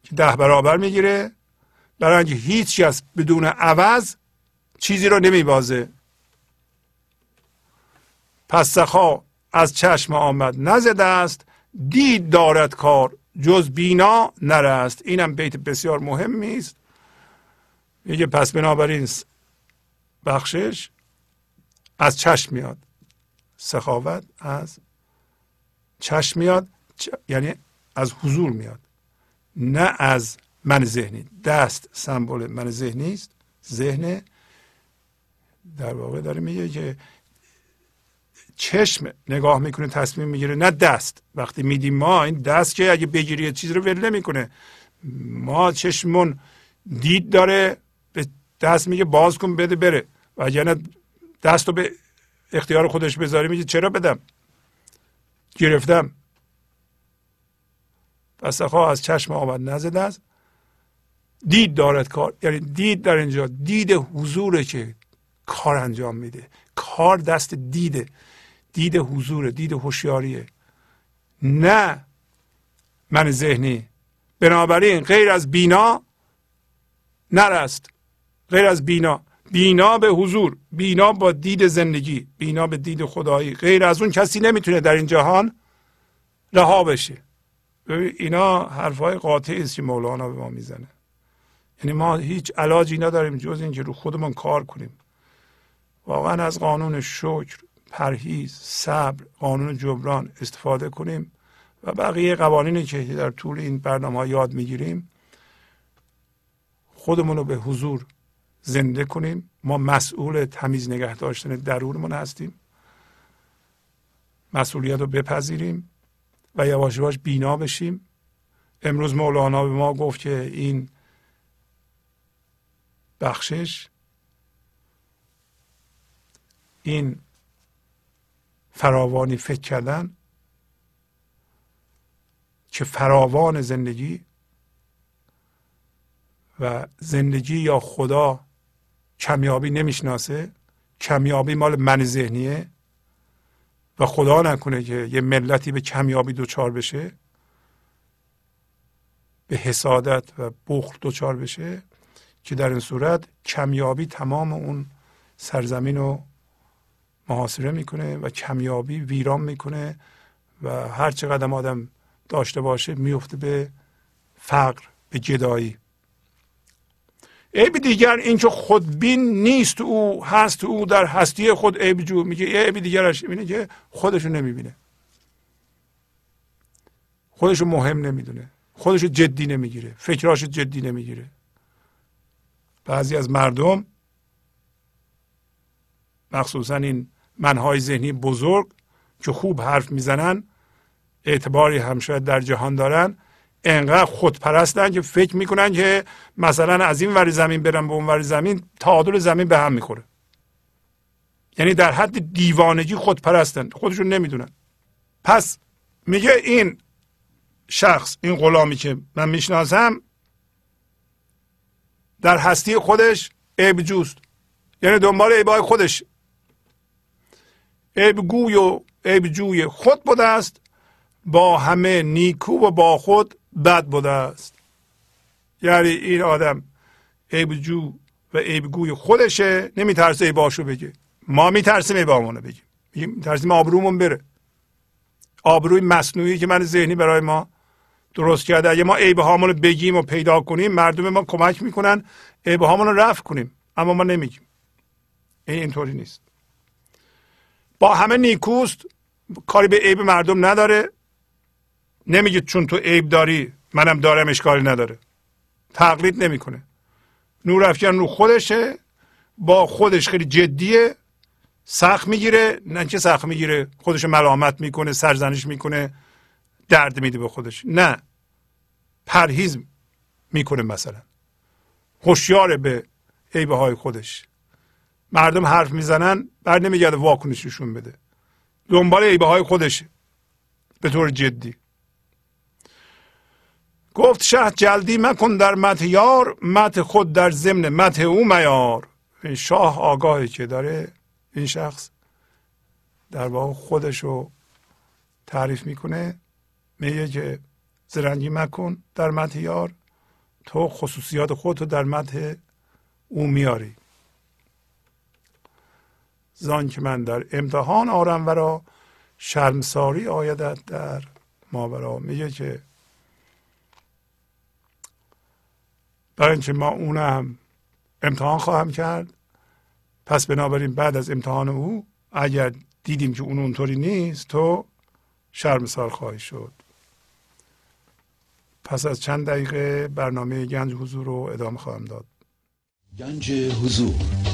که ده برابر می‌گیره برای اینکه هیچ کس بدون عوض چیزی رو نمیبازه. پس سخا از چشم آمد نزده است دید دارد کار. جز بینا نرست. اینم بیت بسیار مهمی است. میگه پس بنابراین بخشش از چشم میاد. سخاوت از چشم میاد. یعنی از حضور میاد. نه از من ذهنی. دست سمبل من ذهنی است. ذهن در واقع داره میگه که چشم نگاه می‌کنه تصمیم می‌گیره. نه دست. وقتی میدیم ما این دست که اگه بگیری چیزی رو ول نمی‌کنه. ما چشممون دید داره به دست میگه باز کن بده بره. و اگر دست رو به اختیار خودش بذاری میگه چرا بدم؟ گرفتم. پس خواه از چشم آمد نزد است دید دارد کار. یعنی دید در اینجا دید حضوره که کار انجام میده. کار دست دیده. دید حضور دید هوشیاریه. نه من ذهنی. بنابراین غیر از بینا نرست. غیر از بینا. بینا به حضور بینا با دید زندگی بینا به دید خدایی. غیر از اون کسی نمی‌تونه در این جهان رها بشه. اینا حرفهای قاطعی است که مولانا به ما می‌زنه. یعنی ما هیچ علاجی نداریم جز اینکه رو خودمون کار کنیم. واقعا از قانون شکر پرهیز صبر قانون جبران استفاده کنیم و بقیه قوانینی که در طول این برنامه ها یاد می‌گیریم خودمون رو به حضور زنده کنیم. ما مسئول تمیز نگه داشتن درونمون هستیم. مسئولیت رو بپذیریم و یواش یواش بینا بشیم. امروز مولانا به ما گفت که این بخشش این فراوانی فکر کردن که فراوان زندگی و زندگی یا خدا کمیابی نمی‌شناسه. کمیابی مال من ذهنیه و خدا نکنه که یه ملتی به کمیابی دوچار بشه به حسادت و بخل دوچار بشه که در این صورت کمیابی تمام اون سرزمین رو محاصره می‌کنه و کمیابی ویران می‌کنه و هر چقدر آدم داشته باشه میفته به فقر به جدایی عیب دیگر اینکه خودبین نیست او هست او در هستی خود عیب جو. میگه عیب دیگرش اینه که خودشو نمی‌بینه. خودشو مهم نمی‌دونه. خودشو جدی نمی‌گیره. فکراشو جدی نمی‌گیره. بعضی از مردم مخصوصا این منهای ذهنی بزرگ که خوب حرف می‌زنن اعتباری هم شاید در جهان دارن انقدر خودپرستن که فکر می‌کنن که مثلا از این وری زمین برن به اون وری زمین تعادل زمین به هم می‌خوره. یعنی در حد دیوانگی خودپرستن خودشون نمی‌دونن. پس میگه این شخص این غلامی که من می‌شناسم در هستی خودش عیب جوست. یعنی دنبال عیبای خودش عیب گوی و عیب جوی خود بوده است. با همه نیکو و با خود بد بوده است. یعنی این آدم عیب جو و عیب گوی خودشه نمیترسه باشو بگه. ما میترسیم عیبامونو بگیم میترسیم آبرومون بره. آبروی مصنوعی که من ذهنی برای ما درست کرده. اگه ما عیب هامون رو بگیم و پیدا کنیم مردم ما کمک می‌کنن عیب هامون رو رفع کنیم. اما ما نمیگیم. این اینطوری نیست. با همه نیکوست کاری به عیب مردم نداره. نمیگه چون تو عیب داری منم دارم اشکالی نداره. تقلید نمی‌کنه. نور افکن رو خودشه با خودش خیلی جدیه سخت می‌گیره. نه که سخت می‌گیره خودش ملامت می‌کنه سرزنش می‌کنه درد میده به خودش. نه. پرهیز می‌کنه مثلا. هوشیار به عیبه های خودش. مردم حرف می‌زنن بعد نمیگرده واکنششون بده. دنبال عیبه های خودشه به طور جدی. گفت شه جلدی مکن در مت یار مت خود در ضمن مت او میار. این شاه آگاهی که داره این شخص در واقع خودش رو تعریف می‌کنه. میگه که زرنگی مکن در مت یار تو خصوصیات خودتو در مت او میاری. زان که من در امتحان آرم ورا شرمساری آیدت در ماورا. میگه که برای اینکه ما اون هم امتحان خواهم کرد پس بنابراین بعد از امتحان او اگر دیدیم که اون اونطوری نیست تو شرمسار خواهی شد. پس از چند دقیقه برنامه گنج حضور رو ادامه خواهم داد. گنج حضور.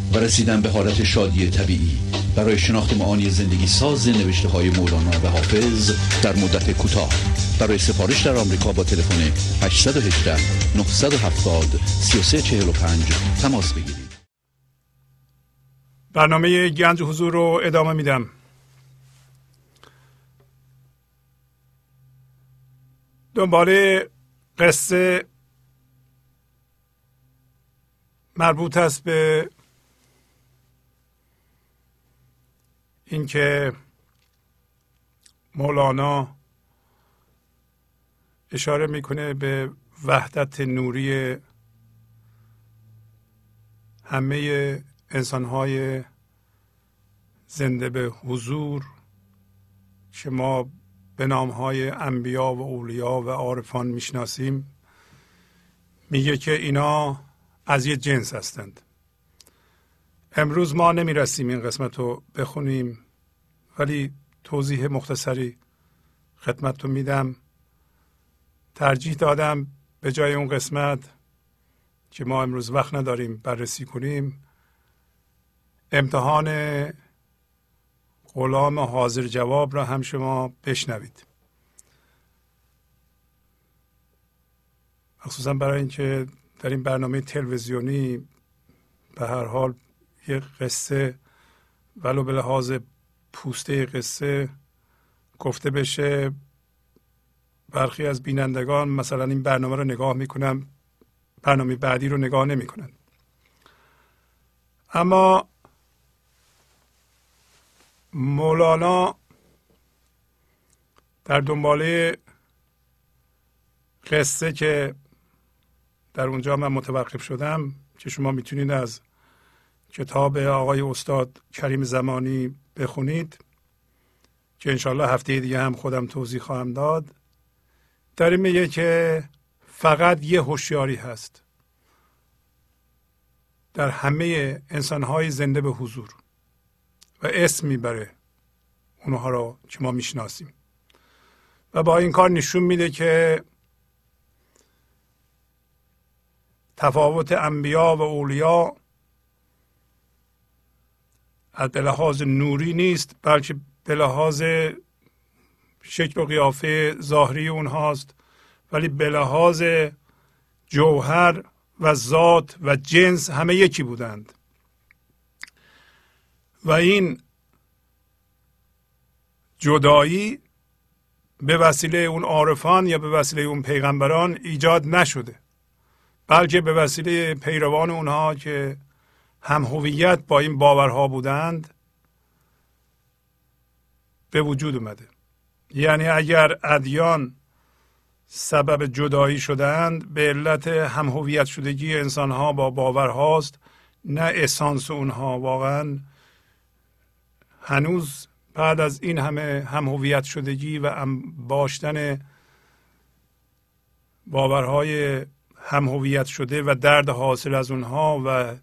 و رسیدن به حالت شادی طبیعی. برای شناخت معانی زندگی ساز نوشته های مولانا و حافظ در مدت کوتاه. برای سفارش در آمریکا با تلفن 818 970 3345 تماس بگیرید. برنامه گنج حضور رو ادامه میدم. دنباله قصه مربوط است به اینکه مولانا اشاره می‌کنه به وحدت نوری همه انسانهای زنده به حضور که ما به نامهای انبیا و اولیا و عارفان می‌شناسیم میگه که اینا از یه جنس هستند. امروز ما نمی‌رسیم این قسمت رو بخونیم ولی توضیح مختصری خدمت رو میدم. ترجیح دادم به جای اون قسمت که ما امروز وقت نداریم بررسی کنیم امتحان غلام حاضر جواب را هم شما بشنوید. مخصوصا برای اینکه در این برنامه تلویزیونی به هر حال یه قصه ولو به لحاظ پوسته قصه گفته بشه برخی از بینندگان مثلا این برنامه رو نگاه می‌کنن برنامه بعدی رو نگاه نمی‌کنن. اما مولانا در دنباله قصه که در اونجا من متوقف شدم که شما می‌تونید از کتاب آقای استاد کریم زمانی بخونید. که انشالله هفته دیگه هم خودم توضیح خواهم داد. داره میگه که فقط یه هوشیاری هست. در همه انسانهای زنده به حضور. و اسم می‌بره اونها رو که ما می‌شناسیم. و با این کار نشون میده که تفاوت انبیا و اولیا به لحاظ نوری نیست بلکه به لحاظ شکل و قیافه ظاهری اونهاست. ولی به لحاظ جوهر و ذات و جنس همه یکی بودند. و این جدایی به وسیله اون عارفان یا به وسیله اون پیغمبران ایجاد نشده بلکه به وسیله پیروان اونها که هم هویت با این باورها بودند به وجود اومده. یعنی اگر ادیان سبب جدایی شدند به علت هم هویت شدگی انسانها با باورهاست نه اسانس اونها. واقعا هنوز بعد از این همه هم هویت شدگی و هم باشتن باورهای هم هویت شده و درد حاصل از اونها و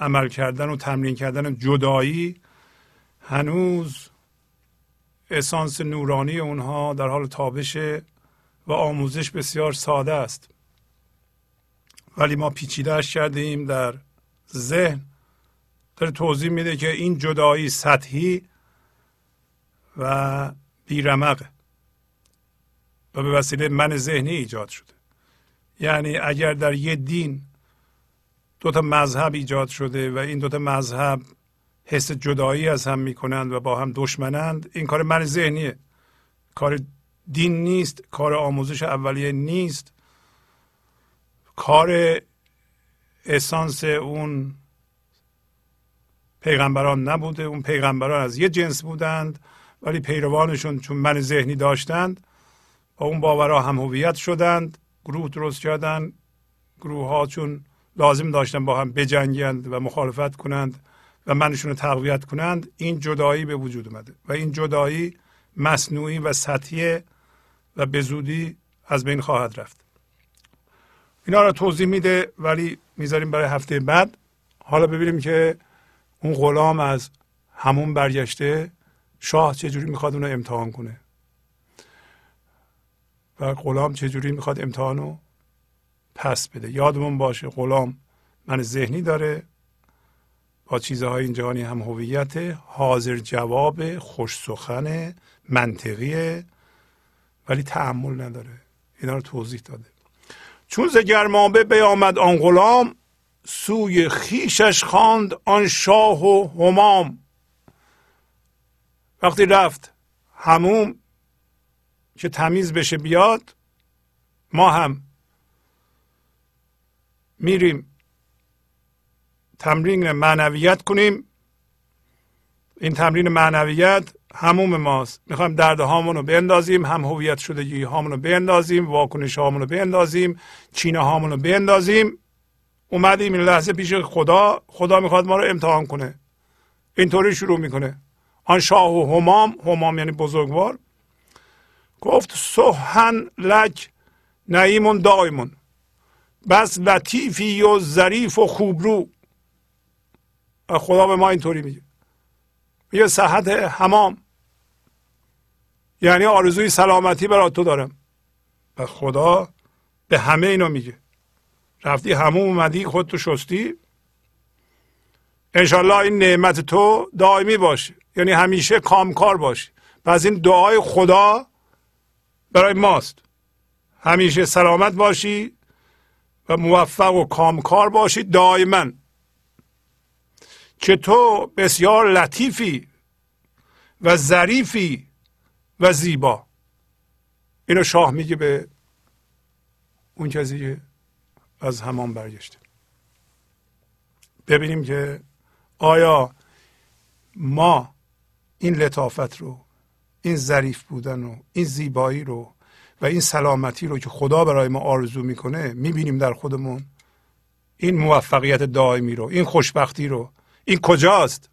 عمل کردن و تمرین کردن جدایی هنوز اسانس نورانی اونها در حال تابش و آموزش بسیار ساده است. ولی ما پیچیدهش کردیم در ذهن. داره توضیح میده که این جدایی سطحی و بیرمقه و به وسیله من ذهنی ایجاد شده. یعنی اگر در یه دین دو تا مذهب ایجاد شده و این دو تا مذهب حس جدایی از هم می‌کنند و با هم دشمنند. این کار من ذهنیه. کار دین نیست کار آموزش اولیه نیست. کار اسانس اون پیغمبران نبوده اون پیغمبران از یه جنس بودند ولی پیروانشون چون من ذهنی داشتند با اون باورها هم هویت شدند گروه درست کردند گروه ها چون لازم داشتن با هم بجنگند و مخالفت کنند و منشون رو تقویت کنند این جدایی به وجود اومده و این جدایی مصنوعی و سطحی و به از بین خواهد رفت. اینا رو توضیح میده ولی می‌ذاریم برای هفته بعد. حالا ببینیم که اون غلام از همون برگشته شاه چجوری می‌خواد اونو امتحان کنه و غلام چجوری می‌خواد امتحان رو پس بده. یادمون باشه غلام من ذهنی داره با چیزهای این جهانی هم هویت حاضر جواب خوش سخن منطقیه ولی تحمل نداره. اینا رو توضیح داده. چون ز گرمابه بیامد آن غلام سوی خیشش خواند آن شاه و همام. وقتی رفت هموم که تمیز بشه بیاد ما هم میریم تمرین معنویت کنیم. این تمرین معنویت هموم ماست. می‌خوایم درد هامون رو بندازیم هم هویت شدگی هامون رو بندازیم واکنش هامون رو بندازیم چینه هامون رو بندازیم. اومدیم این لحظه پیش خدا. خدا می‌خواد ما رو امتحان کنه. اینطوری شروع می‌کنه. آن شاه و همام همام یعنی بزرگوار گفت سوهن لک نعیمون دایمون. بس لطیفی و ظریف و خوبرو. خدا به ما اینطوری میگه. میگه صحت همام یعنی آرزوی سلامتی برای تو دارم. و خدا به همه اینو میگه. رفتی همون اومدی خودتو شستی. انشالله این نعمت تو دائمی باشه. یعنی همیشه کامکار باشه. پس این دعای خدا برای ماست. همیشه سلامت باشی. و موفق و کامکار باشی دائما که تو بسیار لطیفی و ظریفی و زیبا. اینو شاه میگه به اون کسی که از همان برگشته. ببینیم که آیا ما این لطافت رو این ظریف بودن رو این زیبایی رو و این سلامتی رو که خدا برای ما آرزو می‌کنه می‌بینیم در خودمون. این موفقیت دائمی رو این خوشبختی رو. این کجاست؟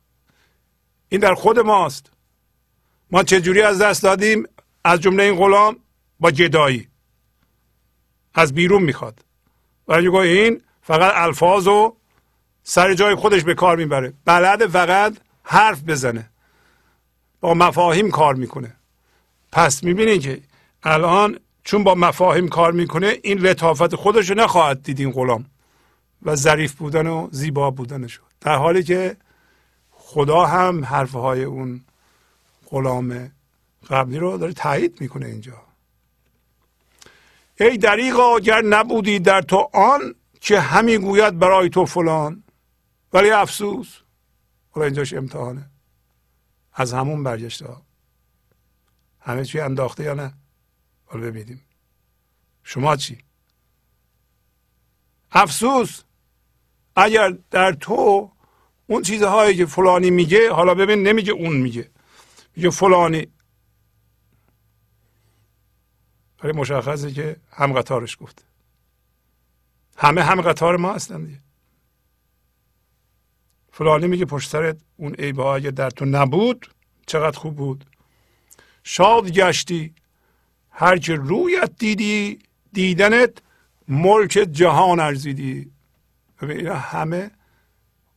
این در خود ماست. ما چجوری از دست دادیم؟ از جمله این غلام با جدایی. از بیرون می‌خواد. ولی این فقط الفاظ و سر جای خودش به کار می‌بره. بلد فقط حرف بزنه. با مفاهیم کار می‌کنه. پس می‌بینید که الان چون با مفاهیم کار می‌کنه این لطافت خودش رو نخواهد دید این غلام. و ظریف بودن و زیبا بودنش در حالی که خدا هم حرفهای اون غلام قبلی رو داره تایید می‌کنه اینجا. ای دریغا اگر نبودی در تو آن که همی گوید برای تو فلان. ولی افسوس حالا اینجاش امتحانه. از همون برگشته همه چی انداخته یا نه؟ حالا ببینیم. شما چی؟ افسوس! اگر در تو اون چیزهایی که فلانی میگه حالا ببین نمیگه اون میگه. میگه فلانی. ولی مشخصه که هم قطارش گفته. همه هم قطار ما هستن دیگه. فلانی میگه پشت سرت اون عیبه اگه در تو نبود چقدر خوب بود. شاد گشتی. هر که رویت دیدی دیدنت ملک جهان ارزیدی. ببین همه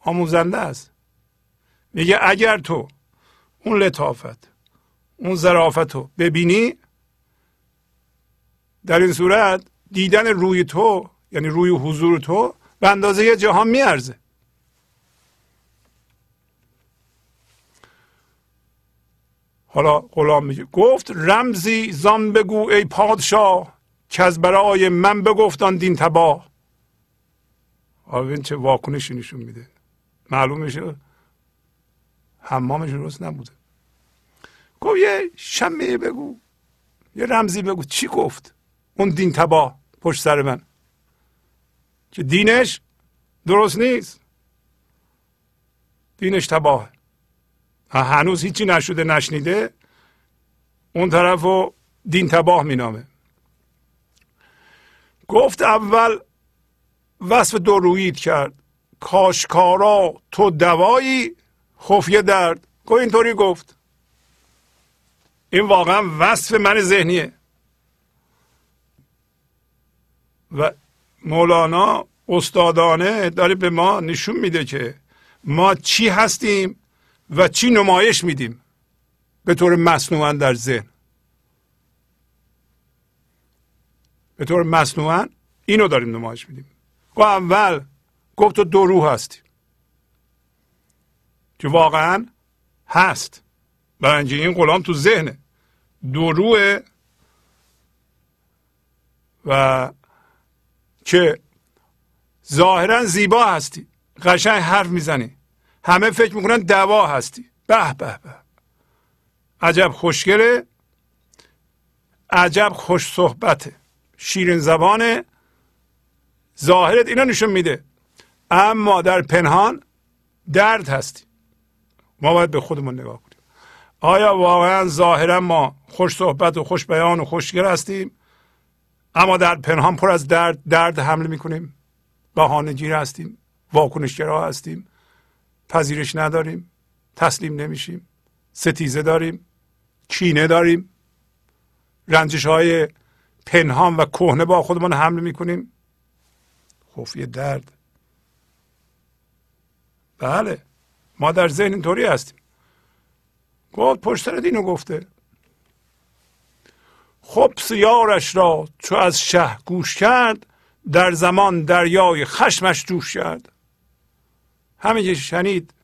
آموزنده است. میگه اگر تو اون لطافت اون ظرافت رو ببینی در این صورت دیدن روی تو یعنی روی حضور تو به اندازه جهان میارزه. حالا غلام میگه. گفت رمزی زان بگو ای پادشاه که از برای من بگفتان دین تباه. حالا چه واکنشی نشون میده. معلوم میشه حمامش درست نبوده. گفت یه شمه بگو یه رمزی بگو. چی گفت؟ اون دین تباه پشت سر من. که دینش درست نیست؟ دینش هنوز هیچی نشده نشنیده؟ اون طرف رو دین تباه مینامه. گفت اول وصف دو رویید کرد. کاشکارا تو دوایی خفیه درد. گفت اینطوری گفت. این واقعا وصف من ذهنیه. و مولانا استادانه داره به ما نشون میده که ما چی هستیم؟ و چی نمایش میدیم؟ به طور مصنوعا در ذهن. به طور مصنوعا اینو داریم نمایش میدیم. گفت اول گفت تو دو روح هستی. که واقعا هست. برای این غلام تو ذهنه. دو روح و که ظاهرا زیبا هستی. قشنگ حرف می‌زنی. همه فکر می‌کنن دوا هستی. به به به. عجب خوشگله. عجب خوش صحبته. شیرین زبانه. ظاهرت اینا نشون میده. اما در پنهان درد هستی. ما باید به خودمون نگاه کنیم. آیا واقعا ظاهرا ما خوش صحبت و خوش بیان و خوشگل هستیم؟ اما در پنهان پر از درد درد حمل می‌کنیم. بهانه گیر هستیم. واکنشگرا هستیم. پذیرش نداریم تسلیم نمیشیم ستیزه داریم کینه داریم رنجش های پنهان و کهنه با خودمان حمل می‌کنیم. خوفی درد. بله ما در ذهن اینطوری هستیم. گفت پشت سر دینو گفته. خب سیارش را چو از شه گوش کرد در زمان دریای خشمش جوش کرد. همین شنید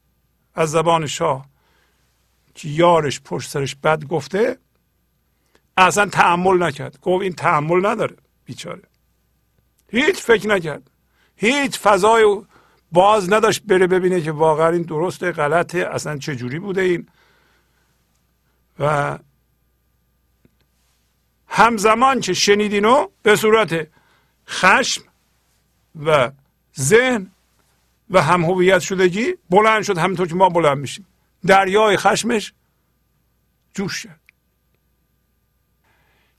از زبان شاه که یارش پشت سرش بد گفته اصلا تحمل نکرد. گفت این تحمل نداره بیچاره. هیچ فکر نکرد. هیچ فضای باز نداشت بره ببینه که واقعا این درسته غلطه اصلا چجوری بوده این. و همزمان که شنیدینو به صورت خشم و ذهن و هم هویت شدگی بلند شد همینطور که ما بلند میشیم. دریای خشمش جوش شد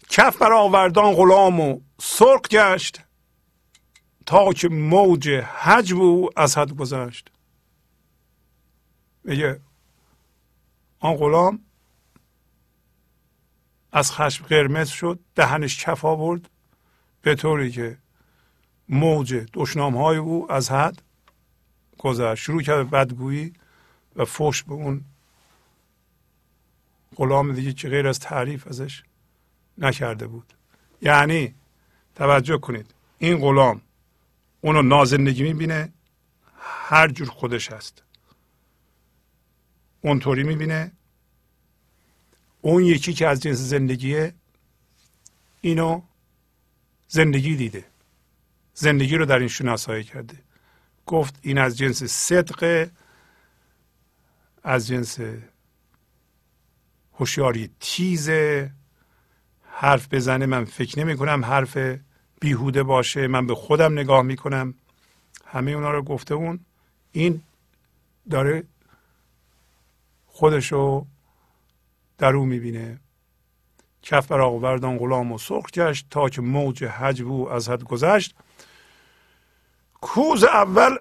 کف بر آوردان غلام و سرق گشت تا که موج حجب او از حد گذشت. میگه آن غلام از خشم قرمز شد دهنش کف آورد به طوری که موج دشنام های او از حد گذشت. شروع کرد بدگویی و فش به اون غلام دیگه که غیر از تعریف ازش نکرده بود. یعنی توجه کنید این غلام اونو نازندگی می‌بینه هر جور خودش هست. اونطوری می‌بینه. اون یکی که از جنس زندگیه اینو زندگی دیده. زندگی رو در این شناسایی کرده. گفت این از جنس صدق از جنس هوشیاری تیز. حرف بزنه من فکر نمی کنم حرف بیهوده باشه. من به خودم نگاه می کنم. همه اونا رو گفته اون. این داره خودشو در او می‌بینه کف بر آوردان غلام و سرخ گشت تا که موج حجب او از حد گذشت. کوز اول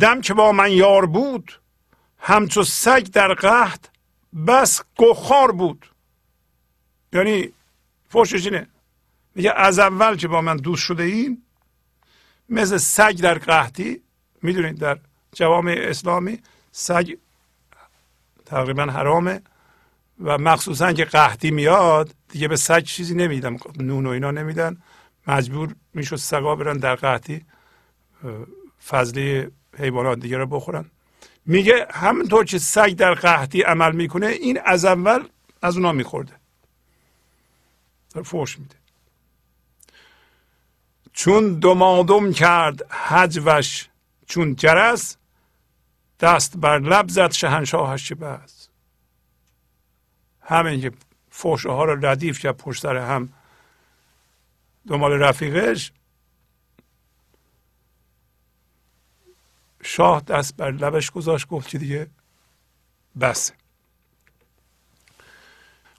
دم که با من یار بود همچو سگ در قهد بس گخار بود. یعنی فوشش اینه میگه از اول که با من دوست شده این مثل سگ در قحطی می‌دونید در جوامع اسلامی سگ تقریبا حرامه و مخصوصا که قحطی میاد دیگه به سگ چیزی نمیدن نون و اینا نمیدن مجبور می‌شد سگا برن در قحطی. فضلی حیوانات دیگه رو بخورن. میگه همونطور که سگ در قحطی عمل می‌کنه این از اول از اونا میخورده. در فوش میده. چون دمادم کرد حجوش چون جرس دست بر لب زد شهنشاهش بس. همین که فوشه ها رو ردیف کرد پشت سر هم دنبال رفیقش شاه دست بر لبش گذاشت گفت که دیگه؟ بس.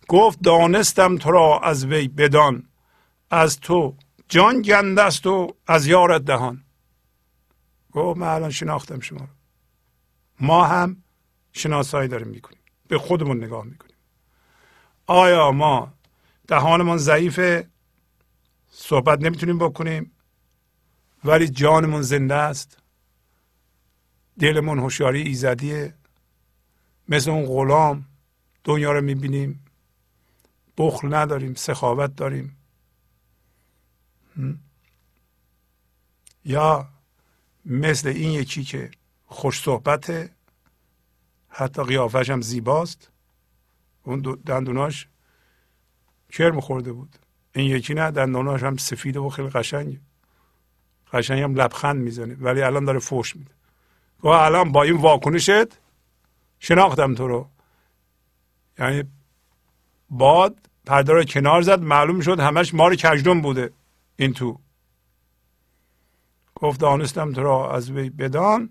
گفت دانستم تو را از وی بدان از تو جان گنده و از یارت دهان. گفت من الان شناختم شما رو. ما هم شناسایی داریم می‌کنیم. به خودمون نگاه می‌کنیم. آیا ما دهانمون ضعیفه؟ صحبت نمی‌تونیم بکنیم ولی جانمون زنده است. دلمون هوشیاری ایزدیه. مثل اون غلام دنیا رو می‌بینیم. بخل نداریم سخاوت داریم. یا مثل این یکی که خوش صحبته حتی قیافش هم زیباست. اون دندوناش کرم خورده بود. این یکی نه دندوناش هم سفیده و خیلی قشنگه. قشنگ هم لبخند می‌زنه ولی الان داره فوش میده. و الان با این واکنشت شناختم تو رو. یعنی باد پرده رو کنار زد معلوم شد همش مار کجدم بوده این تو. گفت دانستم تو را از وی بدان.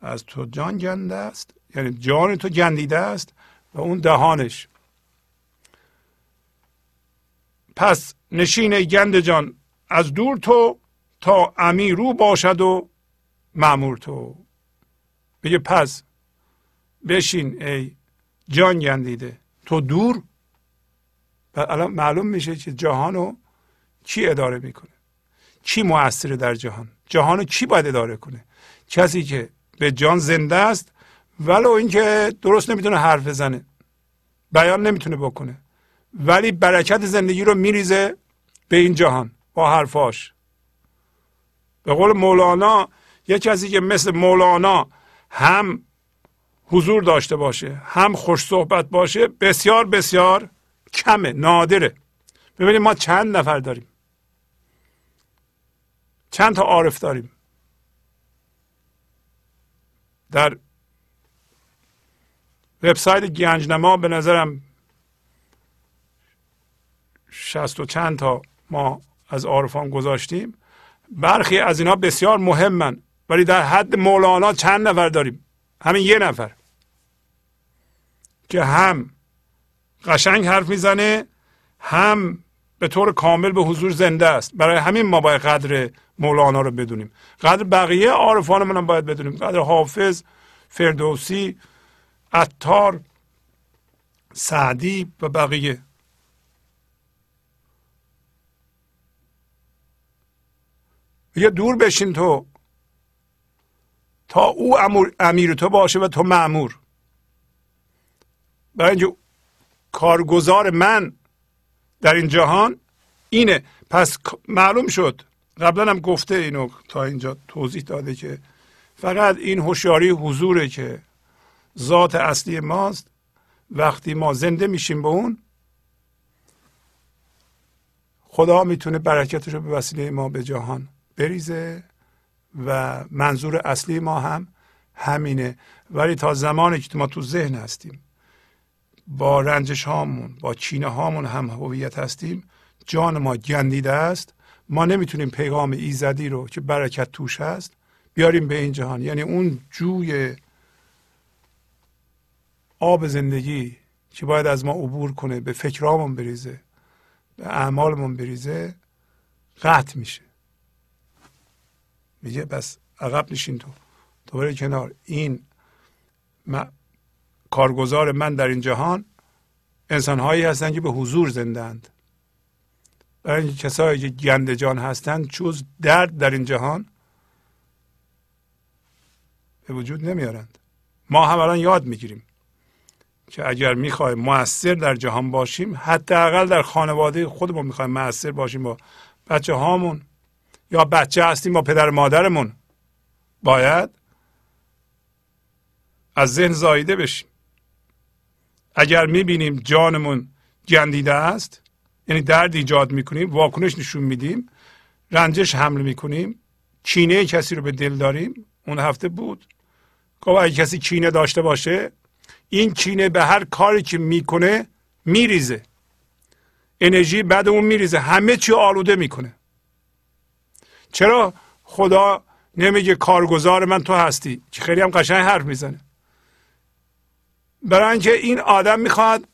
از تو جان گنده است یعنی جان تو گندیده است و اون دهانش. پس نشین گند جان از دور تو تا رو باشد و معمور تو. بگه پس بشین ای جان گندیده. تو دور؟ و الان معلوم میشه که جهان رو کی اداره می‌کنه؟ کی موثره در جهان؟ جهان رو کی باید اداره کنه؟ کسی که به جان زنده است ولو اینکه درست نمی‌تونه حرف بزنه بیان نمی‌تونه بکنه. ولی برکت زندگی رو میریزه به این جهان با حرفاش. به قول مولانا یه کسی که مثل مولانا هم حضور داشته باشه هم خوش صحبت باشه بسیار بسیار کمه نادره. ببینید ما چند نفر داریم. چند تا عارف داریم. در وبسایت گنجنما به نظرم شست و چند تا ما از عارفان گذاشتیم. برخی از اینا بسیار مهمن. ولی در حد مولانا چند نفر داریم؟ همین یه نفر. که هم قشنگ حرف می‌زنه هم به طور کامل به حضور زنده است. برای همین ما باید قدر مولانا رو بدونیم. قدر بقیه عارفان من هم باید بدونیم. قدر حافظ فردوسی عطار سعدی و بقیه. یه دور بشین تو. تا او امیر تو باشه و تو معمور برای اینکه کارگزار من در این جهان اینه. پس معلوم شد. قبلا هم گفته اینو تا اینجا توضیح داده که فقط این هوشیاری حضوره که ذات اصلی ماست. وقتی ما زنده میشیم به اون خدا می‌تونه برکتش رو به وسیله ما به جهان بریزه. و منظور اصلی ما هم همینه. ولی تا زمانی که ما تو ذهن هستیم با رنجش هامون با چینه هامون هم هویت هستیم جان ما گندیده است. ما نمی‌تونیم پیغام ایزدی رو که برکت توش هست بیاریم به این جهان. یعنی اون جوی آب زندگی که باید از ما عبور کنه به فکرامون بریزه به اعمالمون بریزه قطع میشه. میگه بس عقب نشین تو. بره کنار. این کارگزار من در این جهان انسان هایی هستند که به حضور زندند برای اینکه کسایی که گند جان هستند چوز درد در این جهان به وجود نمیارند. ما هم الان یاد می‌گیریم که اگر می‌خوایم موثر در جهان باشیم حداقل در خانواده خودمون می‌خوایم موثر باشیم با بچه هامون یا بچه هستیم با پدر مادرمون؟ باید از ذهن زایده بشیم. اگر می‌بینیم جانمون گندیده است یعنی درد ایجاد می‌کنیم واکنش نشون میدیم رنجش حمل می‌کنیم کینه کسی رو به دل داریم اون هفته بود. گفت اگه کسی کینه داشته باشه این کینه به هر کاری که می‌کنه میریزه. انرژی بعد اون میریزه. همه چی آلوده می‌کنه. چرا خدا نمیگه کارگزار من تو هستی؟ که خیلی هم قشنگ حرف می‌زنه. برای اینکه این آدم می‌خواد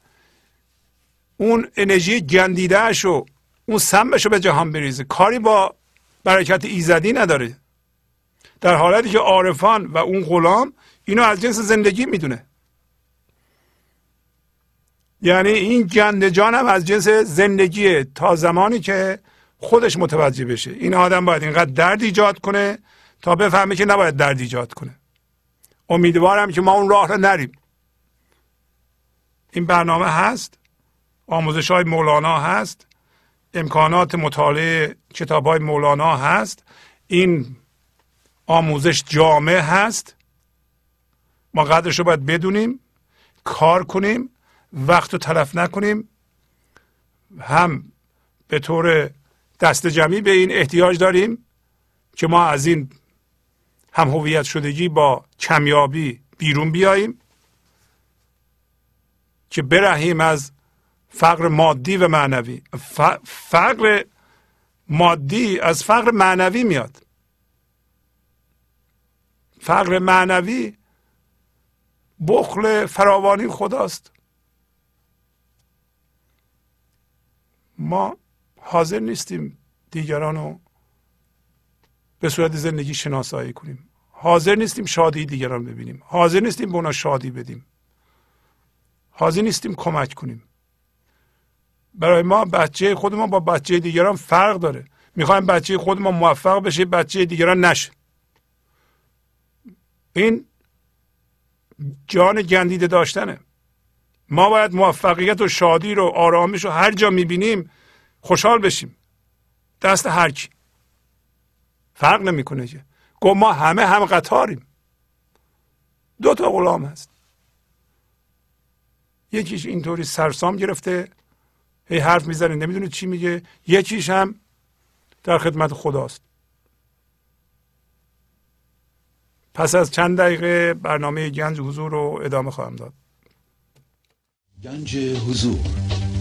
اون انرژی گندیدهش و اون سمش رو به جهان بریزه. کاری با برکت ایزدی نداره. در حالتی که عارفان و اون غلام اینو از جنس زندگی می‌دونه. یعنی این گند جان هم از جنس زندگیه. تا زمانی که خودش متوجه بشه. این آدم باید اینقدر درد ایجاد کنه تا بفهمه که نباید درد ایجاد کنه. امیدوارم که ما اون راه رو نریم. این برنامه هست. آموزش های مولانا هست. امکانات مطالعه کتاب های مولانا هست. این آموزش جامع هست. ما قدرش رو باید بدونیم کار کنیم وقت رو تلف نکنیم. هم به طور دست جمعی به این احتیاج داریم که ما از این هم هویت شدگی با کمیابی بیرون بیاییم که برهیم از فقر مادی و معنوی. فقر مادی از فقر معنوی میاد. فقر معنوی بخل فراوانی خداست. ما حاضر نیستیم دیگران رو به صورت زندگی شناسایی کنیم. حاضر نیستیم شادی دیگران ببینیم. حاضر نیستیم به اونا شادی بدیم. حاضر نیستیم کمک کنیم. برای ما بچه خودمون با بچه دیگران فرق داره. می‌خوایم بچه خودمون موفق بشه بچه دیگران نشه. این جان گندیده داشتنه. ما باید موفقیت و شادی رو آرامش رو هر جا می‌بینیم خوشحال بشیم. دست هر کی. فرق نمی‌کنه که. گفت ما همه هم قطاریم. دو تا غلام هست. یکیش اینطوری سرسام گرفته. هی حرف می‌زنه نمی‌دونه چی میگه. یکیش هم در خدمت خداست. پس از چند دقیقه برنامه گنج حضور رو ادامه خواهم داد. گنج حضور.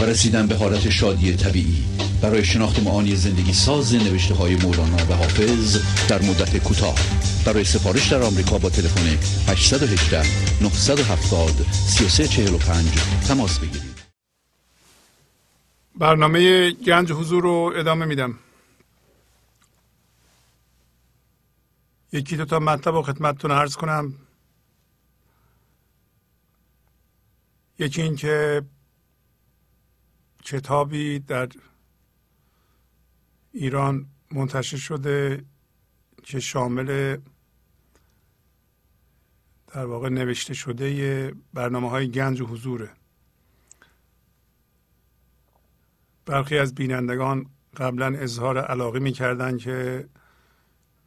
و رسیدن به حالت شادی طبیعی. برای شناخت معانی زندگی ساز نوشته های مولانا و حافظ در مدت کوتاه. برای سفارش در آمریکا با تلفن 818 970 3345 تماس بگیرید. برنامه گنج حضور رو ادامه میدم. یکی دو تا مطلب رو خدمتتون عرض کنم. یکی این که کتابی در ایران منتشر شده که شامل در واقع نوشته شده برنامه های گنج و حضوره. برخی از بینندگان قبلا اظهار علاقه می که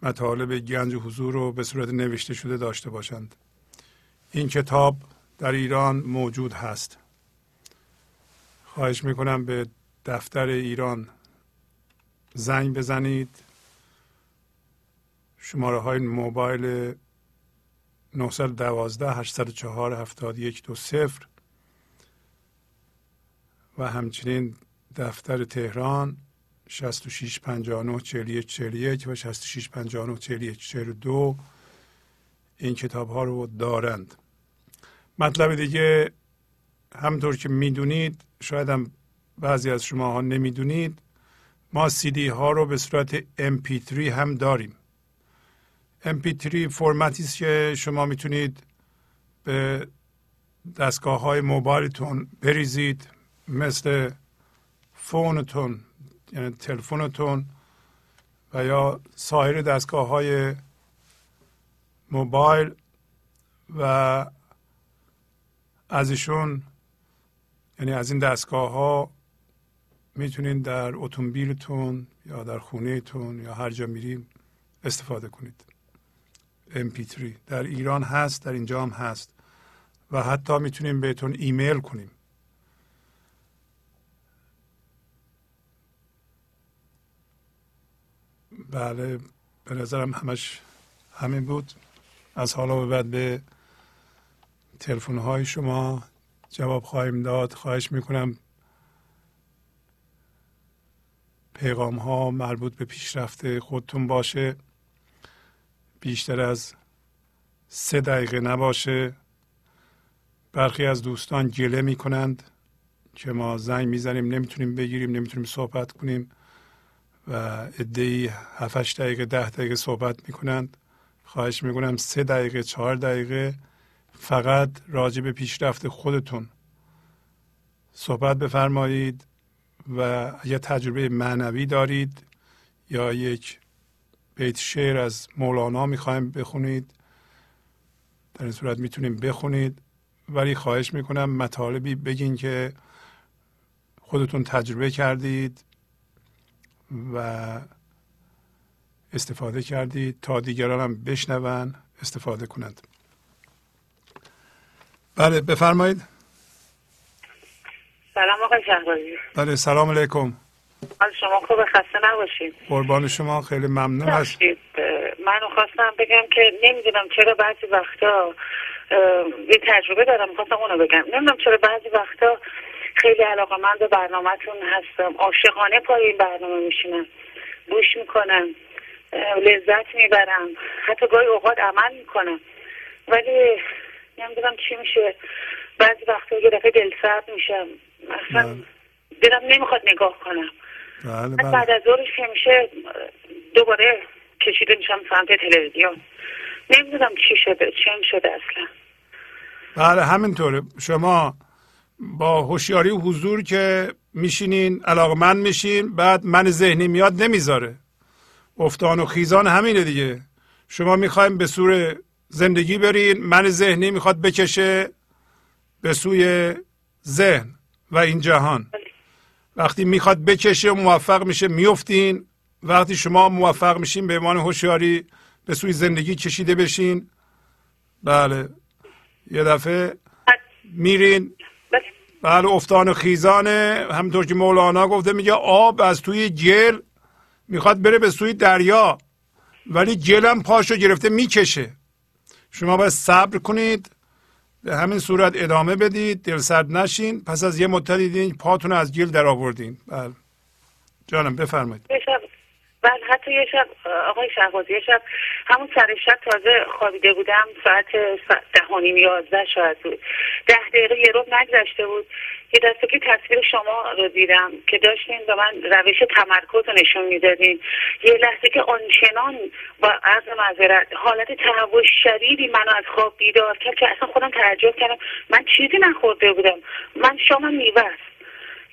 مطالب گنج و حضور رو به صورت نوشته شده داشته باشند. این کتاب در ایران موجود هست. خواهش می‌کنم به دفتر ایران زنگ بزنید. شماره های موبایل 912 804 7120 و همچنین دفتر تهران 66 59 41 41 و 66 59 41 42 این کتاب ها رو دارند. مطلب دیگه همطور که می‌دونید شاید هم بعضی از شما ها نمی‌دونید ما سی ها رو به صورت MP3 هم داریم. MP3 فرمتی است که شما می‌تونید به دستگاه های موبایلتون بریزید مثل فونتون یعنی تلفنتون و یا سایر دستگاه های موبایل و از ایشون یعنی از این دستگاه ها می‌تونید در اتومبیلتون یا در خونهتون یا هر جا میریم استفاده کنید. MP3 در ایران هست در اینجا هم هست و حتی می‌تونیم بهتون ایمیل کنیم بله به نظرم همش همین بود. از حالا به بعد به تلفن های شما جواب خواهیم داد. خواهش می‌کنم پیغام ها مربوط به پیشرفت خودتون باشه. بیشتر از سه دقیقه نباشه. برخی از دوستان گله می‌کنند که ما زنگ می‌زنیم نمی‌تونیم بگیریم نمی‌تونیم صحبت کنیم و ادهی هفتش دقیقه ده دقیقه صحبت می‌کنند. خواهش می‌کنم سه دقیقه چهار دقیقه فقط راجع به پیشرفت خودتون صحبت بفرمایید و اگر تجربه معنوی دارید یا یک بیت شعر از مولانا می‌خوایم بخونید. در این صورت می‌تونیم بخونید. ولی خواهش می‌کنم مطالبی بگین که خودتون تجربه کردید و استفاده کردید تا دیگران هم بشنون استفاده کنند. بله بفرمایید. سلام آقای شهبازی بله سلام علیکم. از شما خوب خسته نباشید. قربان شما خیلی ممنون هست من خواستم بگم که نمی‌دونم چرا بعضی وقتا یه تجربه دارم خواستم اونو بگم. نمی‌دونم چرا بعضی وقتا خیلی علاقه من به برنامهتون هستم. عاشقانه پای این برنامه میشینم. گوش می‌کنم لذت می‌برم. حتی گاهی اوقات عمل می‌کنم. ولی نمی‌دونم چی میشه. بعضی وقتا یه دفعه دل سرد میشم. اصلا بله. دلم نمی‌خواد نگاه کنم. بله بله. بعد از ظهرش که میشه دوباره کشیده میشم سمت تلویزیون. نمی‌دونم چی شده چی شده اصلا. بله همینطوره. شما با هوشیاری و حضور که میشینین من میشین بعد من ذهنی میاد نمی‌ذاره. افتان و خیزان همینه دیگه. شما می‌خوایم به سور زندگی برین من ذهنی می‌خواد بکشه به سوی ذهن و این جهان. وقتی می‌خواد بکشه موفق میشه میفتین. وقتی شما موفق میشین به عنوان هوشیاری به سوی زندگی کشیده بشین. بله. یه دفعه میرین. بله افتان و خیزانه. همطور که مولانا گفته میگه آب از توی گل می‌خواد بره به سوی دریا. ولی گلم پاشو گرفته می‌کشه. شما باید صبر کنید به همین صورت ادامه بدید دل سرد نشین. پس از یه مدت دیدین پاتون از گل در آوردین. بله. جانم بفرمایید. بله حتی یه شب آقای شهبازی یه شب همون سر شب تازه خوابیده بودم ساعت ده و نیم یازده شاید بود. ده دقیقه یه روب نگذشته بود. یه دسته که تصویر شما رو دیدم که داشتین به من روش تمرکز رو نشون می‌دادین. یه لحظه که آنچنان با عرض معذرت حالت تهوع شدیدی منو از خواب بیدار کرد که اصلا خودم تعجب کردم. من چیزی نخورده بودم. من شامم میوه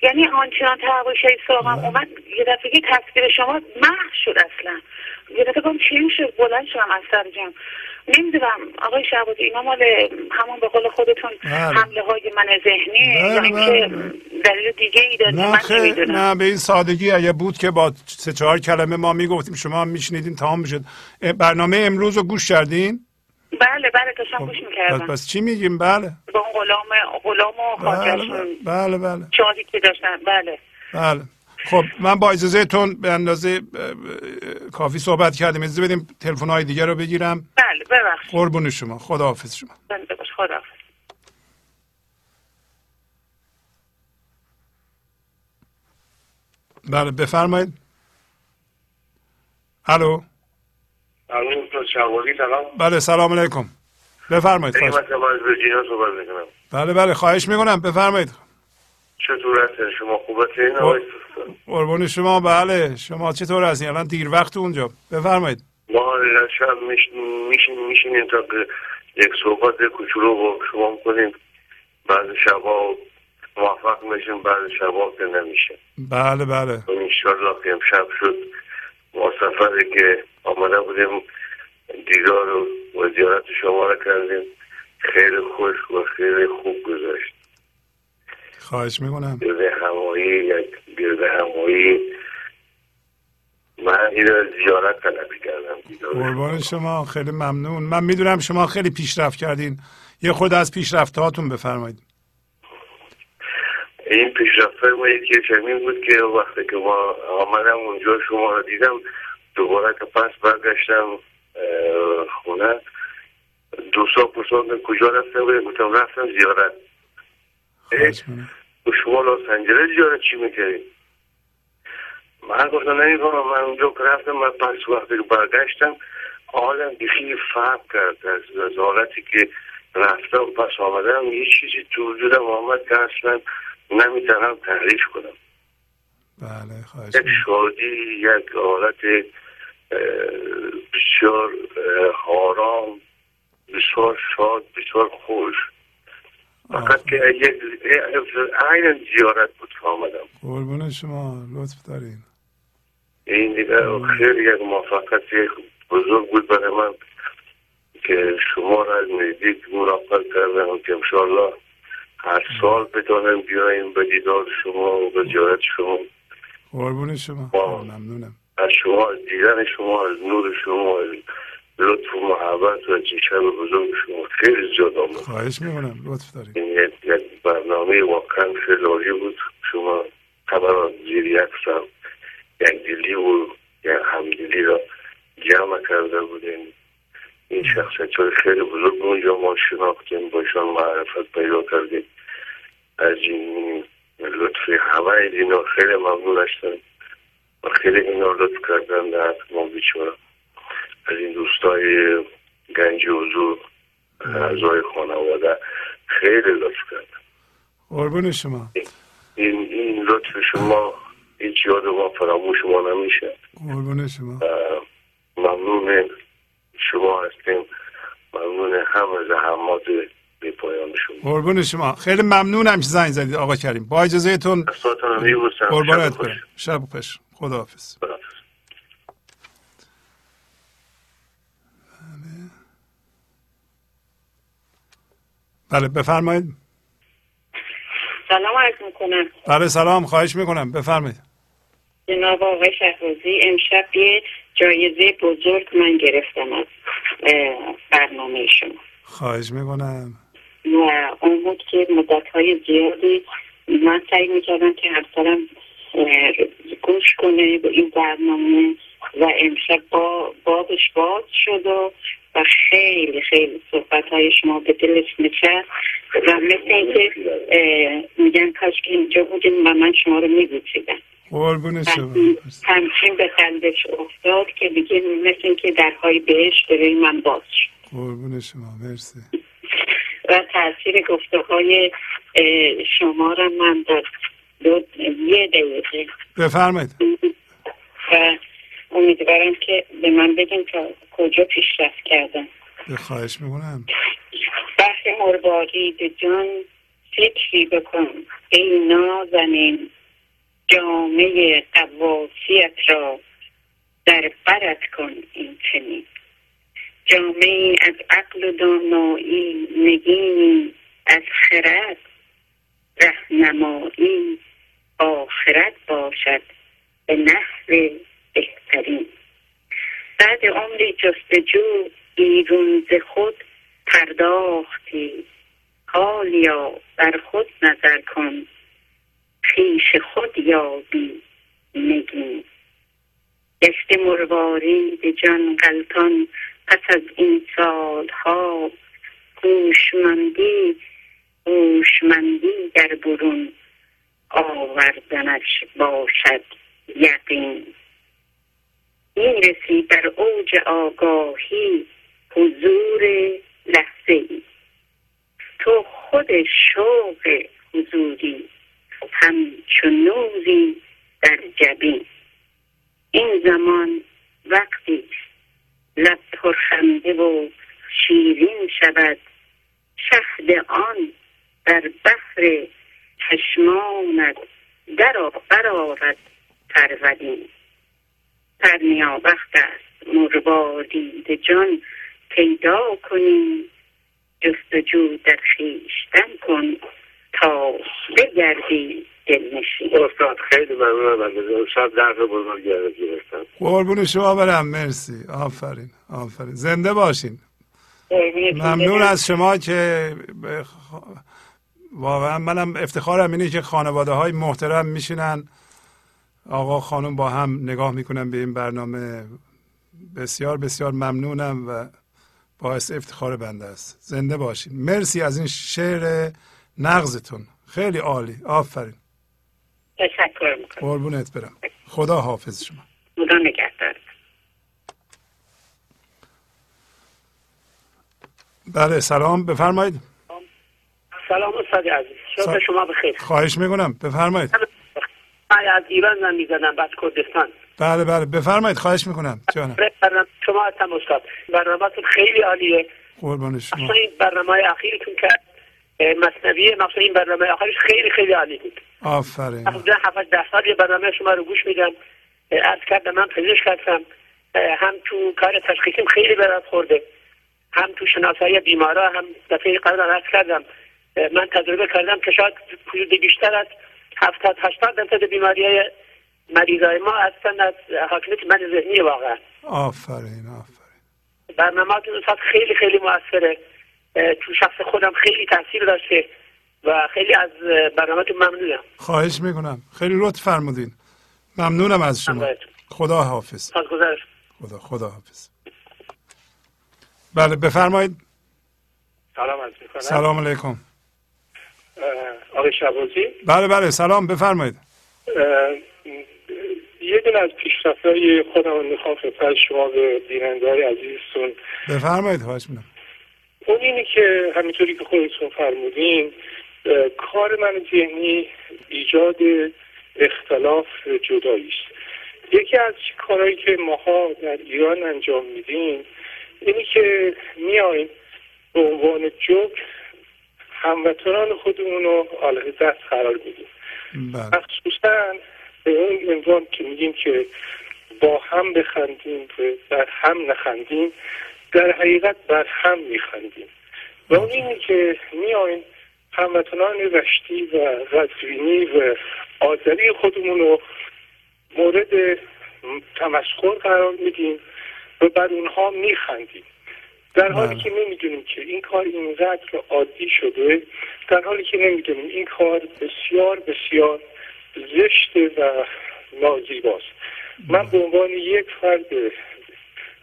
یعنی آنچنان تهوع سراغم اومد یه دفعه تصویر شما محو شد اصلا. یه دفعه گم چی شد بلند شدم از سر جمع نمی‌دونم آقای شعبازی اینا مال همون به قول خودتون بله. حمله های من ذهنی بله، یا اینکه بله. دلیل دیگه ای داره نه خیلی نه به این سادگی اگه بود که با سه چهار کلمه ما می‌گفتیم شما میشنیدین تمام می‌شد. برنامه امروز رو گوش کردین؟ بله بله داشتم خب، گوش می‌کردم. پس چی میگیم؟ بله. با اون غلام غلام و بله بله بله شادی که داشتن. بله. بله. خب من با اجازه تون به اندازه کافی صحبت کردیم. اجازه بدیم تلفن های دیگه رو بگیرم. بله ببخشید. قربون شما. خداحافظ شما. بله خداحافظ. بله بفرمایید. الو. سلام. بله سلام علیکم. بفرمایید بله بله خواهش می‌کنم. بفرمایید. چطور شما خوب هستین قربون شما. بله شما چطور هستین الان دیر وقت اونجا. بفرمایید. ما شب میشین میشینیم تا یک صحبت کوچولو با شما کنیم. بعد شبا موفق میشیم بعد شبا که نمیشه. بله بله. انشالله که امشب شد. ما سفری که آمده بودیم دیدار و زیارت شما را کردیم. خیلی خوش و خیلی خوب گذاشت خواهش می‌کنم. گرده همایی یک گرده همایی من این زیارت طلبی کردم. قربان شما خیلی ممنون. من می‌دونم شما خیلی پیشرفت کردین. یه خود از پیشرفت هاتون بفرمایید. این پیشرفت ما یکی چنین بود که وقتی که ما آمدم اونجا شما رو دیدم دوباره که پس برگشتم. خونه. دوستا پرساندن کجا رفتن بودن گفتم رفتم زیارت. شما لاس انجلس زیارت چی می‌کردیم من گفتم نمی‌فهمم. من اونجا که رفتم من پس وقتی که برگشتم حالم خیلی فرق کرد از حالتی که رفتم پس آمدم. یه چیزی تو وجودم آمد که اصلا نمی‌تونم تعریف کنم. بله خواهش یک شادی یک حالت بسیار آرام بسیار شاد بسیار خوش. فقط که عین زیارت بود که آمدم. قربون شما لطف دارین. این دیگه خیلی یک موفقیت بزرگ بود برای من که شما را از نزدیک مراقبت کردم که انشاءالله هر سال بتانم بیایم به دیدار شما و به زیارت شما. قربون شما. ممنونم. از شما از دیدن شما از نور شما از لطف و محبت و چشم بزرگ شما. خیلی زیاد آمد خواهش می‌کنم. لطف دارید. این یک برنامه واقعا خیلی بود. شما خبر زیر یک سال یک دلی و یک همدلی را جمع کرده بودیم این شخصیت های خیلی بزرگ اونجا ما شناختیم. باشان معرفت پیدا کردیم. از این لطفی همه اینا خیلی ممنون هستم. خیلی اینا لطف کردن در ما بیچارا از این دوستای گنج حضور اعضای خانواده خیلی لطف کردن قربون شما. این, این لطف شما هیچ یاد ما فراموش ما نمیشه. قربون شما. ممنون شما هستیم. ممنون همه زحمات به پایان شما. قربون شما. خیلی ممنونم که زنگ زدید آقا کریم. با اجازهتون قربانت شب خوش. خداحافظ. بله. بفرمایید. سلام عرض می‌کنم. بله سلام خواهش می‌کنم. بفرمایید. جناب آقای شهروزی امشب یه جایزه بزرگ من گرفتم از برنامه شما. خواهش می‌کنم. و اون بود که مدت های زیادی من سعی می‌کردم که همسرم گوش کنه به این برنامه و امشب با بابش باز شد و و خیلی خیلی صحبت های شما به دلش نشست و مثل اینکه میگن کاش که اینجا بودیم و من شما رو میبوسیدم همچین به قلبش افتاد که دیگه مثل اینکه درهای بهش برای من باز شد. قربون شما مرسی. و تاثیر گفته های شما را من در دو یه دقیقه. بفرمایید. و امیدوارم که به من بگیم تا کجا پیشرفت کردم. خواهش می‌کنم. بحث مروارید جان فکری بکن. ای نازنین جامعه قواسیت را در برت کن این چنین. جامعه از عقل و دانایی نگینی از خرد رهنمایی آخرت باشد به نحو بهترین. بعد عمری جستجو بیرون ز خود پرداختی. حالیا بر خود نظر کن. خیش خود یابی نگین. گشت مروارید جان غلطان پس از این سالها. هوشمندی هوشمندی در برون. آوردنش باشد یقین. می‌رسی در اوج آگاهی حضور لحظه ای تو خود شوق حضوری همچون نوزی در جبین. این زمان وقتی لب پرخنده و شیرین شود شهد آن در بحر چشمانت در برآرد پرودین پرنیا وقت است مروارید جان. پیدا کنی جستجو در خیشتن کن تا بگردی دلنشین. استاد خیلی ممنونم از شب درد بزرگی گرفتم. قربون شما برم مرسی. آفرین آفرین. زنده باشین. ممنون از شما که واقعا منم افتخارم اینه که خانواده های محترم میشینن. آقا خانم با هم نگاه می‌کنن به این برنامه. بسیار بسیار ممنونم و باعث افتخار بنده است. زنده باشید مرسی از این شعر نغزتون. خیلی عالی. آفرین. تشکر می‌کنم. قربونت برم. خدا حافظ شما. خدا نگهدار. بله سلام. بفرمایید. سلام استاد عزیز. شب سلام. شما بخیر خواهش می‌کنم. بفرمایید. من از ایران من می‌زنم بعد کردستان. بله بله. بفرمایید. خواهش می‌کنم. جانم. شما هستم استاد. برنامهتون خیلی عالیه. قربان شما. اصلا این برنامه اخیرتون که مصنوی مثلا این برنامه آخرش خیلی خیلی عالی بود. آفرین. حدودا هفت ده سال یه برنامه شما رو گوش میدم. عرض کردم من پزشک هستم. هم تو کار تشخیصیم خیلی برات خورده. هم تو شناسایی بیمارا هم دفعه قبل عرض کردم. من تجربه کردم که شاید حدود بیشتر از هفتاد هشتاد درصد بیماری های مریضای ما هستن از حاکمیت من ذهنی واقعا. آفرین آفرین. برنامه‌تون استاد خیلی خیلی موثره. تو شخص خودم خیلی تاثیر داشته و خیلی از برنامه‌تون ممنونم. خواهش می‌کنم. خیلی لطف فرمودین. ممنونم از شما. خدا حافظ. خدا خدا حافظ. بله بفرمایید. سلام عرض می‌کنم. سلام علیکم. آقای شبازی بله بله سلام بفرمایید. یه دونه از پیشرفتهای خودم رو می‌خوام خدمت شما به بیننده عزیزتون. بفرمایید خواهش می‌کنم. اون اینه که همینطوری که خودتون فرمودین کار من ذهنی ایجاد اختلاف جدایی است. یکی از کارهایی که ماها در ایران انجام میدیم اینی که میایم به عنوان جوک هموطنان خودمون رو علیه دست قرار میدیم. بله. مخصوصا به اون عنوان که میگیم که با هم بخندیم و در هم نخندیم در حقیقت بر هم میخندیم. و اون اینه که میایم هموطنان رشتی و غزوینی و آذری خودمون رو مورد تمسخر قرار میدیم و بر اونها میخندیم. در حالی بله. که نمی‌دونیم که این کار اینقدر عادی شده در حالی که نمی‌دونیم این کار بسیار بسیار زشت و نازیباست من به عنوان یک فرد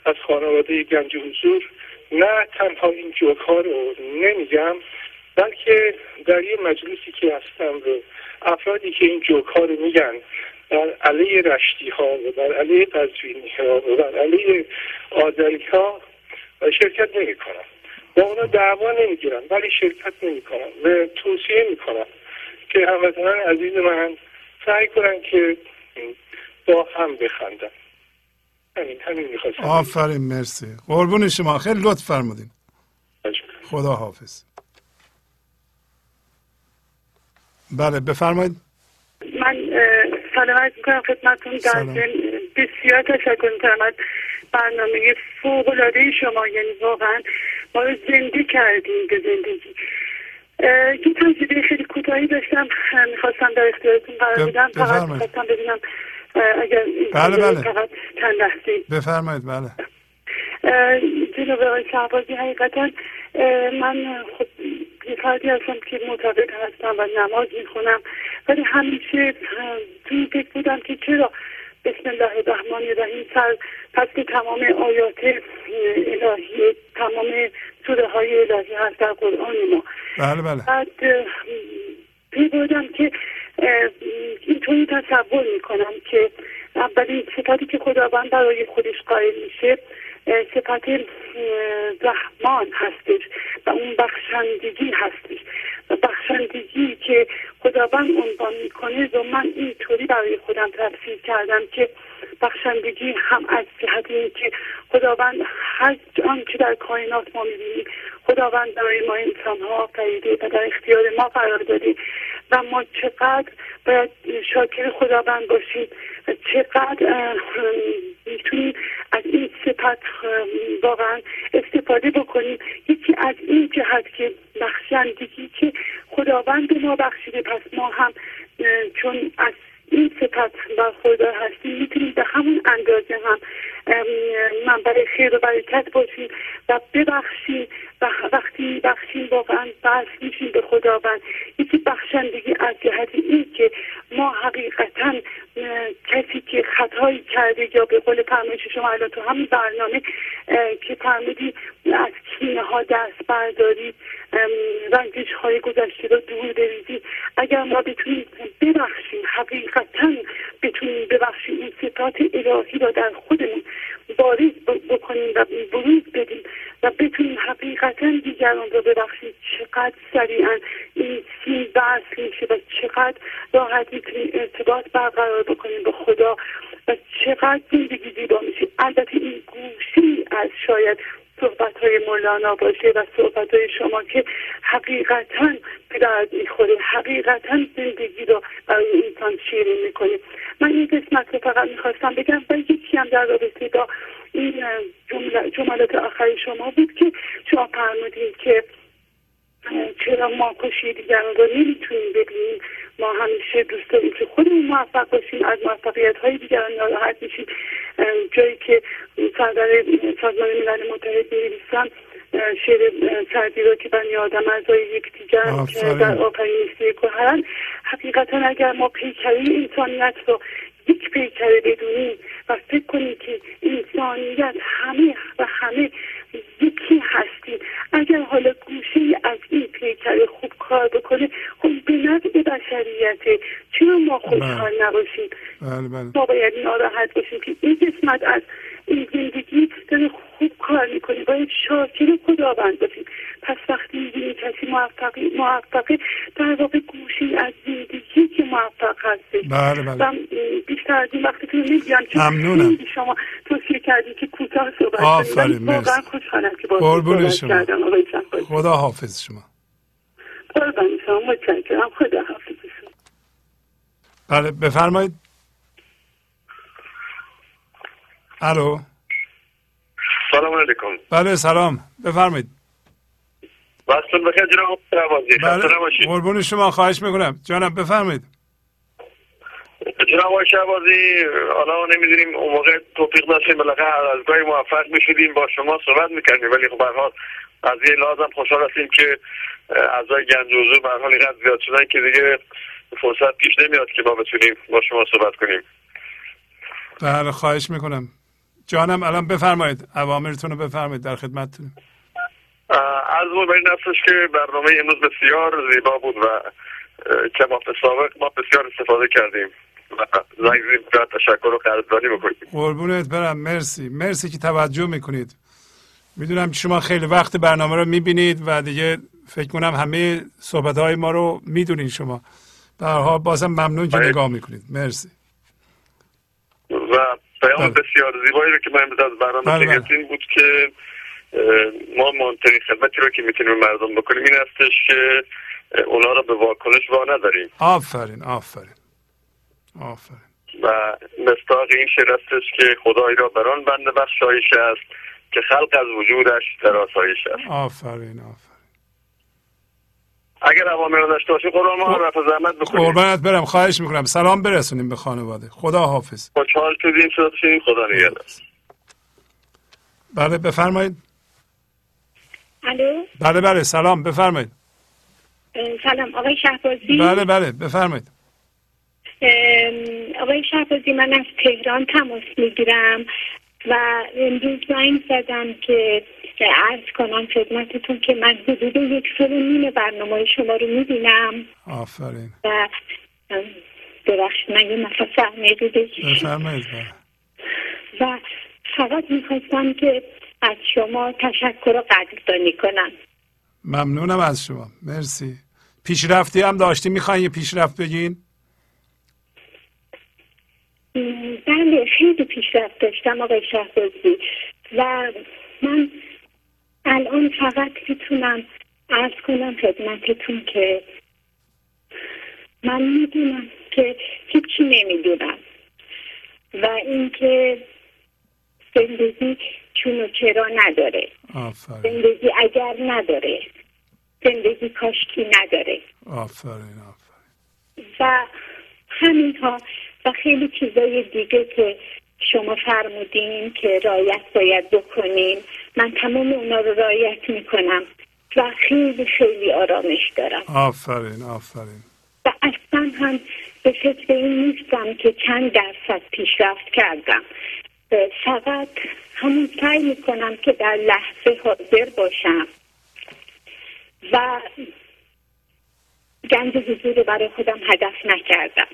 از خانواده گنج حضور نه تنها این جوک ها رو نمیگم بلکه در یه مجلسی که هستم و افرادی که این جوک ها رو میگن بر علیه رشتی ها و بر علیه قزوینی ها و بر علیه آذری ها شرکت نمی کنم با اونا دعوا نمی‌گیرم ولی شرکت نمی کنم و توصیه می کنم که هموطنان عزیز من سعی کنن که با هم بخندن. همین همین می‌خواستم آفرین مرسی. قربون شما. خیلی لطف فرمودین. خدا حافظ. بله بفرمایید. من سلام عرض می‌کنم خدمتتون. بسیار تشکر می‌کنم از برنامه فوق العاده شما یعنی واقعا ما رو زنده کردیم به زندگی. یه تجربه خیلی کوتاهی داشتم. می‌خواستم در اختیارتون قرار بدم. فقط. می‌خواستم ببینم اگر بله، بله. فقط چند لحظه. بفرمایید بله. جناب آقای شهبازی حقیقتا من خب یه فردی هستم که معتقد هستم و نماز می‌خونم. ولی همیشه توی فکر بودم که چرا بسم الله الرحمن الرحیم. سر پس که تمام آیات الهی تمام سوره های الهی هست در قرآن ما. بله بله. بعد پی بردم که اینطوری تصور می‌کنم که اولین صفتی که خداوند برای خودش قائل میشه صفت رحمان هستش و اون بخشندگی هستش. و بخشندگی که خداوند عنوان می‌کنه و من اینطوری برای خودم تفسیر کردم که بخشندگی هم از جهت اینکه خداوند هر آنچه در کائنات ما می‌بینیم خداوند برای ما انسان ها آفریده و در اختیار ما قرار داده و ما چقدر باید شاکر خداوند باشیم و چقدر می‌تونیم از این صفت واقعا استفاده بکنیم. یکی از این جهت که بخشندگی که خداوند به ما بخشیده پس ما هم چون از این صفت برخوردار هستیم می‌تونیم به همون اندازه هم منبع خیر و برکت باشیم و ببخشیم و وقتی بخشیم واقعا بحث میشیم به خداوند. یکی بخشندگی از جهت این که ما حقیقتا کسی که خطایی کرده یا به قول فرمایش شما الان تو همین برنامه که فرمودی از کینه ها دست برداری رنجش های گذشته رو دور بریزی. اگر ما بتونیم ببخشیم حقیقتا بتونیم ببخشیم این صفات الهی را در خودمون بارز بکنیم و بروز بدیم و بتونیم حقیقتا دیگران رو ببخشیم. چقدر سریعا این سیم بحث میشه و چقدر راحت می‌تونیم ارتباط برقرار بکنیم به خدا و چقدر زندگی زیبا میشه. البته این گوشی از شاید صحبت های مولانا باشه و صحبت های شما که حقیقتا به درد می‌خوره حقیقتا زندگی رو برای انسان شیرین می‌کنه. من این قسمت رو فقط می‌خواستم بگم و یکی هم در رابطه با این جملات آخری شما بود که شما فرمودین که چرا ما کشی دیگران رو نمی‌تونیم ببینیم ما همیشه دوست داریم که خودمون موفق باشیم از موفقیت های دیگران ناراحت میشیم. جایی که سردر سازمان ملل متحد می‌نویسن شعر سردی را که بنی آدم اعضای یکدیگر در آفرینشی کهن حقیقتا اگر ما پیکره انسانیت رو یک پیکره بدونیم و فکر کنیم که انسانیت همه و همه یکی هستیم اگر حالا گوشه از این پیکره خوب کار بکنه خب به نفع بشریته چرا ما خوشحال بله. نباشیم؟ بله بله. ما باید ناراحت باشیم که این قسمت از این زندگی داره خوب کار می‌کنه. باید شاکر خداوند باشیم. پس وقتی می‌بینی کسی موفقی موفقه در واقع گوشی از زندگی که موفق هستی. بله بله. بیشتر از این وقتی تو نمیگم که ممنونم. شما توصیه کردی که کوتاه صحبت آفرین واقعا خوشحالم که با شما. خدا حافظ شما. قربان شما. متشکرم. خدا حافظ شما. بله بفرمایید. الو. سلام علیکم. بله سلام. بفرمایید. وقتتون بخیر جناب بله قربون شما. خواهش می‌کنم. جانم بفرمایید. جناب آقای شهبازی حالا نمی‌دونیم اون موقع توفیق داشتیم بالاخره از گاهی موفق می‌شدیم با شما صحبت می‌کردیم ولی خب برحال از یه لازم خوشحال هستیم که اعضای گنج حضور به حال اینقدر زیاد شدن که دیگه فرصت پیش نمیاد که ما بتونیم با شما صحبت کنیم. بله خواهش می‌کنم. جانم الان بفرمایید. اوامرتون رو بفرمایید در خدمتتونیم از بر این هستش که برنامه امروز بسیار زیبا بود و کما سابق ما بسیار استفاده کردیم و زنگ تشکر و قدردانی بکنید قربونت برم مرسی. مرسی که توجه می‌کنید. می‌دونم که شما خیلی وقت برنامه رو می‌بینید و دیگه فکر کنم همه صحبت های ما رو می‌دونید شما. برها بازم ممنون که نگاه می‌کنید. مرسی. و پیام بله. بسیار زیبایی رو که من از برنامه بله, بله. بود که ما منطقی خدمتی رو که می‌تونیم مردم بکنیم این هستش که اونا رو به واکنش وا نداریم. آفرین آفرین. آفرین. و مستاق این شعر که خدای را بران بنده بخشایش است که خلق از وجودش در آسایش است. آفرین آفرین. اگر رو داشته باشی قربان ما رفع زحمت بکنیم قربانت برم خواهش می‌کنم. سلام برسونیم به خانواده. خدا حافظ. خوشحال شدیم شدیم خدا نگهدار. بله بفرمایید. الو؟ بله بله سلام بفرمایید. سلام آقای شهبازی؟ بله بله بفرمایید. آقای شهبازی من از تهران تماس می‌گیرم و امروز زنگ زدم که عرض کنم خدمتتون که من حدود یک سال و نیم برنامه شما رو می‌بینم. آفرین. و ببخشید من یه نفس بفرمایید و فقط می‌خواستم که از شما تشکر و قدردانی کنم. ممنونم از شما. مرسی. پیشرفتی هم داشتی؟ می‌خواین یه پیشرفت بگین؟ بله خیلی پیشرفت داشتم آقای شهبازی. و من الان فقط می‌تونم ارز کنم خدمتتون که من می‌دونم که هیچی نمی‌دونم. و اینکه زندگی چون و چرا نداره. آفرین. زندگی اگر نداره زندگی کاشکی نداره. آفرین آفرین. و همینها و خیلی چیزای دیگه که شما فرمودین که رایت باید بکنین. من تمام اونا رو رایت می‌کنم و خیلی خیلی آرامش دارم. آفرین آفرین. و اصلا هم به فکر این نیستم که چند درصد پیشرفت کردم. فقط همون سعی می‌کنم که در لحظه حاضر باشم. و گنج حضور برای خودم هدف نکردم.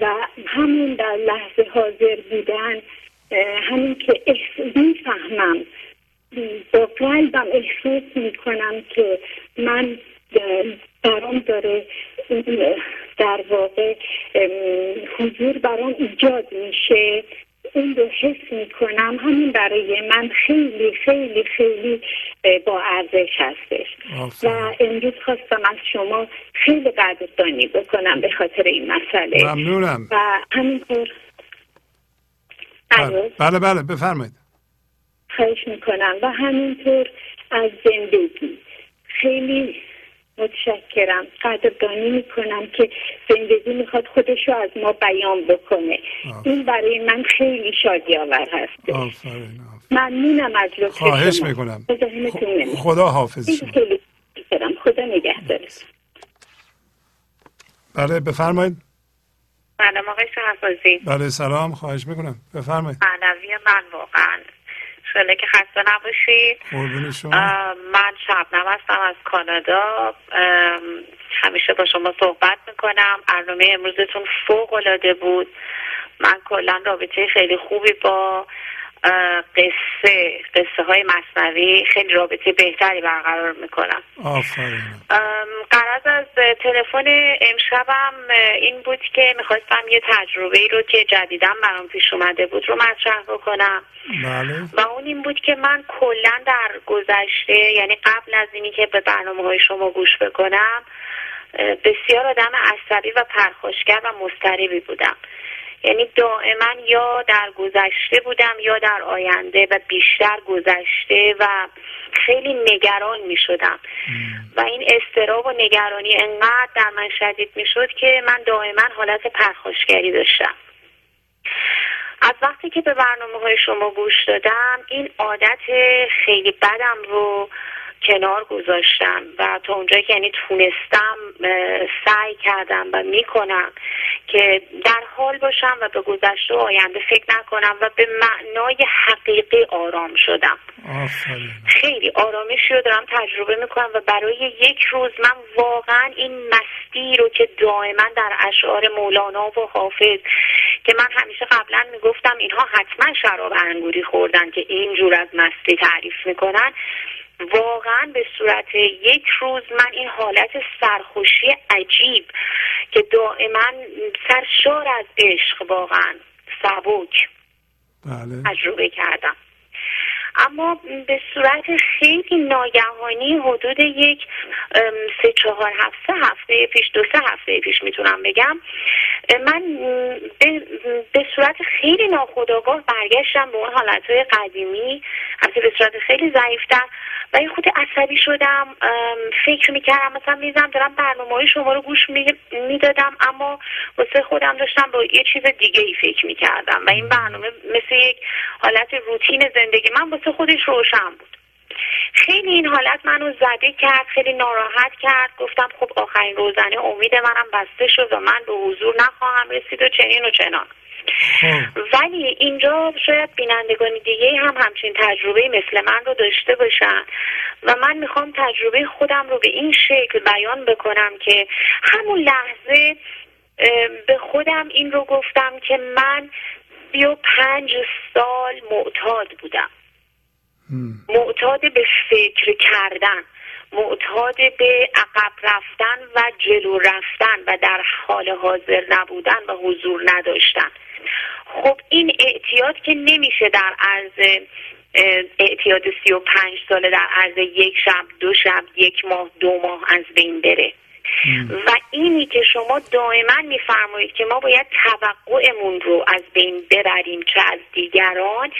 و همون در لحظه حاضر بودن همین که می‌فهمم با قلبم احساس می‌کنم که من برام داره در واقع حضور برام ایجاد میشه. این رو حس می‌کنم. همین برای من خیلی خیلی خیلی با ارزش هستش. و امروز خواستم از شما خیلی قدردانی بکنم به خاطر این مسئله. ممنونم. و همینطور. بله بله, بله بفرمایید. خواهش می‌کنم. و همینطور از زندگی. خیلی متشکرم. قدردانی می‌کنم که زندگی می‌خواد خودش رو از ما بیان بکنه. این برای من خیلی شادی آور هست ممنونم از لطف خواهش می‌کنم. خدا حافظ خدا نگهدار بله بفرمایید. سلام آقای شهبازی. بله سلام. خواهش می‌کنم. بفرمایید. معنوی من واقعا. شله که خسته نباشید. من شبنم هستم از کانادا. همیشه با شما صحبت می‌کنم. برنامه امروزتون فوق العاده بود. من کلا رابطه خیلی خوبی با قصه قصه های مصنوی خیلی رابطه بهتری برقرار می‌کنم. آفرین. قرض از تلفن امشبم این بود که می‌خواستم یه تجربه ای رو که جدیدا برام پیش اومده بود رو مطرح بکنم. بله. و اون این بود که من کلا در گذشته یعنی قبل از اینی که به برنامه های شما گوش بکنم بسیار آدم عصبی و پرخاشگر و مضطربی بودم. یعنی دائما یا در گذشته بودم یا در آینده و بیشتر گذشته و خیلی نگران می شدم و این استراب و نگرانی انقدر در من شدید می شد که من دائما حالت پرخاشگری داشتم. از وقتی که به برنامه های شما گوش دادم این عادت خیلی بدم رو کنار گذاشتم و تا اونجایی که یعنی تونستم سعی کردم و می‌کنم که در حال باشم و به گذشته و آینده فکر نکنم و به معنای حقیقی آرام شدم. خیلی آرامشی رو دارم تجربه می‌کنم و برای یک روز من واقعا این مستی رو که دائما در اشعار مولانا و حافظ که من همیشه قبلا می‌گفتم اینها حتما شراب انگوری خوردن که اینجور از مستی تعریف می‌کنن. واقعا به صورت یک روز من این حالت سرخوشی عجیب که دائما سرشار از عشق واقعا سبک بله. تجربه کردم اما به صورت خیلی ناگهانی حدود یک سه چهار هفته هفته پیش دو سه هفته پیش می‌تونم بگم من به, به صورت خیلی ناخودآگاه برگشتم به اون حالتهای قدیمی البته به صورت خیلی ضعیفتر و یه خود عصبی شدم فکر می‌کردم مثلا میزم دارم برنامه های شما رو گوش می‌دادم اما واسه خودم داشتم با یه چیز دیگه ای فکر می‌کردم و این برنامه مثل یک حالت روتین زندگی. من واسه خودش روشن بود. خیلی این حالت منو زده کرد خیلی ناراحت کرد. گفتم خب آخرین روزنه امید منم بسته شد و من به حضور نخواهم رسید و چنین و چنان. خب. ولی اینجا شاید بینندگان دیگه هم همچین تجربه مثل من رو داشته باشن و من می‌خوام تجربه خودم رو به این شکل بیان بکنم که همون لحظه به خودم این رو گفتم که من سی و پنج سال معتاد بودم. معتاد به فکر کردن معتاد به عقب رفتن و جلو رفتن و در حال حاضر نبودن و حضور نداشتن. خب این اعتیاد که نمیشه در عرض اعتیاد سی و پنج ساله در عرض یک شب دو شب یک ماه دو ماه از بین بره. و اینی که شما دائما میفرمایید که ما باید توقعمون رو از بین ببریم چه از دیگران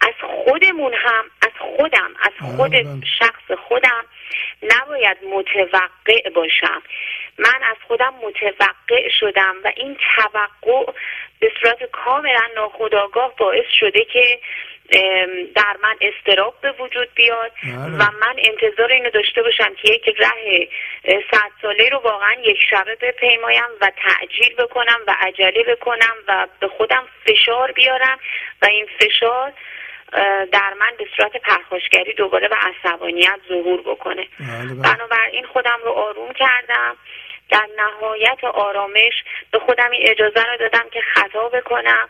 از خودمون هم از خودم از خود شخص خودم نباید متوقع باشم. من از خودم متوقع شدم و این توقع به صورت کاملا ناخودآگاه باعث شده که در من استراب به وجود بیاد بله. و من انتظار اینو داشته باشم که یک ره صد ساله رو واقعا یک شبه بپیمایم و تعجیل بکنم و عجله بکنم و به خودم فشار بیارم و این فشار در من به صورت پرخاشگری دوباره و عصبانیت ظهور بکنه. بله بله. بنابراین خودم رو آروم کردم. در نهایت آرامش به خودم این اجازه رو دادم که خطا بکنم.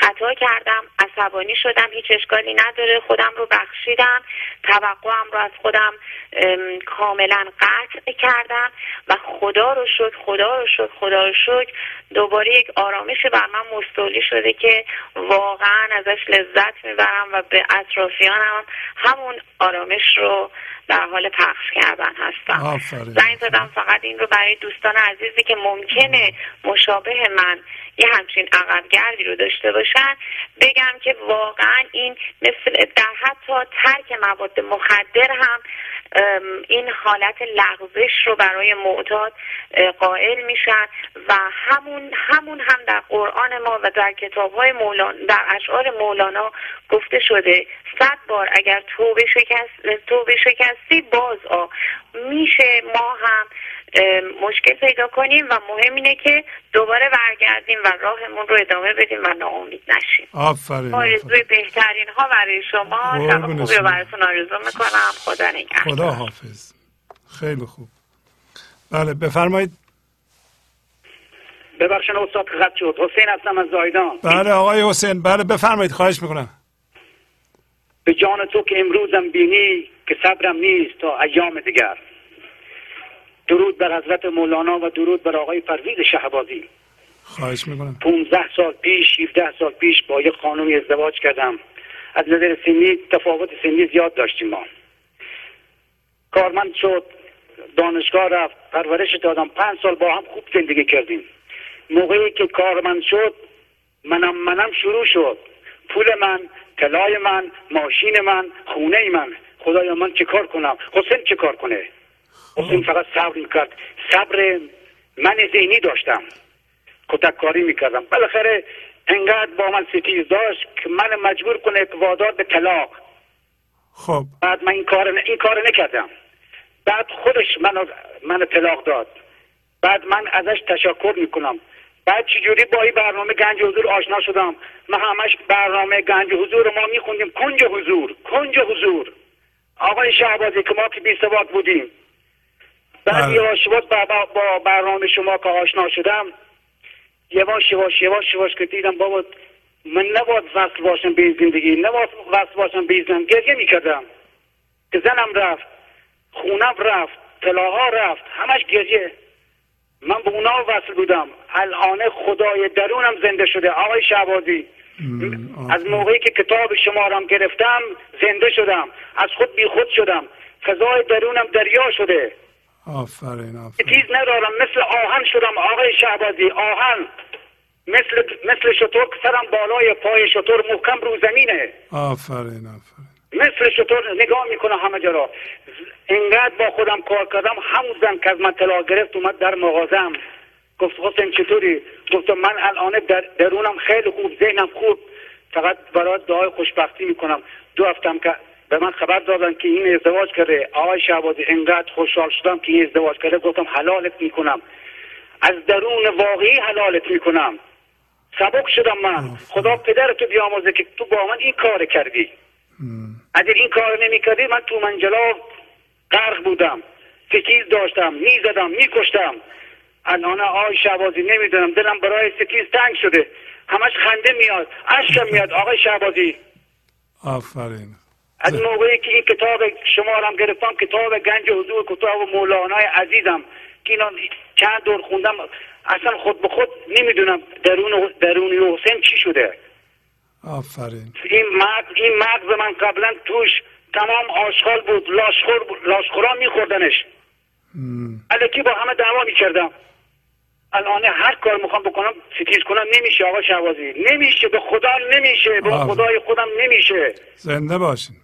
خطا کردم عصبانی شدم هیچ اشکالی نداره خودم رو بخشیدم توقعم رو از خودم ام، کاملا قطع کردم و خدا رو شکر خدا رو شکر خدا رو شکر دوباره یک آرامش بر من مستولی شده که واقعا ازش لذت می‌برم و به اطرافیانم همون آرامش رو در حال پخش کردن هستم. زنگ زدم فقط این رو برای دوستان عزیزی که ممکنه مشابه من یه همچین عقبگردی رو داشته باشن. بگم که واقعا این مثل در حتی ترک مواد مخدر هم این حالت لغزش رو برای معتاد قائل میشن و همون همون هم در قرآن ما و در کتاب های مولانا در اشعار مولانا گفته شده صد بار اگر توبه شکست توبه شکستی باز آ. میشه ما هم مشکل پیدا کنیم و مهم اینه که دوباره برگردیم و راهمون رو ادامه بدیم و ناامید نشیم. آفرین. آرزوی بهترین ها برای شما. شب خوبی. براتون آرزو می‌کنم. خدا نگهدار. خدا حافظ. خیلی خوب. بله بفرمایید. ببخشید استاد که قطع شد. حسین هستم از زایدان. بله آقای حسین. بله بفرمایید. خواهش می‌کنم. به جان تو که امروزم بینی که صبرم نیست تا ایام دیگر. درود بر حضرت مولانا و درود بر آقای فرزید شهبازی. خواهش می‌کنم. 15 سال پیش 17 سال پیش با یک خانمی ازدواج کردم. از نظر سنی تفاوت سنی زیاد داشتیم ما. کارمند شد دانشگاه رفت پرورش دادم. پنج سال با هم خوب زندگی کردیم. موقعی که کارمند شد منم منم شروع شد. پول من طلای من ماشین من خونه من. خدایا من چه کار کنم؟ حسین چه کار کنه؟ حسین فقط صبر می‌کرد. صبر من ذهنی داشتم. کتک کاری می‌کردم. بالاخره انقدر با من ستیز داشت که من مجبور کنه که وادار به طلاق. خب. بعد من این کار این کار نکردم. بعد خودش من من طلاق داد. بعد من ازش تشکر می‌کنم. بعد چجوری با این برنامه گنج حضور آشنا شدم؟ من همش برنامه گنج حضور ما میخوندیم. کنج حضور. کنج حضور. آقای شهبازی که ما که بی سواد بودیم. بعد بله. یواش یواش با, با, با برنامه شما که آشنا شدم یواش یواش یواش یواش که دیدم بابا من نباید وصل باشم به زندگی نباید وصل باشم به زندگی. گریه می‌کردم. که زنم رفت خونم رفت طلاها رفت همش گریه. من به اونا وصل بودم. الان خدای درونم زنده شده. آقای شعبازی از موقعی که کتاب شما رم گرفتم زنده شدم. از خود بی خود شدم. فضای درونم دریا شده. آفرین آفرین. چیز ندارم مثل آهن شدم آقای شعبازی آهن. مثل مثل شطور سرم بالای پای شطور محکم رو زمینه. آفرین آفرین. مثل شطور نگاه می‌کنم همه جا را. انقدر با خودم کار کردم همون زن که از من طلاق گرفت اومد در مغازم گفت حسین چطوری؟ گفتم من الان در درونم خیلی خوب ذهنم خوب. فقط برای دعای خوشبختی می‌کنم. دو هفتم که به من خبر دادن که این ازدواج کرده. آقای شعبازی انقدر خوشحال شدم که این ازدواج کرده. گفتم حلالت می‌کنم. از درون واقعی حلالت می‌کنم. سبک شدم من. خدا پدرتو بیاموزه که تو با من این کار کردی. اگر این کار نمی‌کردی من تو منجلا غرق بودم. ستیز داشتم می‌زدم میکشتم. الان آقای شعبازی نمی‌دونم دلم برای ستیز تنگ شده. همش خنده میاد اشکم میاد. آقای شعبازی آفرین. از موقعی که این کتاب شما رو هم گرفتم کتاب گنج حضور کتاب مولانای عزیزم که اینا چند دور خوندم اصلا خود به خود نمی‌دونم درون درونی حسین چی شده. آفرین. این مغز این مغز من قبلا توش تمام آشغال بود لاشخور بود لاشخورا میخوردنش. الکی با همه دعوا می‌کردم. الان هر کار می‌خوام بکنم ستیز کنم نمیشه آقا شوازی نمیشه به خدا نمیشه به. خدای خودم نمیشه. زنده باشین.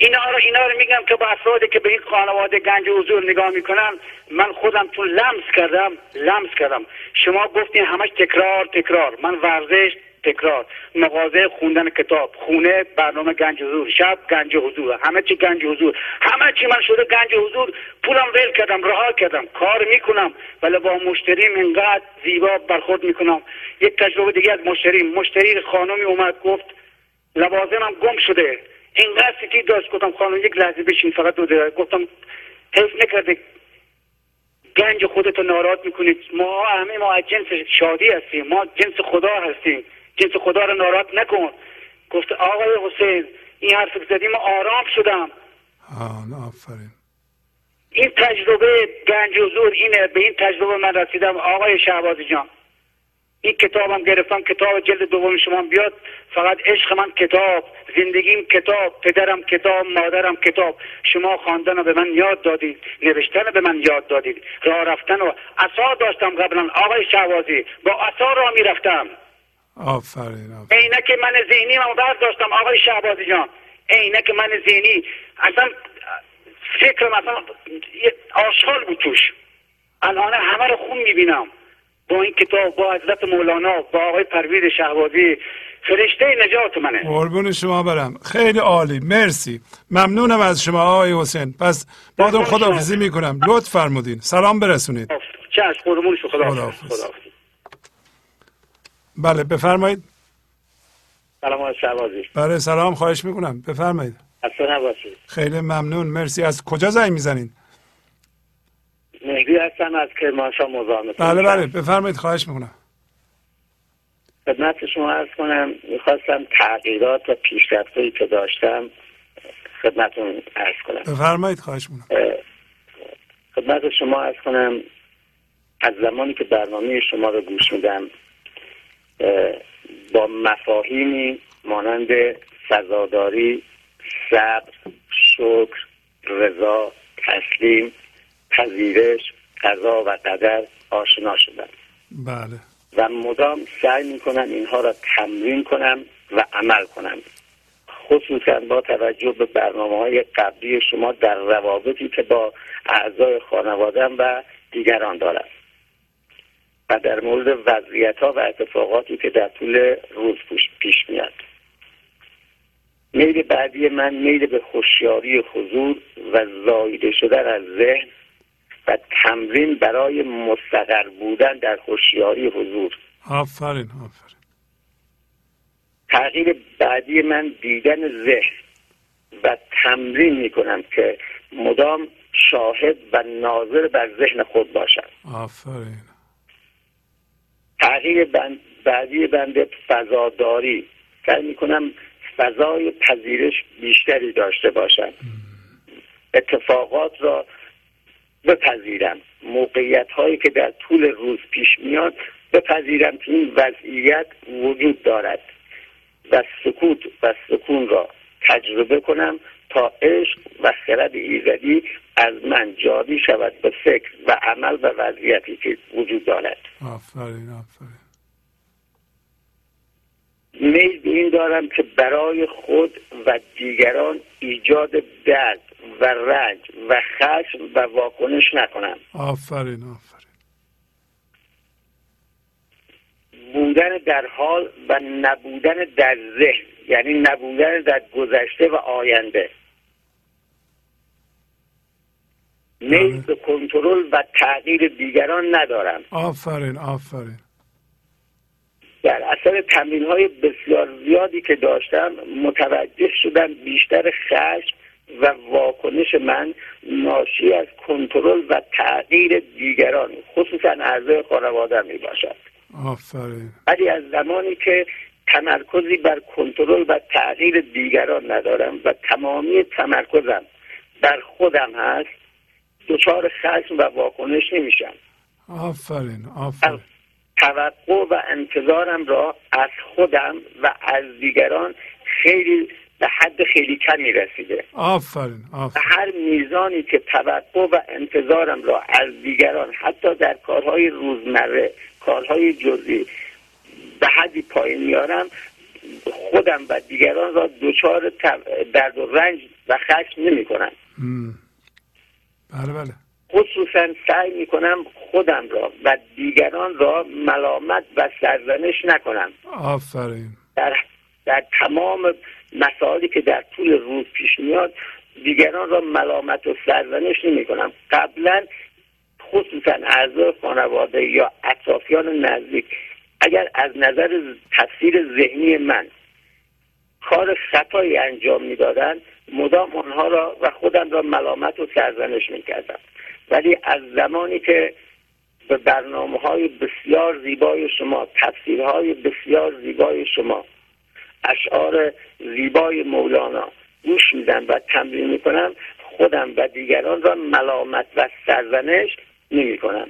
اینا رو اینا رو میگم که با افرادی که به این خانواده گنج حضور نگاه می‌کنن من خودم تو لمس کردم لمس کردم. شما گفتین همش تکرار تکرار. من ورزش تکرار. مغازه خوندن کتاب. خونه برنامه گنج حضور. شب گنج حضور. همه چی گنج حضور. همه چی من شده گنج حضور. پولم ول کردم رها کردم. کار می‌کنم ولی با مشتریم اینقدر زیبا برخورد می‌کنم. یک تجربه دیگه از مشتری. مشتری خانمی اومد گفت لوازمم گم شده. اینقدر سکی داشت گفتم خانم یک لحظه بشین فقط دو دقیقه. گفتم حیف نکرده. گنج خودتو ناراحت می‌کنید ما همه ما از جنس شادی هستیم. ما جنس خدا هستیم. جنس خدا رو ناراحت نکن. گفت آقای حسین این حرف زدیم آرام شدم. آه آفرین. این تجربه گنج حضور اینه. به این تجربه من رسیدم. آقای شهبازی جان. این کتابم گرفتم. کتاب جلد دوم شما بیاد. فقط عشق من کتاب. زندگیم کتاب. پدرم کتاب. مادرم کتاب. شما خواندن به من یاد دادید نوشتن به من یاد دادید راه رفتن و عصا داشتم قبلا. آقای شهبازی. با عصا راه می‌رفتم. آفرین آفرین. عینک من ذهنی من برداشتم. آقای شهبازی جان. عینک من ذهنی. اصلا فکرم اصلا آشغال بود توش. الان همه رو خون می‌بینم. با این کتاب با حضرت مولانا با آقای پرویز شهبازی فرشته نجات منه. قربون شما برم. خیلی عالی. مرسی. ممنونم از شما آقای حسین. پس بادم خداحافظی می‌کنم. لطف فرمودین. سلام برسونید. چشم قربون شما. خدا خداحافظ. بله بفرمایید. سلام آقای شهبازی. بله سلام. خواهش می‌کنم. بفرمایید. خیلی ممنون. مرسی. از کجا زنگ می‌زنین؟ مهدی هستم از کرمانشاه مزاحمتون بله بله. بفرمایید خواهش می‌کنم. خدمت شما ارز کنم می‌خواستم تغییرات و پیشرفتهایی که داشتم خدمتون ارز کنم. بفرمایید خواهش می‌کنم. خدمت شما ارز کنم از زمانی که برنامه شما رو گوش میدم با مفاهیمی مانند سزاداری صبر شکر رضا تسلیم پذیرش قضا و قدر آشنا شدم بله. و مدام سعی می‌کنم اینها را تمرین کنم و عمل کنم. خصوصا با توجه به برنامه های قبلی شما در روابطی که با اعضای خانوادم و دیگران دارم. و در مورد وضعیت ها و اتفاقاتی که در طول روز پیش- میاد. میل بعدی من میل به خوشیاری حضور و زایده شدن از ذهن و تمرین برای مستقر بودن در خوشیاری حضور. آفرین آفرین. تغییر بعدی من دیدن ذهن و تمرین می‌کنم که مدام شاهد و ناظر بر ذهن خود باشم. آفرین. تغییر بند بعدی بنده فضاداری. سعی می‌کنم فضای پذیرش بیشتری داشته باشم. اتفاقات را بپذیرم. موقعیت هایی که در طول روز پیش میاد بپذیرم که این وضعیت وجود دارد و سکوت و سکون را تجربه کنم تا عشق و خرد ایزدی از من جاری شود به فکر و عمل و وضعیتی که وجود دارد. آفرین آفرین. میل به این دارم که برای خود و دیگران ایجاد درد و رنج و خشم و واکنش نکنم. آفرین آفرین. بودن در حال و نبودن در ذهن یعنی نبودن در گذشته و آینده. میل به کنترل و تغییر دیگران ندارم. آفرین آفرین. در اثر تمرین های بسیار زیادی که داشتم متوجه شدم بیشتر خشم و واکنش من ناشی از کنترل و تغییر دیگران خصوصا اعضای خانواده می باشد آفرین. ولی از زمانی که تمرکزی بر کنترل و تغییر دیگران ندارم و تمامی تمرکزم بر خودم هست دچار خشم و واکنش نمیشم. آفرین آفرین. توقع و انتظارم را از خودم و از دیگران خیلی به حد خیلی کمی رسیده. آفرین به آفرین هر میزانی که توقع و انتظارم را از دیگران حتی در کارهای روزمره کارهای جزئی به حدی پایین میارم خودم و دیگران را دچار درد و رنج و خشم نمی کنم. بله بله. خصوصا سعی می‌کنم خودم را و دیگران را ملامت و سرزنش نکنم. آفرین. در, در تمام مسائلی که در طول روز پیش میاد دیگران را ملامت و سرزنش نمی کنم. قبلا خصوصا اعضای خانواده یا اطرافیان نزدیک اگر از نظر تفسیر ذهنی من کار خطایی انجام می‌دادند مدام آنها را و خودم را ملامت و سرزنش می‌کردم. ولی از زمانی که به برنامه های بسیار زیبای شما تفسیرهای بسیار زیبای شما اشعار زیبای مولانا گوش میدم و تمرین می‌کنم. خودم و دیگران را ملامت و سرزنش نمی کنم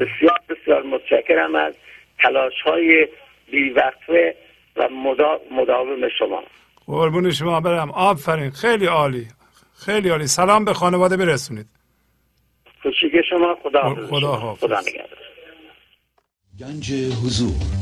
بسیار بسیار متشکرم از تلاش های بیوقفه و مداوم شما. قربون شما برم. آفرین. خیلی عالی. خیلی عالی. سلام به خانواده برسونید. خوشی شما. خدا خدا حافظ. خدا گنج حضور.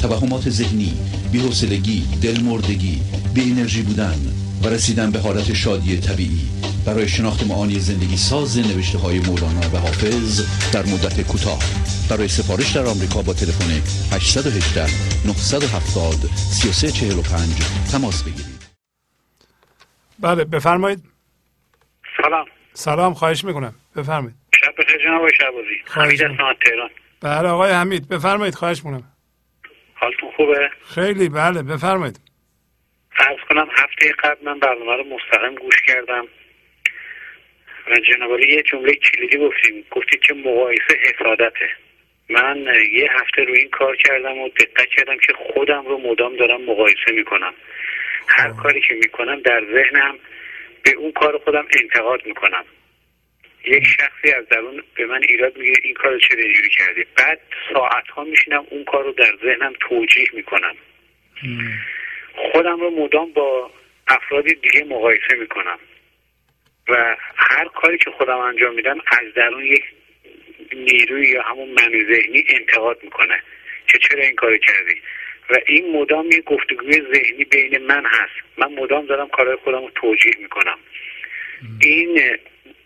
توهمات ذهنی بی‌حوصلگی دلمردگی بی انرژی بودن و رسیدن به حالت شادی طبیعی. برای شناخت معانی زندگی ساز نوشته های مولانا و حافظ در مدت کوتاه. برای سفارش در آمریکا با تلفن 818 970 3345 تماس بگیرید. بله بفرمایید. سلام. سلام خواهش می‌کنم. بفرمایید. شب بخیر جناب آقای شعبازی خواهش تهران. بله آقای حمید. بفرمایید خواهش می‌کنم. حالتون خوبه؟ خیلی بله بفرمایید. فرض کنم هفته قبل من برنامه رو مستقیم گوش کردم و جناب یه جمله کلیدی گفتیم. گفتید که مقایسه حسادته من یه هفته رو این کار کردم و دقت کردم که خودم رو مدام دارم مقایسه می‌کنم. هر کاری که می‌کنم در ذهنم به اون کار خودم انتقاد می‌کنم. یک شخصی از درون به من ایراد میگه این کار چه اینجوری کردی؟ بعد ساعت ها میشینم اون کار رو در ذهنم توجیه می‌کنم. خودم رو مدام با افراد دیگه مقایسه می‌کنم. و هر کاری که خودم انجام میدم از درون یک نیروی یا همون من ذهنی انتقاد می‌کنه که چرا این کاری کردی؟ و این مدام یه گفتگوی ذهنی بین من هست. من مدام دارم کارهای خودم رو توجیه می‌کنم. این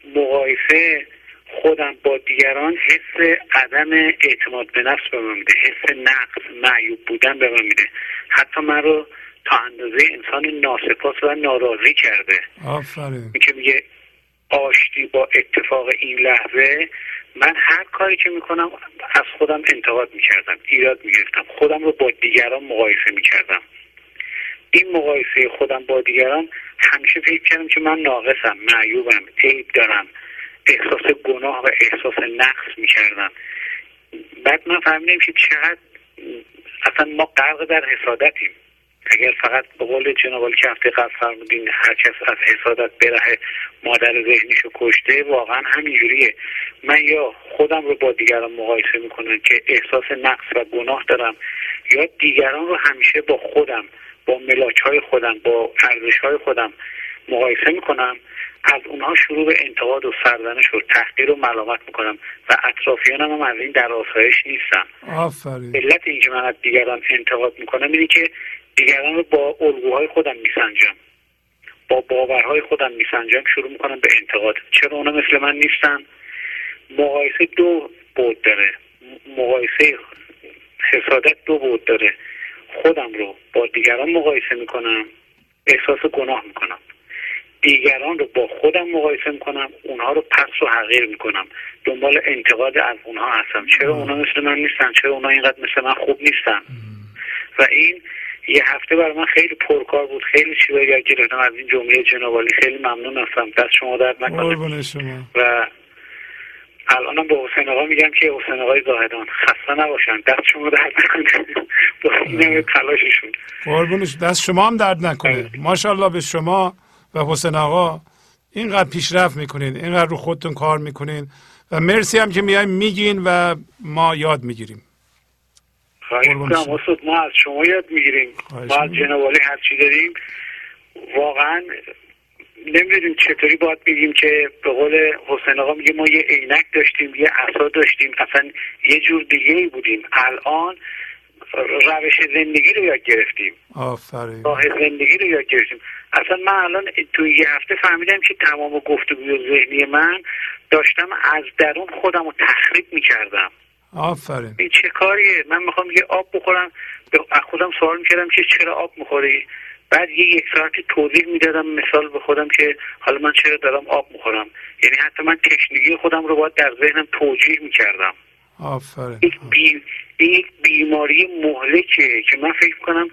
مقایسه خودم با دیگران حس عدم اعتماد به نفس به من میده. حس نقص معیوب بودن به من میده. حتی من رو تا اندازه انسان ناسپاس و ناراضی کرده. آفرین. که میگه آشتی با اتفاق این لحظه من هر کاری که می‌کنم از خودم انتقاد می‌کردم ایراد می‌گرفتم. خودم رو با دیگران مقایسه می‌کردم. این مقایسه خودم با دیگران همیشه فکر کردم که من ناقصم معیوبم عیب دارم احساس گناه و احساس نقص می‌کردم. بعد من فهمیدم که چقدر اصلا ما غرق در حسادتیم. اگر فقط به قول جناب که هفته قبل فرمودین هر کس از حسادت بره مادر ذهنیشو کشته واقعا همینجوریه. من یا خودم رو با دیگران مقایسه می‌کنم که احساس نقص و گناه دارم یا دیگران رو همیشه با خودم با ملاک های خودم با ارزش های خودم مقایسه می‌کنم. از اونها شروع به انتقاد و سرزنش و تحقیر و ملامت می‌کنم و اطرافیانم هم از این در آسایش نیستم آفرین. علت اینکه من از دیگران انتقاد می‌کنم اینه که دیگران رو با الگوهای خودم میسنجم. با باورهای خودم میسنجم شروع می‌کنم به انتقاد. چرا اونا مثل من نیستن؟ مقایسه دو بود داره. مقایسه حسادت دو بود داره. خودم رو با دیگران مقایسه می‌کنم احساس گناه می‌کنم. دیگران رو با خودم مقایسه می‌کنم اونها رو پس و حقیر می‌کنم. دنبال انتقاد از اونها هستم. چرا اونها مثل من نیستن؟ چرا اونها اینقدر مثل من خوب نیستن؟ و این یه هفته برای من خیلی پرکار بود. خیلی چیزا یاد گرفتم. از این جمله جنابالی خیلی ممنون هستم. دست شما درد نکنه. و الانم به حسین آقا میگم که حسین آقای زاهدان خسته نباشن دست شما درد نکنه. با تلاششون. قربونش دست شما هم درد نکنه. ماشاءالله به شما و حسین آقا اینقدر پیشرفت می‌کنین اینقدر رو خودتون کار می‌کنین و مرسی هم که میایم میگین و ما یاد می‌گیریم. خواهی ما از شما یاد می‌گیریم. ما از جناب هر چی داریم واقعا نمی‌دونیم چطوری باید بگیم که به قول حسین آقا میگه ما یه عینک داشتیم یه عصا داشتیم اصلا یه جور دیگه ای بودیم. الان روش زندگی رو یاد گرفتیم. آفرین. راه زندگی رو یاد گرفتیم. اصلا من الان تو یه هفته فهمیدم که تمام گفتگوی ذهنی من داشتم از درون خودم رو تخریب می‌کردم. آفرین. این چه کاریه؟ من می‌خوام یه آب بخورم به خودم سوال می‌کردم که چرا آب می‌خوری؟ بعد یه یک ساعتی توضیح می‌دادم مثال به خودم که حالا من چرا دارم آب می‌خورم. یعنی حتی من تشنگی خودم رو باید در ذهنم توجیه می‌کردم. آفرین. یک بی... یک بیماری مهلکه که من فکر کنم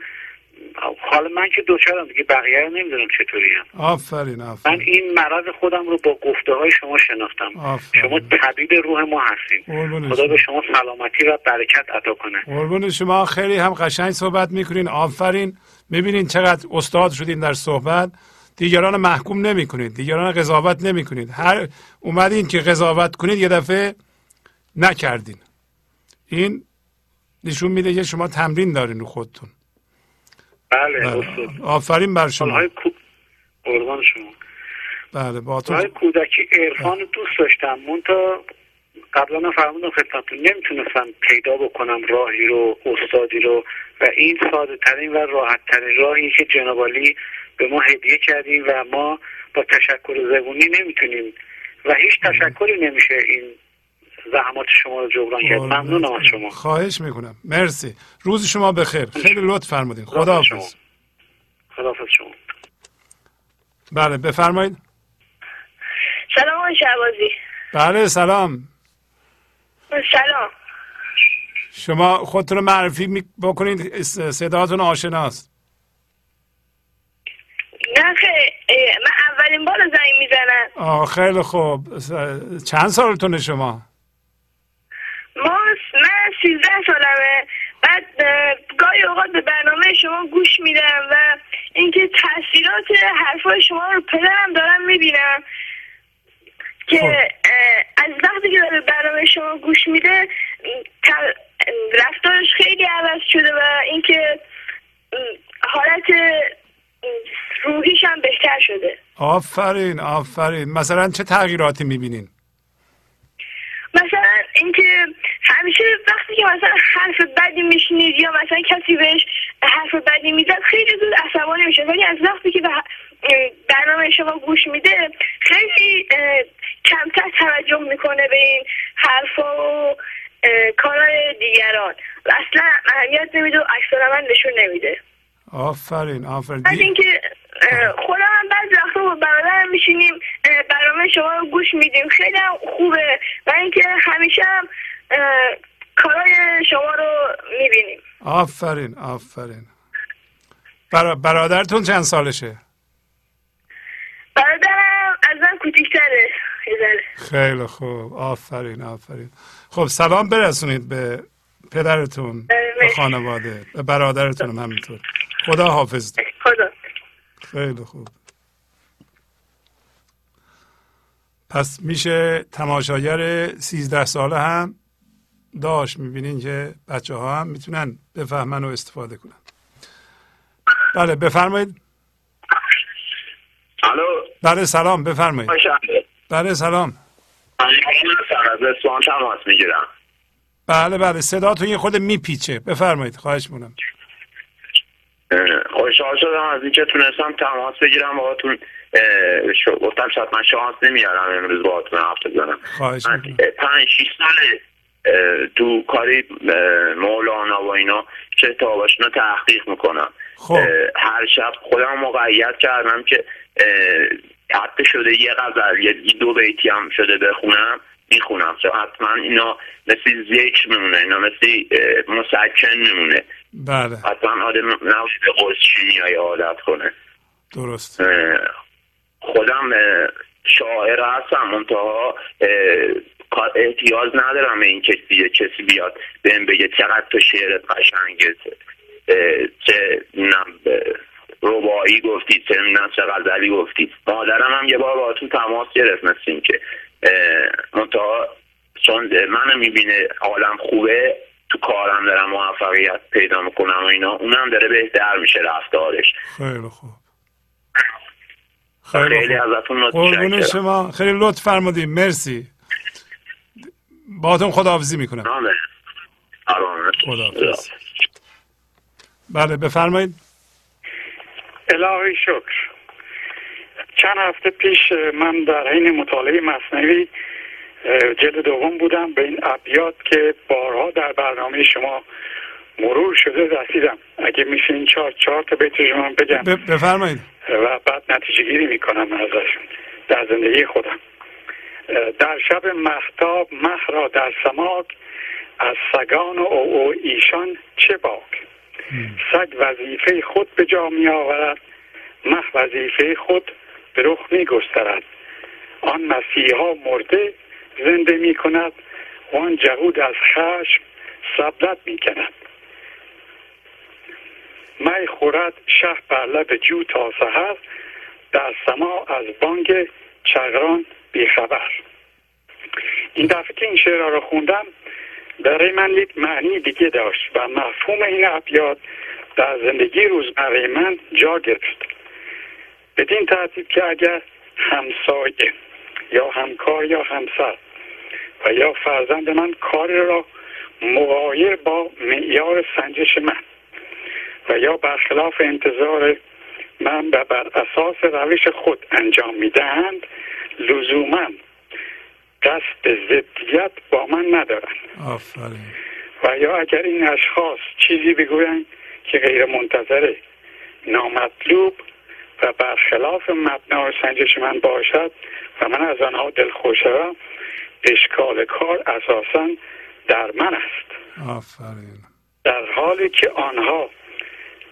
حالا من که دوچارم دیگه بقیه رو نمی‌دونم چطوری هم. آفرین آفرین. من این مرض خودم رو با گفته های شما شناختم. آفرین. شما طبیب روح ما هستین. قربون خدا شما. به شما سلامتی و برکت عطا کنه. قربون شما. خیلی هم قشنگ صحبت می‌کنین. آفرین. می‌بینین چقدر استاد شدین در صحبت. دیگران رو محکوم نمی‌کنید. دیگران رو قضاوت نمی‌کنید. هر اومدین که قضاوت کنید یه دفعه نکردین. این نشون میده که شما تمرین دارین رو خودتون. بله بله. آفرین بر شما. کو... قربان شما. بله با تو کودکی عرفان دوست داشتم. مونتا قبلا من فرمودم خدمتتون نمی‌تونستم پیدا بکنم راهی رو استادی رو و این ساده ترین و راحت ترین راهی که جناب عالی به ما هدیه کردیم و ما با تشکر زبونی نمی‌تونیم و هیچ تشکری نمیشه این زحمات شما رو جبران کرد. ممنونم از شما. خواهش می‌کنم. مرسی. روز شما بخیر. خیلی لطف فرمودین. خدا شما. حافظ خداحافظ. شما. بله بفرمایید. سلام آقای شعبازی بله سلام. سلام. شما خودتون رو معرفی می- بکنید. صداتون آشناست. نه خیلی. من اولین بار زنگ می‌زنم. آه خیلی خوب. چند سالتونه شما؟ ما من سیزده سالمه. بعد اه، گاهی اوقات به برنامه شما گوش میدم و اینکه تاثیرات حرفای شما رو پدرم دارم می‌بینم که خب. از وقتی که داره برنامه شما گوش میده رفتارش خیلی عوض شده و اینکه حالت روحیش هم بهتر شده. آفرین آفرین. مثلا چه تغییراتی می‌بینین؟ مثلا اینکه همیشه وقتی که مثلا حرف بدی میشنید یا مثلا کسی بهش حرف بدی می‌زد خیلی زود عصبانی میشه ولی از وقتی که به برنامه شما گوش میده خیلی کمتر توجه می‌کنه به این حرفا و کارهای دیگران. و اصلا اهمیت نمیده و عکس من نشون نمیده. آفرین آفرین. از اینکه خودم هم بعضی وقتا با برادرم میشینیم برنامه شما رو گوش میدیم. خیلی هم خوبه. و اینکه همیشه هم اه، کارهای شما رو می‌بینیم. آفرین آفرین. برا- برادرتون چند سالشه؟ برادرم از من کوچیکتره. خیلی خوب. آفرین آفرین. خب سلام برسونید به پدرتون به. خانواده به برادرتون هم همینطور. خدا حافظ خدا. خیلی خوب. پس میشه تماشاگر سیزده ساله هم داشت. می‌بینین که بچه ها هم می‌تونن بفهمن و استفاده کنن. بله بفرمایید. الو. بله سلام بفرمایید. بله سلام. از تماس می‌گیرم. بله بله صداتون یه خود میپیچه. بفرمایید خواهش می‌کنم. خوشحال شدم از اینکه تونستم تماس بگیرم باهاتون گفتم شاید من شانس نمیارم امروز باهاتون حرف بزنم. من پنج شیش ساله تو کاری مولانا و اینا کتاباشون رو تحقیق می‌کنم. خب. هر شب خودم مقید کردم که حتی شده یه غزل یه دو بیتی هم شده بخونم می‌خونم. چون حتما اینا مثل ذکر میمونه اینا مثل مسکن میمونه. بله. حتما آدم نباید به شیمیایی عادت کنه. درست. خودم شاعر هستم منتها احتیاج ندارم به این کسی کسی بیاد بهم بگه چقدر تو شعر قشنگه. چه نم ربایی گفتی چه نمی‌دونم چه غزلی گفتی. مادرم هم یه بار باهاتون تماس گرفت مثل این که منتها چون منو می‌بینه حالم خوبه تو کارم دارم موفقیت پیدا می‌کنم و اینا اونم داره بهتر میشه رفتارش. خیلی خوب. خیلی, ازتون متشکرم. شما. خیلی لطف فرمودیم مرسی. باهاتون خداحافظی می‌کنم. خداحافظ. بله بفرمایید. الهی شکر. چند هفته پیش من در حین مطالعه مصنوی جلد دوم بودم. به این ابیات که بارها در برنامه شما مرور شده رسیدم. اگه میشه این چهار چهار تا بیتش من بگم. بفرمایید. و بعد نتیجه گیری می‌کنم ازشون. در زندگی خودم. در شب محتاب مه را در سماک از سگان و او, او ایشان چه باک؟ سگ وظیفه خود به جا می آورد مه وظیفه خود به رخ می گسترد آن مسیحا مرده زنده می کند و آن جهود از خشم سبلت می کند می خورد شه بر لب جو تا سحر در سما از بانگ چغران بیخبر. این دفعه که این شعر رو خوندم برای من یک معنی دیگه داشت و مفهوم این ابیات در زندگی روزمره من جا گرفت. بدین ترتیب که اگر همسایه یا همکار یا همسر و یا فرزند من کاری را مغایر با معیار سنجش من و یا برخلاف انتظار من و بر اساس روش خود انجام می‌دهند لزوما قصد ضدیت با من ندارند. آفرین. و یا اگر این اشخاص چیزی بگویند که غیر منتظره نامطلوب و برخلاف مبنای سنجش من باشد و من از آنها دلخوش شوم اشکال کار اساسا در من است. آفرین. در حالی که آنها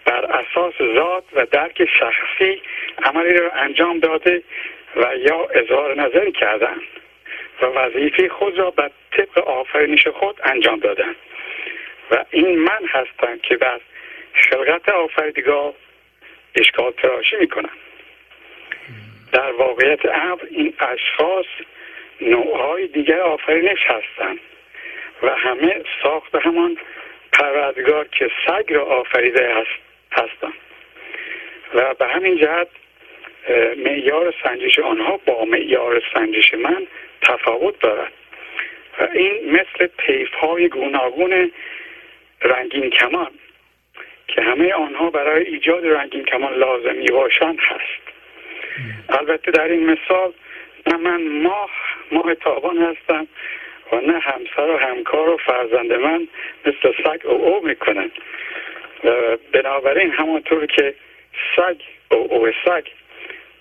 بر اساس ذات و درک شخصی عملی را انجام داده و یا اظهار نظری کردند و وظیفه خود را به طبق آفرینش خود انجام دادند. و این من هستم که بر خلقت آفریدگاه اشکال تراشی می‌کنم. در واقعیت امر این اشخاص نوعهای دیگر آفرینش هستند و همه ساخت همان پروردگار که سگ را آفریده هست هستند. و به همین جهت معیار سنجش آنها با معیار سنجش من تفاوت دارد. و این مثل طیف های گوناگون رنگین کمان که همه آنها برای ایجاد رنگین کمان لازمی باشند هست. البته در این مثال نه من ماه ماه تابان هستم و نه همسر و همکار و فرزند من مثل سگ او او می‌کنن. بنابراین همانطور که سگ او او سگ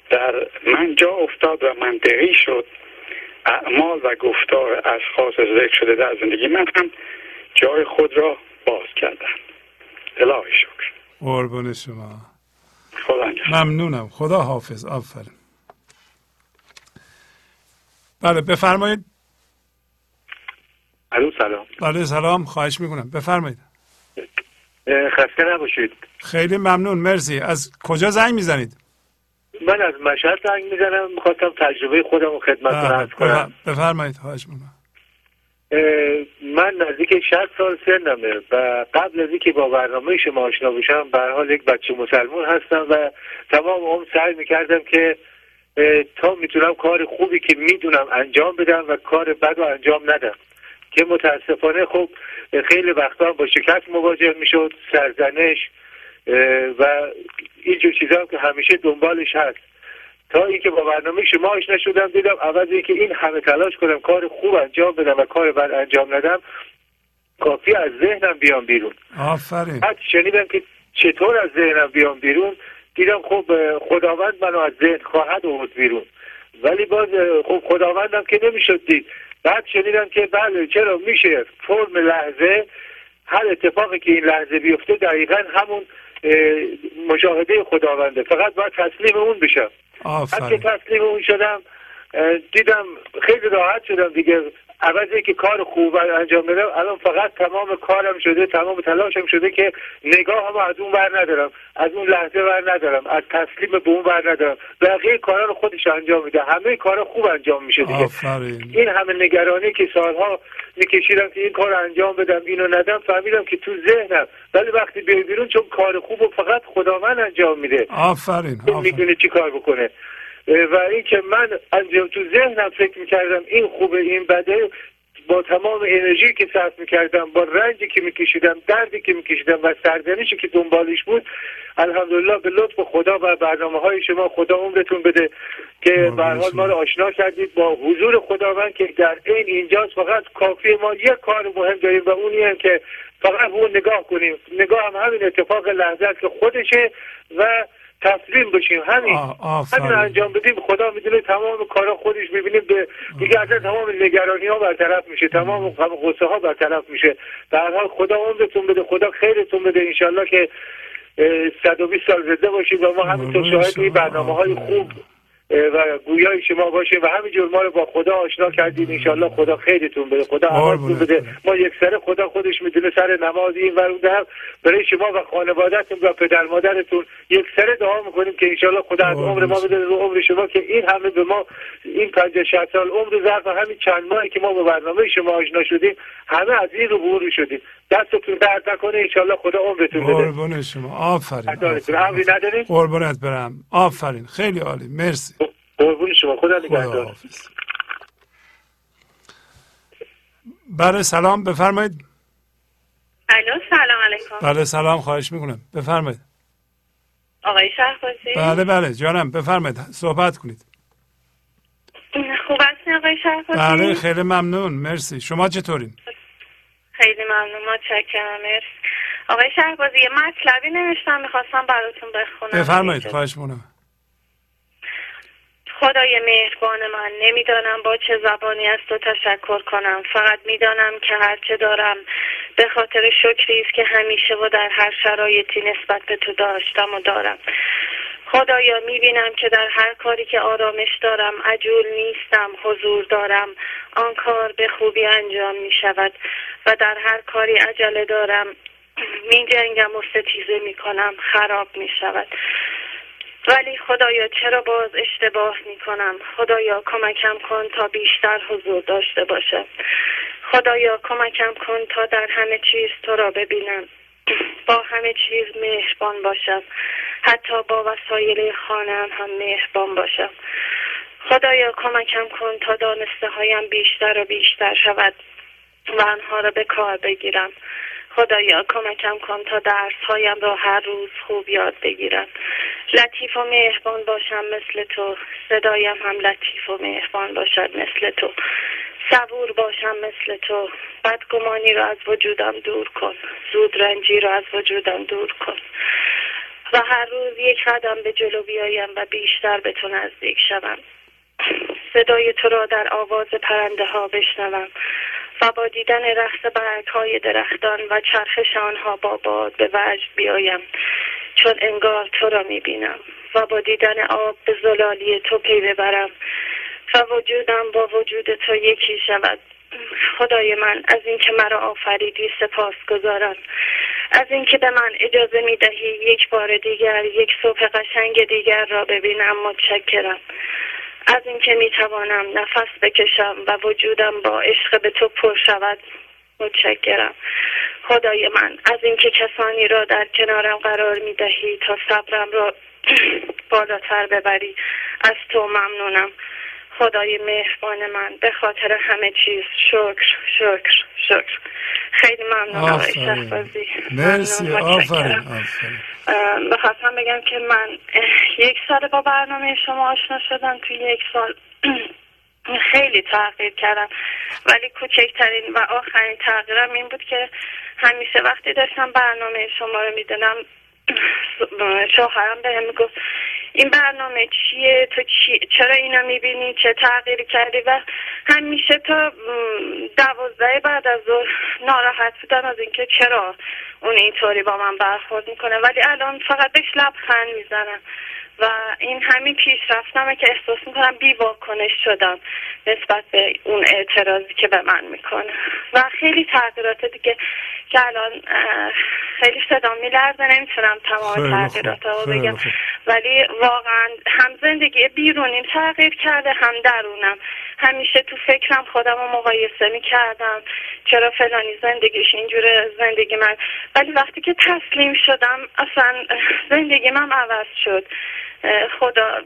در من جا افتاد و منطقی شد اعمال و گفتار اشخاص ذکر شده در زندگی من هم جای خود را باز کردن الهی شکر. قربون شما. خدا. ممنونم. خدا حافظ آفرین. بله بفرمایید. الو سلام. بله سلام خواهش می‌کنم. بفرمایید. خسته نباشید. خیلی ممنون مرسی. از کجا زنگ می‌زنید؟ من از مشهد زنگ می‌زنم می‌خواستم تجربه خودم رو خدمتتون بله، عرض کنم. بف- بفرمایید خواهش می‌کنم. من نزدیک 60 سال سنمه و قبل از اینکه با برنامه شما آشنا بشم به هر حال یک بچه مسلمان هستم و تمام عمر سعی می‌کردم که تا می‌تونم کار خوبی که می‌دونم انجام بدم و کار بد رو انجام ندم. که متاسفانه خب خیلی وقتا با شکست مواجه می‌شد سرزنش و اینجور چیزا هم که همیشه دنبالش هست. تا اینکه با برنامه شما آشنا شدم دیدم عوض اینکه این همه تلاش کنم کار خوب انجام بدم و کار بد انجام ندم کافی از ذهنم بیام بیرون. آفرین. بعد شنیدم که چطور از ذهنم بیام بیرون دیدم خب خداوند منو از ذهن خواهد آورد بیرون. ولی باز خب خداوندم که نمی‌شد دید. بعد شنیدم که بله چرا میشه فرم لحظه؟ هر اتفاقی که این لحظه بیفته دقیقا همون اه، مشاهده خداونده. فقط باید تسلیم اون بشم. آفرین. تسلیم اون شدم دیدم خیلی راحت شدم دیگه. عوضی که کار خوب انجام بدم الان فقط تمام کارم شده تمام تلاشم شده که نگاه هم از اون بر ندارم. از اون لحظه بر ندارم. از تسلیم به اون بر ندارم. بقیه کارا رو خودش انجام میده. همه کارا خوب انجام میشه دیگه. آفرین. این همه نگرانی که سالها میکشیدم که این کار انجام بدم اینو ندم فهمیدم که تو ذهنم. ولی وقتی بیای بیرون چون کار خوب و فقط خداوند انجام میده. آفرین آفرین. می‌دونه چی کار بکنه. و اینکه من انجام تو ذهنم فکر می‌کردم این خوبه این بده با تمام انرژی که صرف می‌کردم با رنجی که میکشیدم دردی که میکشیدم و سرزنشی که دنبالش بود الحمدلله به لطف خدا و برنامه های شما خدا عمرتون بده که به حال ما رو آشنا کردید. با حضور خداوند که در این اینجاست فقط کافی ما یک کار مهم داریم و اونی هم که فقط اون نگاه کنیم. نگاه هم همین اتفاق لحظه است که خودشه و تسلیم بشیم. همین. همین انجام بدیم. خدا می‌دونه تمام کارا خودش ببینیم به دیگه اصلا تمام نگرانی ها برطرف میشه. تمام غم غصه ها برطرف میشه. در حال خدا عمرتون بده. خدا خیرتون بده. انشالله که اه، 120 سال زنده باشیم و ما همینطور شاهد این برنامه های خوب و گویای شما باشیم و همینجور ما رو با خدا آشنا کردید انشالله خدا خیرتون بده خدا عوضتون بده. ما یک سره خدا خودش می‌دونه سر نماز این ور اون هم برای شما و خانوادهتون و پدر مادرتون یک سره دعا می‌کنیم که انشالله خدا از عمر ما بده رو عمر شما که این همه به ما این 50 60 سال عمر ظرف همین چند ماهی که ما با برنامه شما آشنا شدیم همه از این رو بور شدیم. دستتون درد نکنه انشالله خدا عمرتون بده. قربون شما. آفرین نداریم قربونت برم. آفرین. خیلی عالی. مرسی. قربون شما. خدا نگهدار. بله سلام. بفرمایید. الو سلام علیکم. بله سلام. خواهش می‌کنم. بفرمایید. آقای شهبازی؟ بله بله. جانم بفرمایید. صحبت کنید. خوب هستین آقای شهبازی؟ بله خیلی ممنون. مرسی. شما چطورین؟ خیلی ممنون متشکرم مرسی. آقای شهبازی یه مطلبی نوشتم می‌خواستم براتون بخونم. بفرمایید خواهش می‌کنم خدای مهربان من نمی‌دانم با چه زبانی از تو تشکر کنم. فقط می‌دانم که هرچه دارم به خاطر شکری است که همیشه و در هر شرایطی نسبت به تو داشتم و دارم. خدایا می‌بینم که در هر کاری که آرامش دارم عجول نیستم حضور دارم. آن کار به خوبی انجام می شود و در هر کاری عجله دارم. می جنگم و ستیزه می کنم خراب می شود ولی خدایا چرا باز اشتباه می کنم خدایا کمکم کن تا بیشتر حضور داشته باشم. خدایا کمکم کن تا در همه چیز تو را ببینم. با همه چیز مهربان باشم. حتی با وسایل خانم هم مهربان باشم. خدایا کمکم کن تا دانسته هایم بیشتر و بیشتر شود و آنها را به کار بگیرم. خدایا کمکم کن تا درس هایم را هر روز خوب یاد بگیرم. لطیف و مهربان باشم مثل تو. صدایم هم لطیف و مهربان باشد مثل تو. صبور باشم مثل تو. بدگمانی را از وجودم دور کن. زود رنجی را از وجودم دور کن. و هر روز یک قدم به جلو بیایم و بیشتر به تو نزدیک شوم. صدای تو را در آواز پرنده ها بشنوم و با دیدن رقص برگ های درختان و چرخش آنها با باد به وجد بیایم. چون انگار تو را می‌بینم و با دیدن آب به زلالی تو پی ببرم. و وجودم با وجود تو یکی شود. خدای من از اینکه مرا آفریدی سپاس گذارم از اینکه به من اجازه می دهی یک بار دیگر یک صبح قشنگ دیگر را ببینم متشکرم. از اینکه می توانم نفس بکشم و وجودم با عشق به تو پر شود متشکرم. خدای من از اینکه کسانی را در کنارم قرار می دهی تا صبرم را بالاتر ببری. از تو ممنونم. خدای مهربان من به خاطر همه چیز. شکر شکر شکر. خیلی ممنون آقای شهبازی. مرسی. آفرین بخواستم بگم که من یک سال با برنامه شما آشنا شدم. توی یک سال خیلی تغییر کردم. ولی کوچکترین و آخرین تغییرم این بود که همیشه وقتی داشتم برنامه شما رو می‌دونم شوهرم بهم می‌گفت این برنامه چیه؟ تو چی چرا اینا می‌بینی؟ چه تغییری کردی؟ و همیشه تا دوازده بعد از ظهر ناراحت بودن از اینکه چرا اون اینطوری با من برخورد می‌کنه. ولی الان فقط بهش لبخند می‌زنم. و این همین پیشرفتمه که احساس می‌کنم بی واکنش شدم نسبت به اون اعتراضی که به من می‌کنه. و خیلی تغییرات دیگه که الان خیلی صدا میلرزه نمی‌تونم تمام تغییرات رو بگم. ولی واقعا هم زندگی بیرونیم تغییر کرده هم درونم. همیشه تو فکرم خودم رو مقایسه می‌کردم. چرا فلانی زندگیش اینجوره زندگی من. ولی وقتی که تسلیم شدم اصلا زندگی من عوض شد. خدا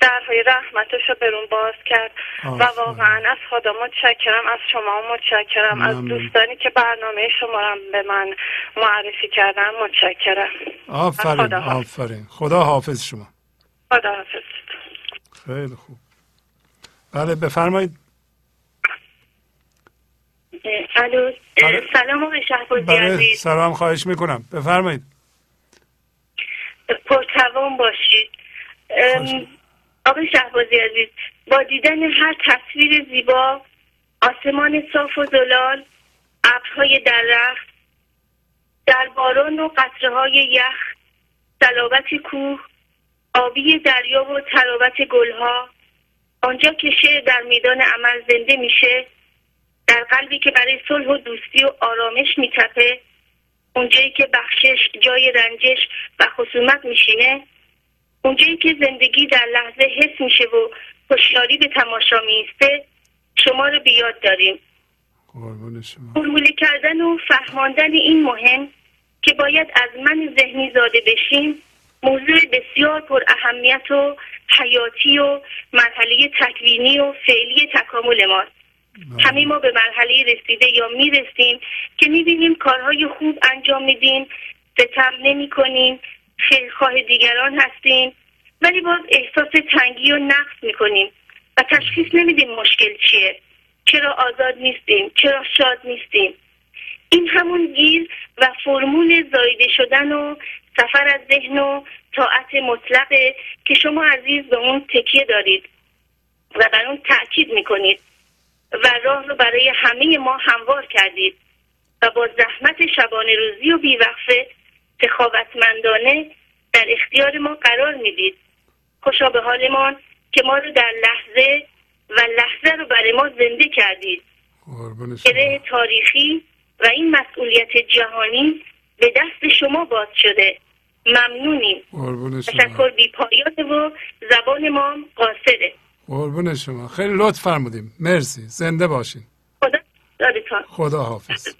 درهای رحمتش رو برون باز کرد. و واقعا از خدا متشکرم از شما متشکرم از دوستانی که برنامه شما رو به من معرفی کردن متشکرم. آفرین آفرین. خدا حافظ شما. خدا حافظ. خیلی خوب. بله بفرمایید. الو سلام آقای شهبازی بله سلام خواهش می‌کنم. بفرمایید. پرتوان باشید. آقای شهبازی عزیز با دیدن هر تصویر زیبا آسمان صاف و زلال ابرهای در رخت در باران و قطره های یخ سلابت کوه آبی دریا و تراوت گلها آنجا که شعر در میدان عمل زنده میشه در قلبی که برای صلح و دوستی و آرامش میتپه اونجایی که بخشش جای رنجش و خصومت میشینه اونجایی که زندگی در لحظه حس میشه و هوشیاری به تماشا میسته شما رو بیاد داریم. فرموله کردن و فهماندن این مهم که باید از من ذهنی زاده بشیم موضوع بسیار پر اهمیت و حیاتی و مرحله تکوینی و فعلی تکامل ماست. همه ما به مرحله رسیده یا می‌رسیم که می‌بینیم کارهای خوب انجام میدیم ستم نمی کنیم خیرخواه دیگران هستیم. ولی باز احساس تنگی و نقص می‌کنیم و تشخیص نمیدیم مشکل چیه. چرا آزاد نیستیم؟ چرا شاد نیستیم؟ این همون گیر و فرمول زایده شدن و سفر از ذهن و طاعت مطلقه که شما عزیز به اون تکیه دارید و بر اون تاکید می‌کنید و راه رو برای همه ما هموار کردید و با زحمت شبانه روزی و بیوقفه سخاوتمندانه در اختیار ما قرار می‌دید. خوشا به حالمان که ما رو در لحظه و لحظه رو برای ما زنده کردید. گره تاریخی و این مسئولیت جهانی به دست شما باز شده. ممنونیم. تشکر بی پایان و زبان ما قاصره. قربون شما. خیلی لطف فرمودیم. مرسی. زنده باشین. خدا خدا حافظ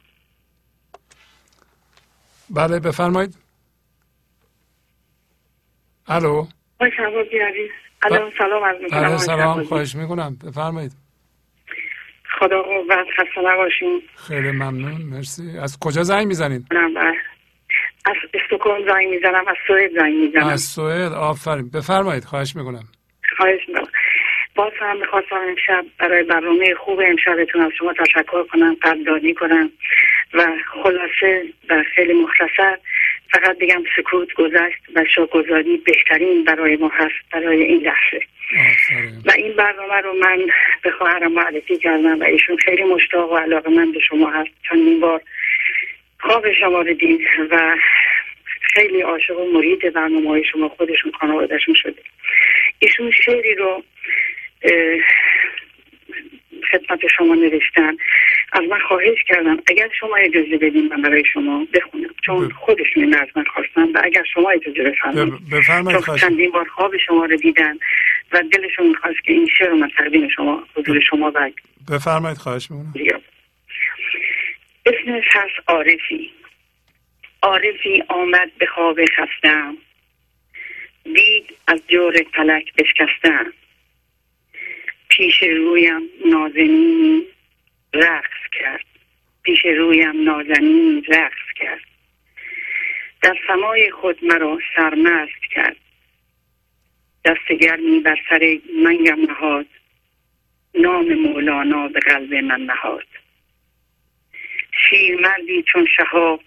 بله بفرمایید. الو. الو سلام از می‌کنم. سلام خواهش می‌کنم. بفرمایید. خدا قوت خسته نباشین. خیلی ممنون مرسی. از کجا زنگ می‌زنید؟ از استوکن زنگ می‌زنم از سوئد زنگ می‌زنم. از سوئد آفرین. بفرمایید خواهش می‌کنم. خواهش می‌کنم. باز هم می‌خواستم امشب برای برنامه خوب امشبتون از شما تشکر کنم قدردانی کنم و خلاصه و خیلی مختصر فقط بگم سکوت گذشت و شاگذاری بهترین برای ما هست برای این لحظه. و این برنامه رو من به خواهرم معرفی کردم و ایشون خیلی مشتاق و علاقه من به شما هست. چندین بار خواب شما رو دید و خیلی عاشق و مرید برنامه های شما خودشون خانوادهشون شده. ایشون شعری رو خدمت شما نوشتن. از من خواهش کردم اگر شما اجازه بدین من برای شما بخونم چون خودشون از من خواستن و اگر شما اجازه بفرمایید. چون چندین بار خواب شما رو دیدن و دلشون می‌خواست که این شعر من تقدیم شما حضور شما بگ بفرمایید خواهش می‌کنم. اسمش هست عارفی. عارفی آمد به خواب خستم دید از جور پلک بشکستم پیش رویم نازنینی رقص کرد. پیش رویم نازنینی رقص کرد. در سمای خود مرا سرمست کرد. دست گرمی بر سر منگم نهاد. نام مولانا به قلب من نهاد. شیرمردی چون شهاب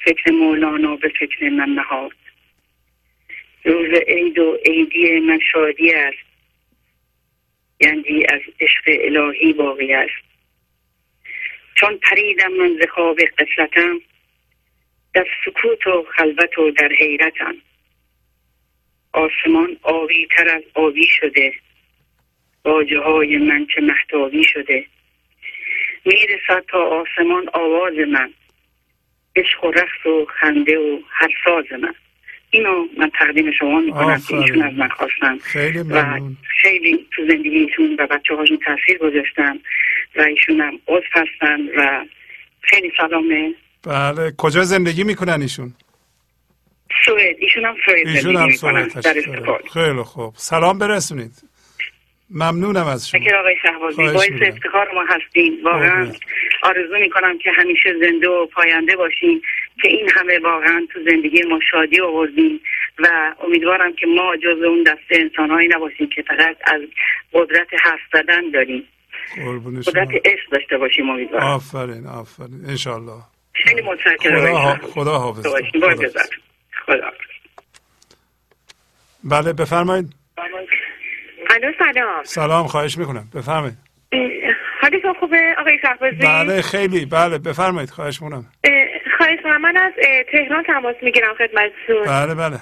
فکر مولانا به فکر من نهاد. روز عید و عیدی من شادی است. یعنی از عشق الهی باقی است. چون پریدم من ز خواب قفلتم در سکوت و خلوت و در حیرتم. آسمان آبی تر از آبی شده باجه های من چه محتابی شده. می‌رسد تا آسمان آواز من عشق و رقص و خنده و هر ساز من. اینو من تقدیم شما می‌کنم که ایشون از من خواستم خیلی و ممنون. خیلی تو زندگیشون و بچه هاشون تاثیر گذاشتن و ایشون هم عضو هستن و خیلی سلامه. بله. کجا زندگی می‌کنن ایشون؟ سوئد. ایشون هم سوئد ایشون هم سوئد. خیلی خوب. سلام برسونید. ممنونم از شما. شکر آقای شهبازی. باعث. افتخار ما هستیم. واقعا قربونت. آرزو می‌کنم که همیشه زنده و پاینده باشیم که این همه واقعا تو زندگی ما شادی آوردیم و امیدوارم که ما جز اون دسته انسانهایی نباشیم که فقط از قدرت حرف زدن داریم. قدرت عشق داشته باشیم امیدوارم. آفرین آفرین. انشالله خیلی متشکرم. خدا, ها-. خدا حافظ. خدا. خدا بله بفرمایید. الو سلام. سلام خواهش می‌کنم. بفرمایید. حالتون خوبه؟ آقای شهبازی؟ بله خیلی. بله بفرمایید. خواهش می‌کنم. می‌کنم. من از تهران تماس می‌گیرم خدمتتون. بله بله.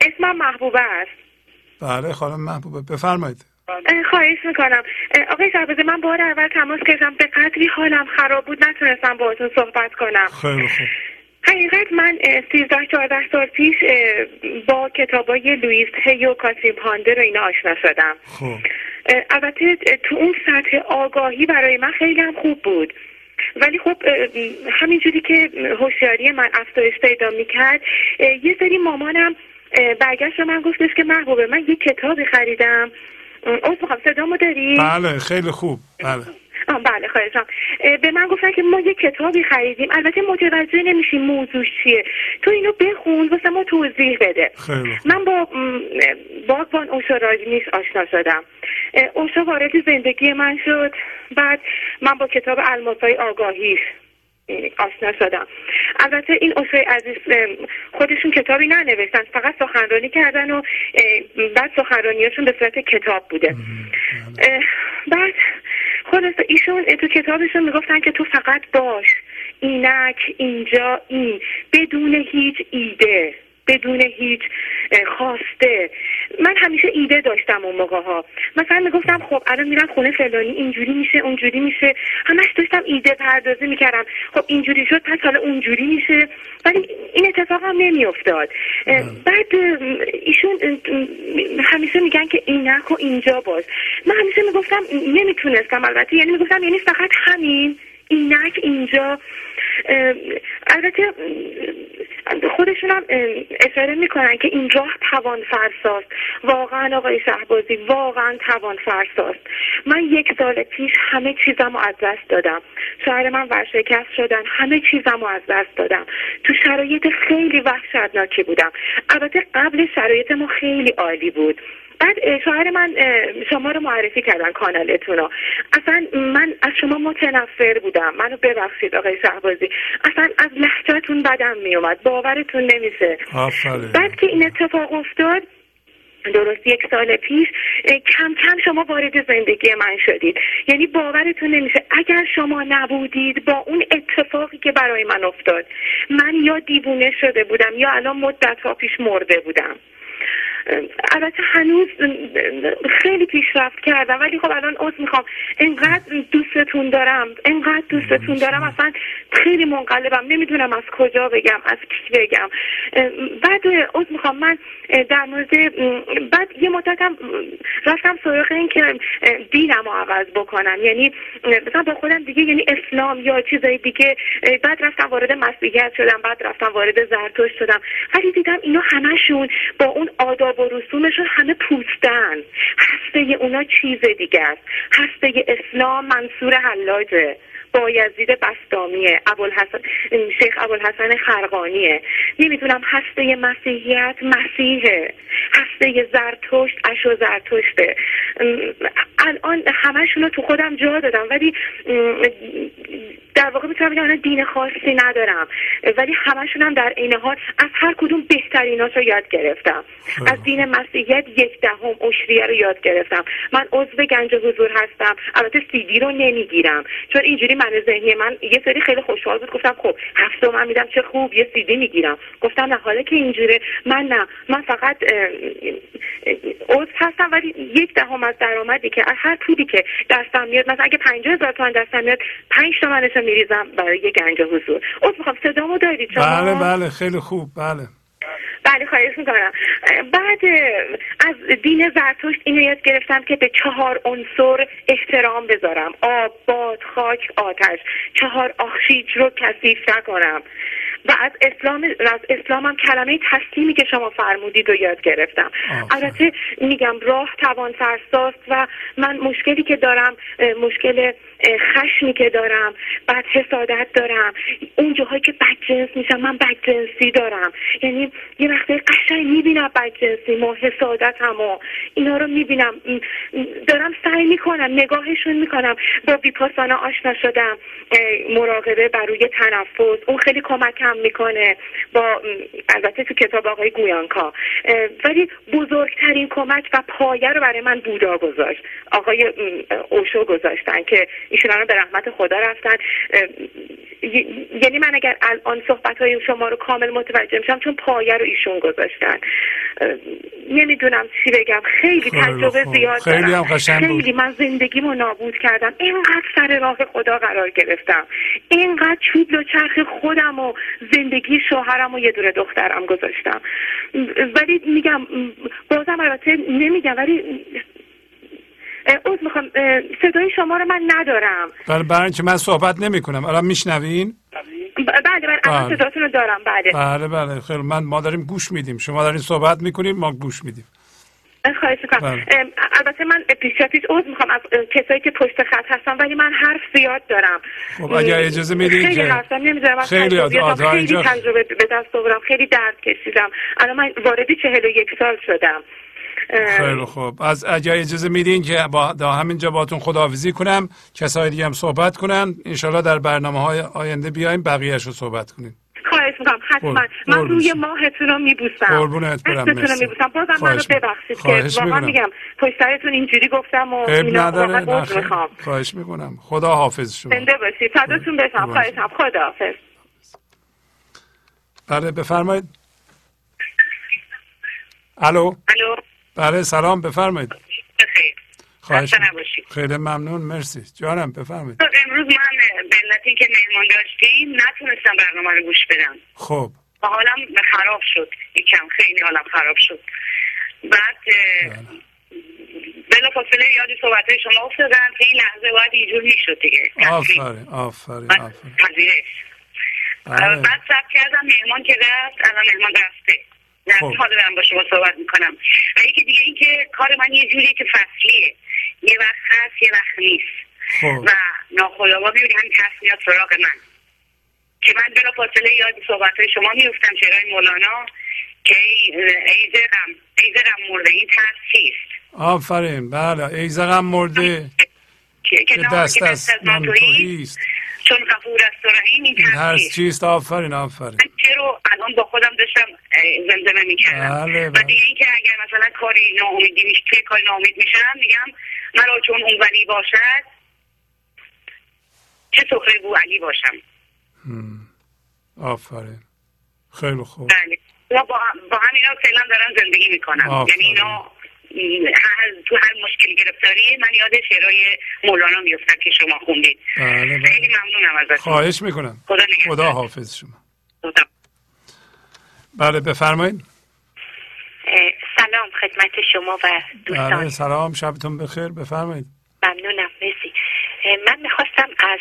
اسمم محبوبه است. بله خانم محبوبه. بفرمایید. اه، خواهش می‌کنم. آقای شهبازی من بار اول تماس گرفتم. به قدری حالم خراب بود نتونستم باهاتون صحبت کنم. خیلی خوب. حقیقت من سیزده چهارده سال پیش با کتابای لوئیس هی و کاترین پاندر رو اینا آشنا شدم. خب البته تو اون سطح آگاهی برای من خیلی هم خوب بود. ولی خب همینجوری که هوشیاری من افزایش پیدا می‌کرد یه سری مامانم برگشت من گفتش که محبوبه من یه کتابی خریدم. از می‌خوام صدامو داری؟ بله خیلی خوب. بله. بله خواهشم اه، به من گفتن که ما یه کتابی خریدیم. البته متوجه نمیشیم موضوعش چیه. تو اینو بخون واسه ما توضیح بده. خیلی. من با باغبان اوشا راجنیش آشنا شدم. اوشا وارد زندگی من شد. بعد من با کتاب الماسای آگاهیش اه، آشنا شدم. البته این اوشای عزیز خودشون کتابی ننوشتن. فقط سخنرانی کردن و بعد سخنرانیاشون به صورت کتاب بوده. بعد خلاصه ایشون تو کتابشون می‌گفتن که تو فقط باش اینک اینجا این بدون هیچ ایده. بدون هیچ خواسته. من همیشه ایده داشتم اون موقع ها. مثلا می‌گفتم خب الان میرم خونه فلانی اینجوری میشه اونجوری میشه. همش داشتم ایده پردازی می‌کردم. خب اینجوری شد پس حالا اونجوری میشه. ولی این اتفاق هم نمیافتاد. بعد ایشون همیشه میگن که اینک و اینجا باش. من همیشه می‌گفتم نمی‌تونستم البته. یعنی می‌گفتم یعنی فقط همین. اینک اینجا البته خودشون هم اشاره می‌کنن که این راه توان فرساست واقعا آقای شهبازی واقعا توان فرساست من یک سال پیش همه چیزم رو از دست دادم. شوهر من ورشکست شدن همه چیزم رو از دست دادم. تو شرایط خیلی وحشتناکی بودم. البته قبل شرایط ما خیلی عالی بود. بعد شوهر من شما رو معرفی کردن کانالتون رو. اصلا من از شما متنفر بودم. منو ببخشید آقای شهبازی. اصلا از لحجتون بدم میومد. باورتون نمیشه. بعد که این اتفاق افتاد درست یک سال پیش کم کم شما وارد زندگی من شدید. یعنی باورتون نمیشه. اگر شما نبودید با اون اتفاقی که برای من افتاد من یا دیوونه شده بودم یا الان مدت ها پیش مرده بودم. البته هنوز خیلی پیشرفت کردم ولی خب الان عذر می‌خوام. انقدر دوستتون دارم انقدر دوستتون دارم اصلا خیلی منقلبم. نمی‌دونم از کجا بگم از کی بگم. بعد عذر می‌خوام. من در مورد بعد یه مدتم رفتم سراغ این که دینم رو عوض بکنم. یعنی مثلا با خودم دیگه یعنی اسلام یا چیزای دیگه. بعد رفتم وارد مسیحیت شدم بعد رفتم وارد زرتشت شدم. ولی دیدم اینا همشون با اون آداب و رسومشون همه پوستن. هسته اونا چیز دیگه است. هسته اسلام منصور حلاجه. بایزید بستامیه ابوالحسن شیخ ابوالحسن خرقانیه. نمی‌دونم هسته مسیحیت مسیحه هسته زرتشت اش و زرتشته. الان همشون رو تو خودم جا دادم ولی در واقع می‌تونم بگم دین خاصی ندارم. ولی همشون هم در عین حال از هر کدوم بهتریناش رو یاد گرفتم. از دین مسیحیت یک دهم اشریه رو یاد گرفتم. من عضو گنج حضور هستم. البته سیدی رو نمی‌گیرم. چون اینجوری من ذهنی من یه سری خیلی خوشحال بود. گفتم خب هفت من میدم چه خوب یه سیدی می‌گیرم. گفتم نه حالا که اینجوره. من نه من فقط عضو هستم ولی یک دهم از درآمدی که از هر پولی که دستم میاد مثلا اگه 50 هزار تومان دستم میاد 5 تومنش میریزم برای یه گنج حضور. عضو می‌خوام صدامو دارید شما؟ بله بله خیلی خوب بله. بله خواهش می‌کنم. بعد از دین زرتشت اینو یاد گرفتم که به چهار عنصر احترام بذارم. آب باد خاک آتش. چهار آخشیج رو کثیف نکنم. و از اسلام از اسلام هم کلمه تسلیمی که شما فرمودید رو یاد گرفتم. البته میگم راه توان فرساست و من مشکلی که دارم مشکل خشمی که دارم بعد حسادت دارم. اون جاهایی که بدجنس میشم من بدجنسی دارم. یعنی یه وقتی قشنگ می‌بینم بدجنسی ما حسادت هم و اینا رو می‌بینم. دارم سعی می‌کنم نگاهشون می‌کنم. با بیپاسانا آشنا شدم مراقبه بر روی تنفس. اون خیلی کمکم می‌کنه با البته تو کتاب آقای گویانکا. ولی بزرگترین کمک و پایه رو برای من بودا گذاشت. آقای اوشو گذاشتن که ایشون رو به رحمت خدا رفتن. یعنی من اگر الان صحبت های شما رو کامل متوجه میشم چون پایه رو ایشون گذاشتن. نمی‌دونم چی بگم. خیلی تجربه زیاد خیلی هم خیلی من زندگیمو نابود کردم. اینقدر سر راه خدا قرار گرفتم. اینقدر چوب و چرخ خودم و زندگی شوهرم و یه دونه دخترم گذاشتم. ولی میگم بازم البته نمیگم ولی اوز می‌خوام صدای شما رو من ندارم. بله برای اینکه من صحبت نمی کنم الان میشنوین؟ بله من الان صداتون رو دارم. بله. بله بله. خیلی من ما داریم گوش میدیم. شما دارین صحبت می‌کنید ما گوش میدیم. خواهش می‌کنم. البته من پیش پیش عوض می‌خوام از کسایی که پشت خط هستم ولی من حرف زیاد دارم. خب اگر اجازه میدین خیلی حرفم نمی‌ذارم خیلی. تجربه به دست آوردم. خیلی درد کشیدم. الان من واردی چهل و یک سال شدم. خیلی خوب. از اگر اجازه میدین که با دا همینجا باتون خداحافظی کنم کسای دیگه هم صحبت کنن. انشالله در برنامه های آینده بیایم بقیهش رو صحبت کنیم. خواهش می‌کنم حتما. من روی ماهتون رو میبوسم. قربونت برم رو میبوسم. بازم منو ببخشید که واقعا میگم پشت سرتون اینجوری گفتم و اینا واقعا می‌خوام. خواهش می‌کنم. خدا حافظ شما. زنده باشید. فداتون بشم خواهشم. خدا حافظ. بله بفرمایید. الو؟ الو. بله سلام. بفرمایید. خواهش خیلی ممنون. مرسی. جانم بفرمایید. امروز من به علت که مهمان داشتیم نتونستم برنامه رو گوش بدم. خب. حالم خراب شد. یکم خیلی حالم خراب شد. بعد بلا فاصله یاد صحبت شما افتادم که این لحظه باید اینجور می‌شد دیگه. آفرین آفرین آفرین. بعد سب کردم مهمان که رفت الان مهمان رفته. نه خب. حالا دارم با شما صحبت می‌کنم. و یکی دیگه این که کار من یه جوریه که فصلیه. یه وقت هست یه وقت نیست. خب. و ناخداوا می‌بینی همین هست میاد سراغ من. که من بلا فاصله یاد صحبت های شما میفتم شعرهای مولانا که ای زغم ای زغم مرده. این ترس چیست؟ آفرین. بله. ای زغم مرده. که دست از من توییست. چون غفور است و رحیم این ترس چیست؟ آفرین آفرین. رو الان با خودم داشتم زمزمه می‌کردم. بله و دیگه اینکه اگر مثلا کاری ناامیدی میشه توی کاری ناامید میشم میگم مرا چون اون ولی باشد چه سخره بو علی باشم. آفرین. خیلی خوب. بله. با, با همینا فعلا دارم زندگی می‌کنم یعنی اینا تو هر مشکل گرفتاری من یاد شعرهای مولانا میفتم که شما خوندید بله بله. خیلی ممنونم ازتون. خواهش می‌کنم. خدا, خدا حافظ شما. خدا. بله بفرمایید. سلام خدمت شما و دوستان. بله سلام شبتون بخیر. بفرمایید. ممنونم مرسی. من می‌خواستم از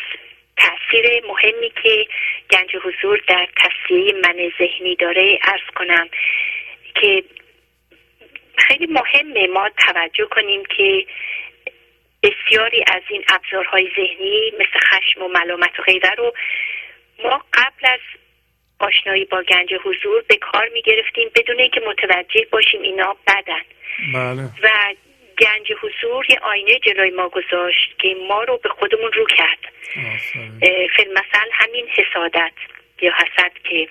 تاثیر مهمی که گنج حضور در تصفیه من ذهنی داره ارز کنم که خیلی مهمه ما توجه کنیم که بسیاری از این ابزارهای ذهنی مثل خشم و ملامت و غیره رو ما قبل از آشنایی با گنج حضور به کار می گرفتیم بدون اینکه متوجه باشیم اینا بدن. بله. و گنج حضور یه آینه جلوی ما گذاشت که ما رو به خودمون رو کرد. فیلمسل همین حسادت یا حسد که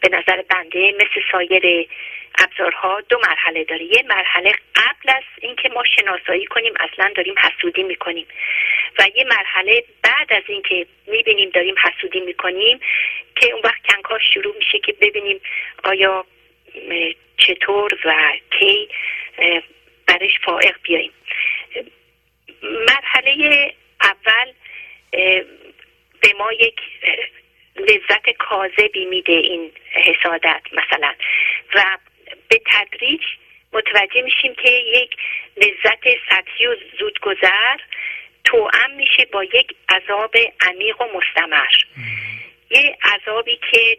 به نظر بنده مثل سایر ابزارها دو مرحله داره. یه مرحله قبل از اینکه ما شناسایی کنیم اصلا داریم حسودی می‌کنیم. و یه مرحله بعد از اینکه می‌بینیم داریم حسودی می‌کنیم که اون وقت کنکاش شروع میشه که ببینیم آیا چطور و کی برش فائق بیاییم. مرحله اول به ما یک لذت کاذبی میده این حسادت مثلا. و به تدریج متوجه میشیم که یک لذت سطحی و زودگذر توأم میشه با یک عذاب عمیق و مستمر. یه عذابی که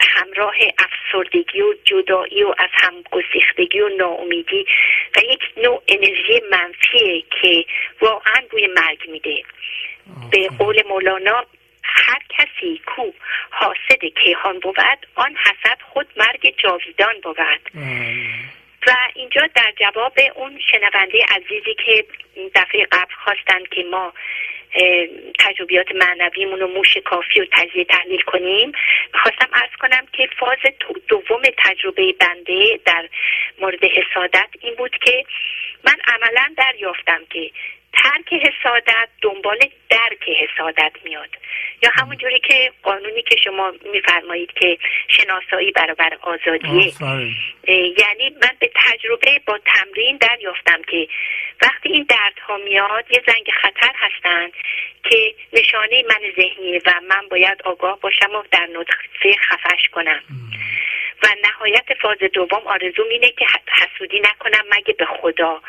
همراه افسردگی و جدایی و از هم گسیختگی و ناامیدی و یک نوع انرژی منفیه که واقعا روی مرگ میده. به قول مولانا هر کسی کو حاسد کیهان بود آن حسد خود مرگ جاویدان بود. و اینجا در جواب اون شنونده عزیزی که دفعه قبل خواستن که ما تجربیات معنویمون رو موش کافی و تجزیه تحلیل کنیم خواستم ارز کنم که فاز دوم تجربه بنده در مورد حسادت این بود که من عملا دریافتم که ترک حسادت دنبال درک حسادت میاد. یا همون جوری که قانونی که شما میفرمایید که شناسایی برابر آزادیه. یعنی من به تجربه با تمرین دریافتم که وقتی این دردها میاد یه زنگ خطر هستن که نشانه من ذهنیه و من باید آگاه باشم و در نطفه خفش کنم. و نهایت فاز دوم آرزوم اینه که حسودی نکنم مگه به خدا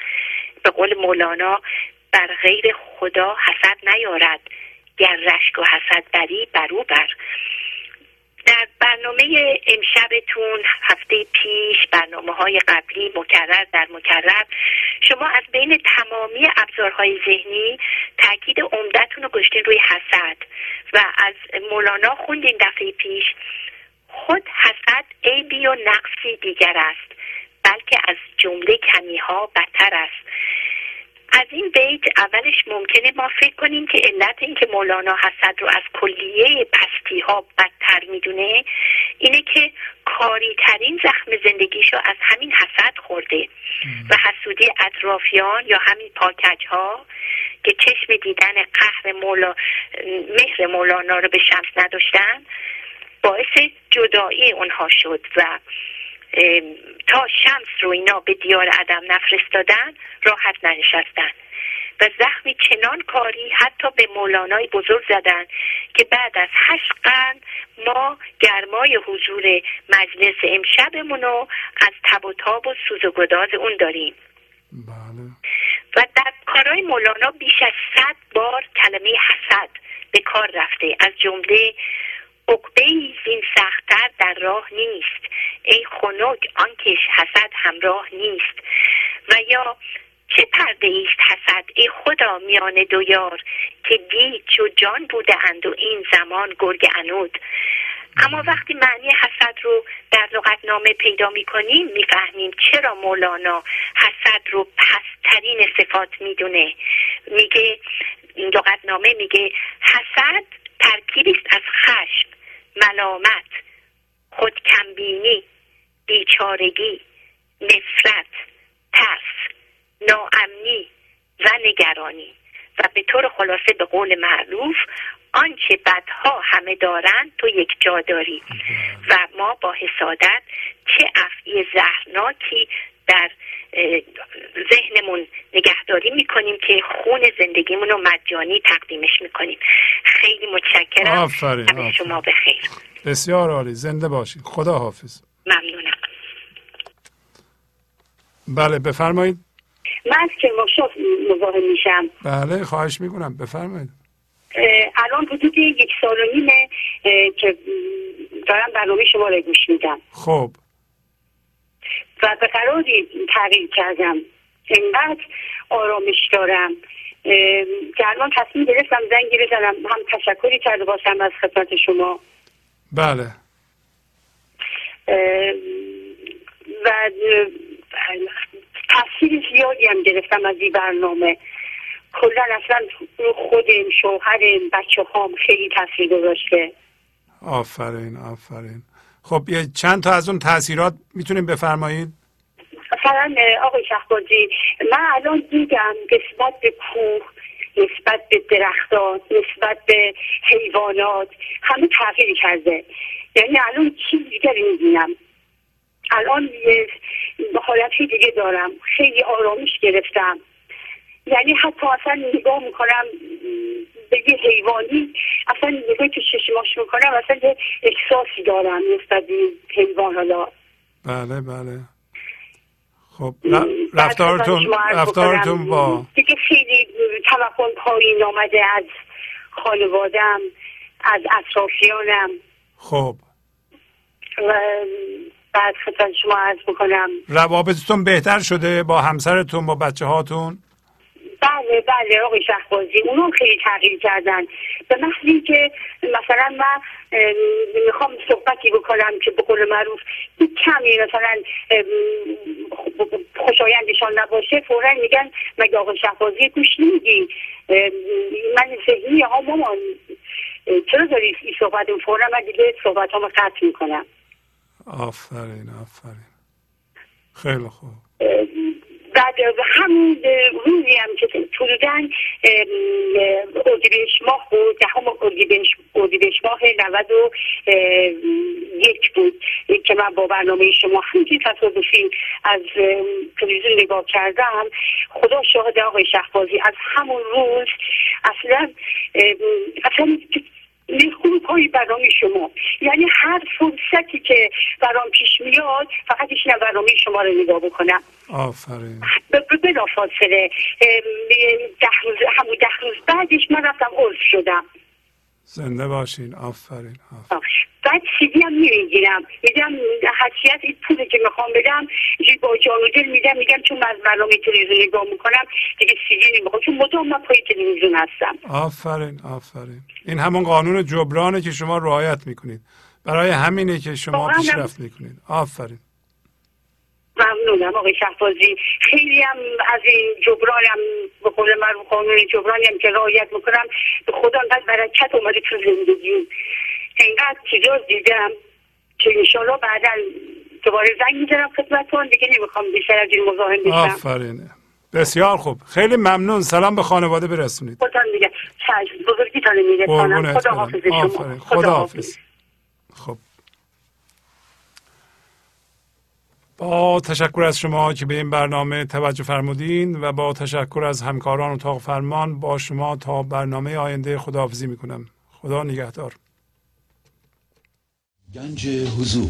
به قول مولانا بر غیر خدا حسد نیارد گر رشک و حسد بری برو بر. در برنامه امشبتون هفته پیش برنامه های قبلی مکرر در مکرر شما از بین تمامی ابزارهای ذهنی تاکید عمدتون رو گشتین روی حسد. و از مولانا خوندین دفعه پیش خود حسد عیبی و نقصی دیگر است بلکه از جمله کمی ها بدتر است. از این بیت اولش ممکنه ما فکر کنیم که علت اینکه مولانا حسد رو از کلیه پستی ها بدتر می‌دونه اینه که کاری ترین زخم زندگیشو از همین حسد خورده. و حسودی اطرافیان یا همین پاکج ها که چشم دیدن قهر مولا مهر مولانا رو به شمس نداشتن باعث جدایی اونها شد و تا شمس رو اینا به دیار عدم نفرستادن راحت ننشستن. و زخمی چنان کاری حتی به مولانای بزرگ زدن که بعد از هشت قرن ما گرمای حضور مجلس امشبمون رو از تب و تاب و سوز و گداز اون داریم. بله. و در کارهای مولانا بیش از صد بار کلمه حسد به کار رفته. از جمله عقبه زین سختتر در راه نیست. ای خنک آنکش حسد همراه نیست. و یا چه پرده ایست حسد؟ ای خدا میان دو یار که دید چو جان بوده اند و این زمان گرگ انود. اما وقتی معنی حسد رو در لغتنامه پیدا می‌کنیم می‌فهمیم چرا مولانا حسد رو پسترین صفات می‌دونه. میگه لغتنامه میگه حسد ترکیبی است از خشم. ملامت خودکمبینی بیچارگی نفرت ترس ناامنی و نگرانی. و به طور خلاصه به قول معروف آنچه بدها همه دارند تو یک جا داری. و ما با حسادت چه افعی زهرناکی در ذهنمون نگهداری می‌کنیم که خون زندگیمون رو مجانی تقدیمش می‌کنیم. خیلی متشکرم. آفرین, شما بخیر. بسیار عالی. زنده باشید خدا حافظ ممنونم. بله بفرمایید. من از کرماشا مزاحم میشم. بله خواهش می‌کنم. بفرمایید. الان حدود یک سال و نیمه که دارم برنامه شما رو گوش میدم. خب. و به قراری تغییر کردم. انقدر آرامش دارم. که الان تصمیم گرفتم زنگی بزنم. هم تشکری کرده باشم از خدمت شما. بله. و تاثیر زیادی هم گرفتم از این برنامه. کلا اصلا خودم شوهرم بچه هام خیلی تاثیر گذاشته. آفرین آفرین. خب یه چند تا از اون تاثیرات می‌تونیم بفرمایید؟ مثلا آقای شهبازی من الان دیدم نسبت به کوه نسبت به درختان نسبت به حیوانات همه تغییر کرده. یعنی الان چیز دیگری می‌بینم؟ الان یه حالتی دیگه دارم. خیلی آرامش گرفتم. یعنی حتی اصلا نگاه می‌کنم یه حیوانی اصلا نگاه که چشماش می‌کنم اصلا یه احساسی دارم نسبت حیوان حالا. بله بله. خب رفتارتون رفتارتون با دیگه خیلی توقع پایین آمده از خانوادم از اطرافیانم. خب. و بعد خدمت شما عرض بکنم. روابطتون بهتر شده با همسرتون با بچه هاتون بله بله آقای شهبازی. اونو خیلی تغییر کردن. به محض که مثلا من می‌خوام صحبتی بکنم که به قول معروف کمی مثلا خوشایندشان نباشه فورا میگن مگه آقای شهبازی گوش نمیدی؟ من ذهنی ها مامان. چرا داری این صحبت فورا من دیگه صحبت هم قطع می‌کنم؟ آفرین آفرین. خیلی خوب. بعد همون روزی هم که حدودا اردیبهشت ماه بود دهم اردیبهشت ماه نود و یک بود. که من با برنامه شما همینجوری تصادفی از تلویزیون نگاه کردم. خدا شاهد آقای شهبازی از همون روز اصلا اصلا خوب پای برنامه شما. یعنی هر فرصتی که برام پیش میاد فقط ایشون برنامه شما رو نگاه بکنم. آفرین. بلا فاصله. ده روز همون ده روز بعدش من رفتم عرض شدم. زنده باشین. آفرین, بعد سیدی هم می‌گیرم میگم حسیت این پولی که می‌خوام بدم با جان و دل میدم میگم چون من از برنامه تلویزیون نگاه می‌کنم دیگه سیدی نمی‌خوام. چون مدام من پای تلویزیون هستم. آفرین. آفرین. این همون قانون جبرانه که شما رعایت می‌کنید. برای همینه که شما پیشرفت می‌کنید. آفرین. ممنونم آقای شهبازی. خیلی هم از این جبرانم به قول من قانون جبرانی هم که رعایت می‌کنم به خدا انقدر برکت اومده تو زندگی اینقدر چیزا دیدم که انشالله بعدا دوباره زنگ می‌زنم خدمتتون. دیگه نمی‌خوام بیشتر از این مزاحم بشم. آفرین. بسیار خوب. خیلی ممنون. سلام به خانواده برسونید. خدا دیگه چشم بزرگیتان میرسانم خدا حافظ شما. خدا حافظ. خب. با تشکر از شما که به این برنامه توجه فرمودین و با تشکر از همکاران اتاق فرمان با شما تا برنامه آینده خداحافظی می‌کنم. خدا نگهدار. گنج حضور